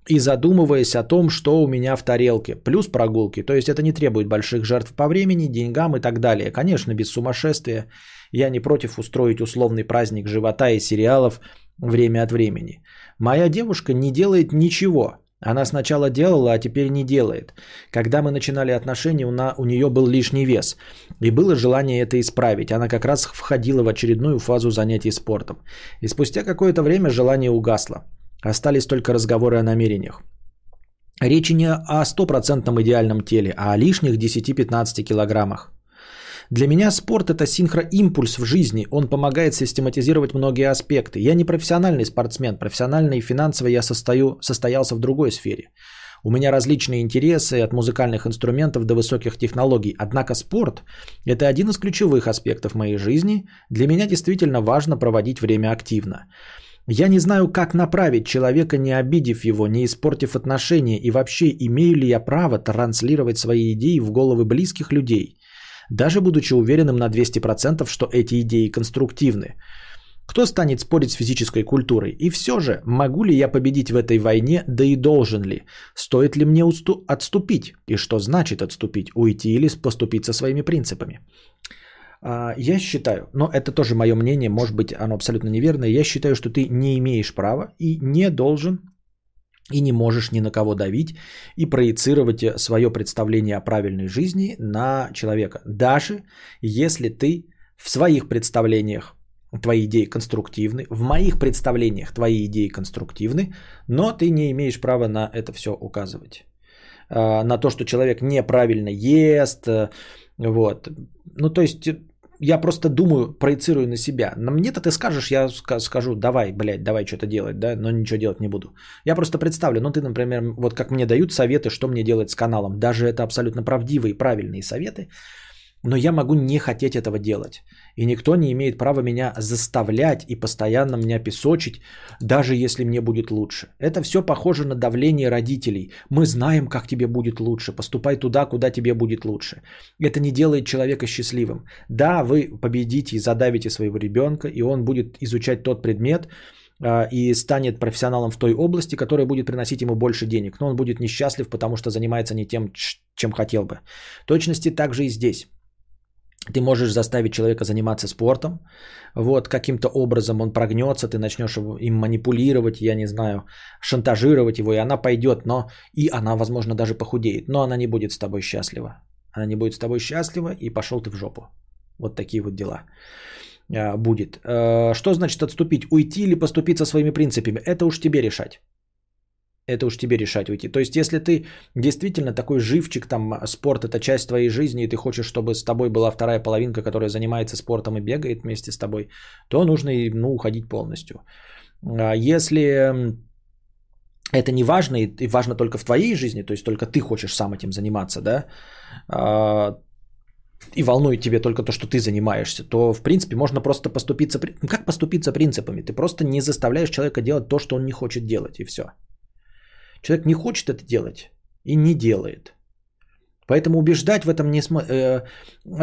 И задумываясь о том, что у меня в тарелке, плюс прогулки. То есть это не требует больших жертв по времени, деньгам и так далее. Конечно, без сумасшествия. Я не против устроить условный праздник живота и сериалов время от времени. Моя девушка не делает ничего, она сначала делала, а теперь не делает. Когда мы начинали отношения, у нее был лишний вес. И было желание это исправить. Она как раз входила в очередную фазу занятий спортом. И спустя какое-то время желание угасло. Остались только разговоры о намерениях. Речи не о стопроцентном идеальном теле, а о лишних 10-15 килограммах. Для меня спорт это синхроимпульс в жизни. Он помогает систематизировать многие аспекты. Я не профессиональный спортсмен. Профессионально и финансово я состою, состоялся в другой сфере. У меня различные интересы от музыкальных инструментов до высоких технологий. Однако спорт – это один из ключевых аспектов моей жизни. Для меня действительно важно проводить время активно. Я не знаю, как направить человека, не обидев его, не испортив отношения, и вообще имею ли я право транслировать свои идеи в головы близких людей, даже будучи уверенным на 200%, что эти идеи конструктивны. Кто станет спорить с физической культурой? И все же, могу ли я победить в этой войне, да и должен ли? Стоит ли мне усту- отступить? И что значит отступить? Уйти или поступить со своими принципами? А, Я считаю, но это тоже мое мнение, может быть оно абсолютно неверное, я считаю, что ты не имеешь права и не должен и не можешь ни на кого давить и проецировать свое представление о правильной жизни на человека. Даже если ты в своих представлениях твои идеи конструктивны, в моих представлениях твои идеи конструктивны, но ты не имеешь права на это все указывать. А, На то, что человек неправильно ест, э, вот. Ну, то есть я просто думаю, проецирую на себя. На мне-то ты скажешь, я ска- скажу, давай, блядь, давай что-то делать, да, но ничего делать не буду. Я просто представлю, ну ты, например, вот как мне дают советы, что мне делать с каналом. Даже это абсолютно правдивые правильные советы, но я могу не хотеть этого делать. И никто не имеет права меня заставлять и постоянно меня песочить, даже если мне будет лучше. Это все похоже на давление родителей. Мы знаем, как тебе будет лучше. Поступай туда, куда тебе будет лучше. Это не делает человека счастливым. Да, вы победите и задавите своего ребенка, и он будет изучать тот предмет, а, и станет профессионалом в той области, которая будет приносить ему больше денег. Но он будет несчастлив, потому что занимается не тем, чем хотел бы. В точности также и здесь. Ты можешь заставить человека заниматься спортом, вот каким-то образом он прогнется, ты начнешь его- им манипулировать, я не знаю, шантажировать его, и она пойдет, но и она, возможно, даже похудеет, но она не будет с тобой счастлива. Она не будет с тобой счастлива, и пошел ты в жопу. Вот такие вот дела а, будет. Э, Что значит отступить? Уйти или поступить со своими принципами? Это уж тебе решать. Это уж тебе решать уйти. То есть, если ты действительно такой живчик, там спорт это часть твоей жизни, и ты хочешь, чтобы с тобой была вторая половинка, которая занимается спортом и бегает вместе с тобой, то нужно ну, уходить полностью. А Если это не важно, и важно только в твоей жизни, то есть только ты хочешь сам этим заниматься, да, а, и волнует тебе только то, что ты занимаешься, то, в принципе, можно просто поступиться... ну, Как поступиться принципами? Ты просто не заставляешь человека делать то, что он не хочет делать, и все. Человек не хочет это делать и не делает. Поэтому убеждать в этом не см... э,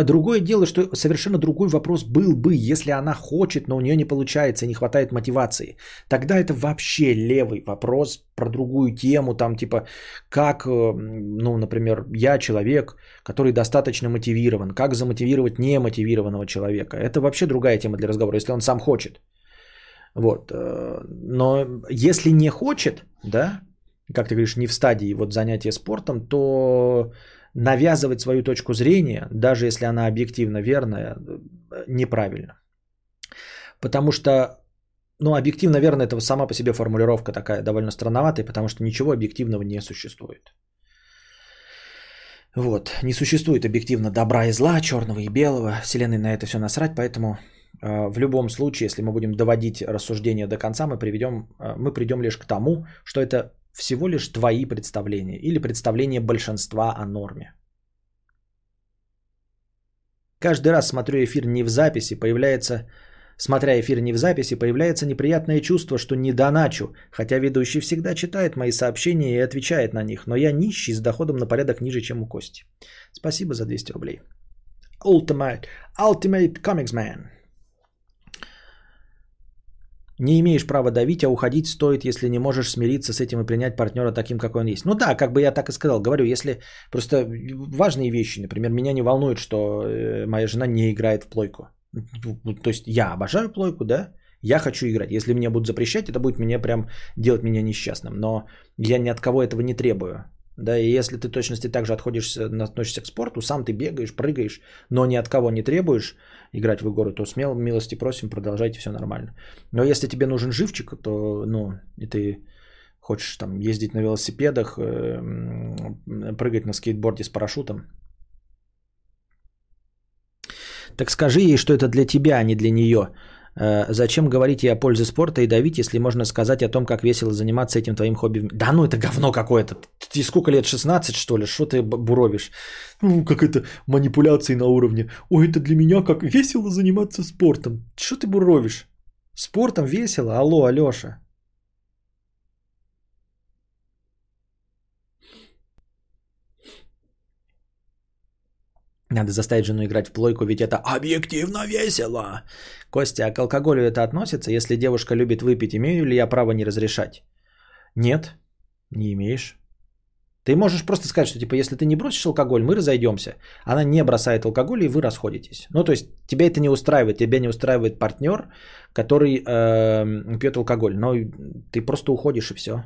Другое дело, что совершенно другой вопрос был бы, если она хочет, но у нее не получается, не хватает мотивации. Тогда это вообще левый вопрос про другую тему, там типа, как, э, ну, например, я человек, который достаточно мотивирован, как замотивировать немотивированного человека. Это вообще другая тема для разговора, если он сам хочет. Вот. э, Но если не хочет, да, как ты говоришь, не в стадии вот занятия спортом, то навязывать свою точку зрения, даже если она объективно верная, неправильно. Потому что, ну, объективно верно, это сама по себе формулировка такая довольно странноватая, потому что ничего объективного не существует. Вот, не существует объективно добра и зла, черного и белого, Вселенной на это все насрать, поэтому э, в любом случае, если мы будем доводить рассуждение до конца, мы, приведем, э, мы придем лишь к тому, что это всего лишь твои представления или представление большинства о норме. Каждый раз смотрю эфир не в записи, появляется, смотря эфир не в записи, появляется неприятное чувство, что не доначу, хотя ведущий всегда читает мои сообщения и отвечает на них, но я нищий с доходом на порядок ниже, чем у Кости. Спасибо за 200 рублей. Ultimate, Ultimate Comics Man. Не имеешь права давить, а уходить стоит, если не можешь смириться с этим и принять партнера таким, какой он есть. Ну да, как бы я так и сказал. Говорю, если просто важные вещи, например, меня не волнует, что э, моя жена не играет в плойку. Ну, То есть я обожаю плойку, да, я хочу играть. Если мне будут запрещать, это будет меня прям делать меня несчастным. Но я ни от кого этого не требую. Да, и если ты точности также отходишь, относишься к спорту, сам ты бегаешь, прыгаешь, но ни от кого не требуешь играть в игру, то смело, милости просим, продолжайте, все нормально. Но если тебе нужен живчик, то, ну, и ты хочешь там ездить на велосипедах, э, прыгать на скейтборде с парашютом, так скажи ей, что это для тебя, а не для нее. Э, Зачем говорить ей о пользе спорта и давить, если можно сказать о том, как весело заниматься этим твоим хобби? Да ну это говно какое-то. Ты сколько лет, 16 что ли? Что ты буровишь? Ну, как это манипуляции на уровне. Ой, это для меня как весело заниматься спортом. Что ты буровишь? Спортом весело? Алло, Алёша. Надо заставить жену играть в плойку, ведь это объективно весело. Костя, а к алкоголю это относится? Если девушка любит выпить, имею ли я право не разрешать? Нет, не имеешь. Ты можешь просто сказать, что типа, если ты не бросишь алкоголь, мы разойдемся. Она не бросает алкоголь, и вы расходитесь. Ну, то есть, тебя это не устраивает, тебя не устраивает партнер, который э, пьет алкоголь. Но ты просто уходишь и все.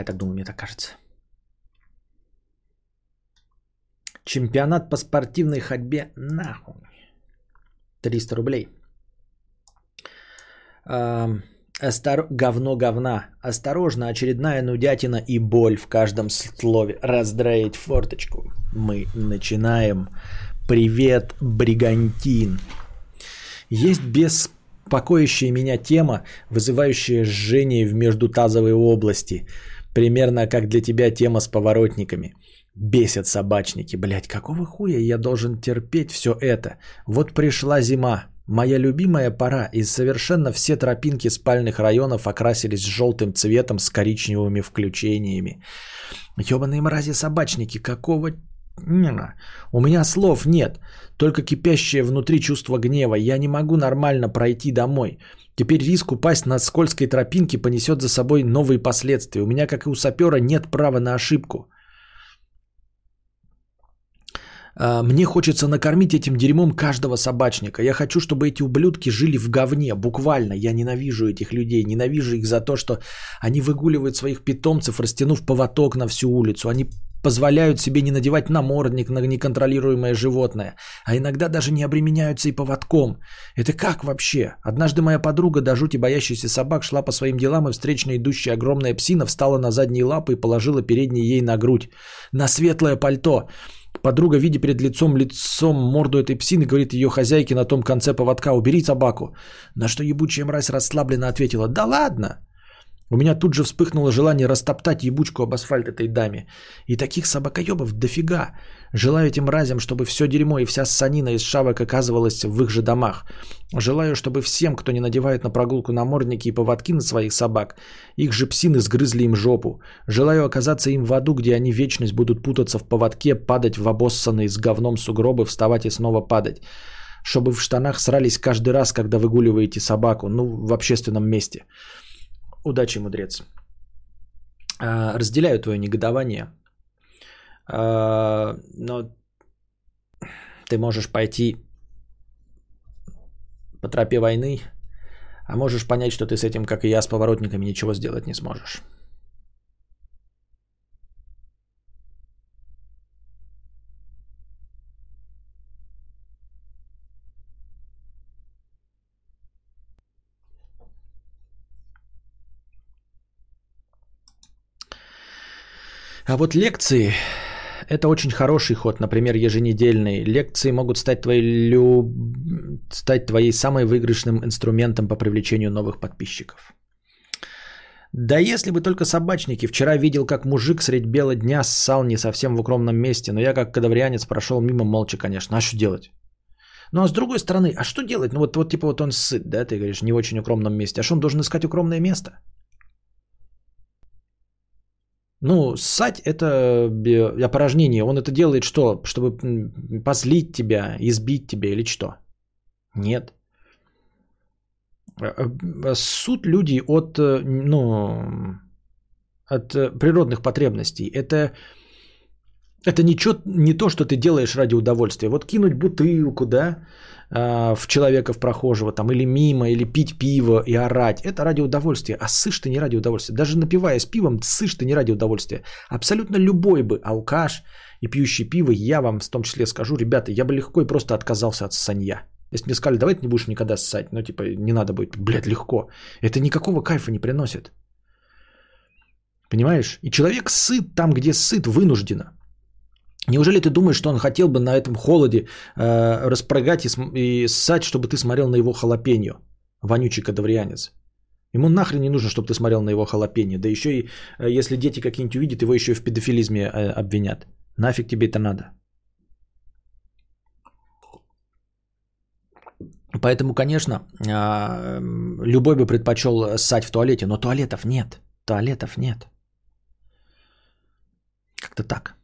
Я так думаю, мне так кажется. Чемпионат по спортивной ходьбе нахуй. 300 рублей. Остор... Говно говна. Осторожно, очередная нудятина и боль в каждом слове. Раздраить форточку. Мы начинаем. Привет, бригантин. Есть беспокоящая меня тема, вызывающая жжение в междутазовой области. Примерно как для тебя тема с поворотниками. Бесят собачники, блядь, какого хуя я должен терпеть все это? Вот пришла зима, моя любимая пора, и совершенно все тропинки спальных районов окрасились желтым цветом с коричневыми включениями. Ёбаные мрази собачники, какого у меня слов нет, только кипящее внутри чувство гнева. Я не могу нормально пройти домой. Теперь риск упасть на скользкой тропинке понесет за собой новые последствия. У меня, как и у сапера, нет права на ошибку. А, мне хочется накормить этим дерьмом каждого собачника. Я хочу, чтобы эти ублюдки жили в говне, буквально. Я ненавижу этих людей, ненавижу их за то, что они выгуливают своих питомцев, растянув поводок на всю улицу. Они позволяют себе не надевать намордник на неконтролируемое животное, а иногда даже не обременяются и поводком. Это как вообще? Однажды моя подруга, до жути боящаяся собак, шла по своим делам, и встречно идущая огромная псина встала на задние лапы и положила передние ей на грудь. На светлое пальто. Подруга, видя перед лицом лицом морду этой псины, говорит ее хозяйке на том конце поводка «Убери собаку». На что ебучая мразь расслабленно ответила «Да ладно». У меня тут же вспыхнуло желание растоптать ебучку об асфальт этой даме. И таких собакоебов дофига. Желаю этим мразям, чтобы все дерьмо и вся санина из шавок оказывалась в их же домах. Желаю, чтобы всем, кто не надевает на прогулку намордники и поводки на своих собак, их же псины сгрызли им жопу. Желаю оказаться им в аду, где они вечность будут путаться в поводке, падать в обоссанные с говном сугробы, вставать и снова падать. Чтобы в штанах срались каждый раз, когда выгуливаете собаку, ну, в общественном месте. Удачи, мудрец. А, разделяю твое негодование. А, но ты можешь пойти по тропе войны, а можешь понять, что ты с этим, как и я, с поворотниками ничего сделать не сможешь. А вот лекции – это очень хороший ход, например, еженедельные. Лекции могут стать твоей, люб... стать твоей самой выигрышным инструментом по привлечению новых подписчиков. Да если бы только собачники. Вчера видел, как мужик средь бела дня ссал не совсем в укромном месте, но я как кадаврианец прошел мимо молча, конечно. А что делать? Ну а с другой стороны, а что делать? Ну вот, вот типа вот он сыт, да, ты говоришь, не в очень укромном месте. А что он должен искать укромное место? Ну, ссать – это опорожнение. Он это делает что? Чтобы позлить тебя, избить тебя или что? Нет. Э, э, суд люди от, э, ну, от природных потребностей. Это, это ничего, не то, что ты делаешь ради удовольствия. Вот кинуть бутылку, да, а, в человека в прохожего там или мимо, или пить пиво и орать. Это ради удовольствия. А сышь ты не ради удовольствия. Даже напиваясь пивом, сышь ты не ради удовольствия. Абсолютно любой бы алкаш и пьющий пиво, я вам в том числе скажу, ребята, я бы легко и просто отказался от санья. Если мне сказали, давай ты не будешь никогда ссать, ну типа не надо будет, блядь, легко. Это никакого кайфа не приносит. Понимаешь? И человек сыт там, где сыт, вынужденно. Неужели ты думаешь, что он хотел бы на этом холоде э, распрыгать и, и ссать, чтобы ты смотрел на его халапеньо, вонючий кадаврианец? Ему нахрен не нужно, чтобы ты смотрел на его халапеньо. Да еще и, э, если дети какие-нибудь увидят, его еще и в педофилизме э, обвинят. Нафиг тебе это надо? Поэтому, конечно, а, любой бы предпочел ссать в туалете, но туалетов нет. Туалетов нет. Как-то так.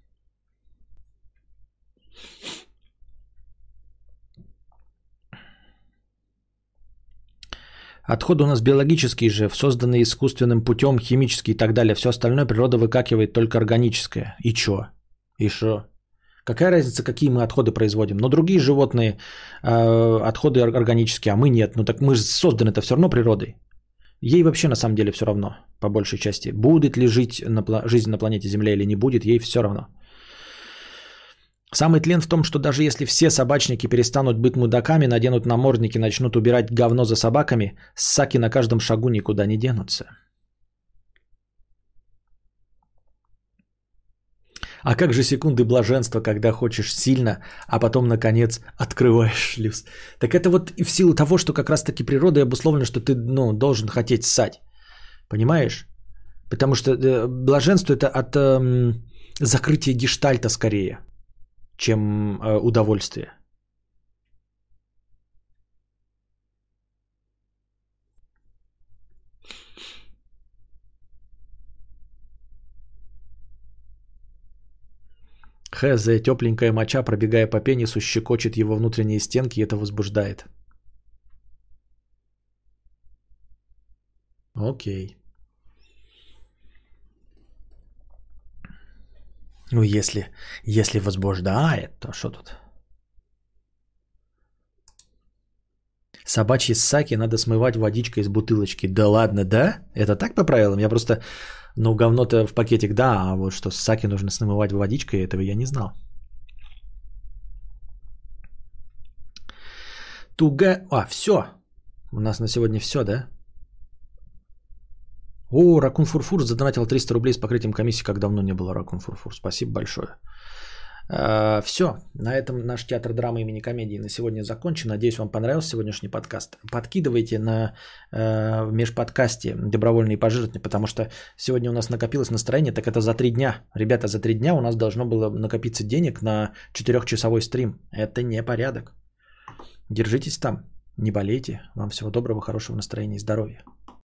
Отходы у нас биологические же, созданные искусственным путем, химические и так далее. Все остальное природа выкакивает только органическое. И чё? И что? Какая разница, какие мы отходы производим? Но другие животные э, отходы органические, а мы нет. Ну так мы же созданы это все равно природой. Ей вообще на самом деле все равно, по большей части. Будет ли жить на, жизнь на планете Земля или не будет, ей все равно. Самый тлен в том, что даже если все собачники перестанут быть мудаками, наденут намордники, начнут убирать говно за собаками, саки на каждом шагу никуда не денутся. А как же секунды блаженства, когда хочешь сильно, а потом, наконец, открываешь шлюз? Так это вот и в силу того, что как раз-таки природой обусловлено, что ты ну, должен хотеть ссать. Понимаешь? Потому что э, блаженство это от э, закрытия гештальта скорее, чем э, удовольствие. Хз, тепленькая моча, пробегая по пенису, щекочет его внутренние стенки, и это возбуждает. Окей. Ну, если, если возбуждает, то что тут? Собачьи саки надо смывать водичкой из бутылочки. Да ладно, да? Это так по правилам? Я просто ну, говно-то в пакетик, да, а вот что саки нужно смывать водичкой, этого я не знал. Туга... А, все. У нас на сегодня все, да? О, Ракун Фурфур задонатил 300 рублей с покрытием комиссии, как давно не было Ракун Фурфур. Спасибо большое. Э, Все, на этом наш театр драмы имени комедии на сегодня закончен. Надеюсь, вам понравился сегодняшний подкаст. Подкидывайте на э, межподкасте добровольные пожертвования, потому что сегодня у нас накопилось настроение, так это за три дня. Ребята, за три дня у нас должно было накопиться денег на четырехчасовой стрим. Это не порядок. Держитесь там, не болейте. Вам всего доброго, хорошего настроения и здоровья.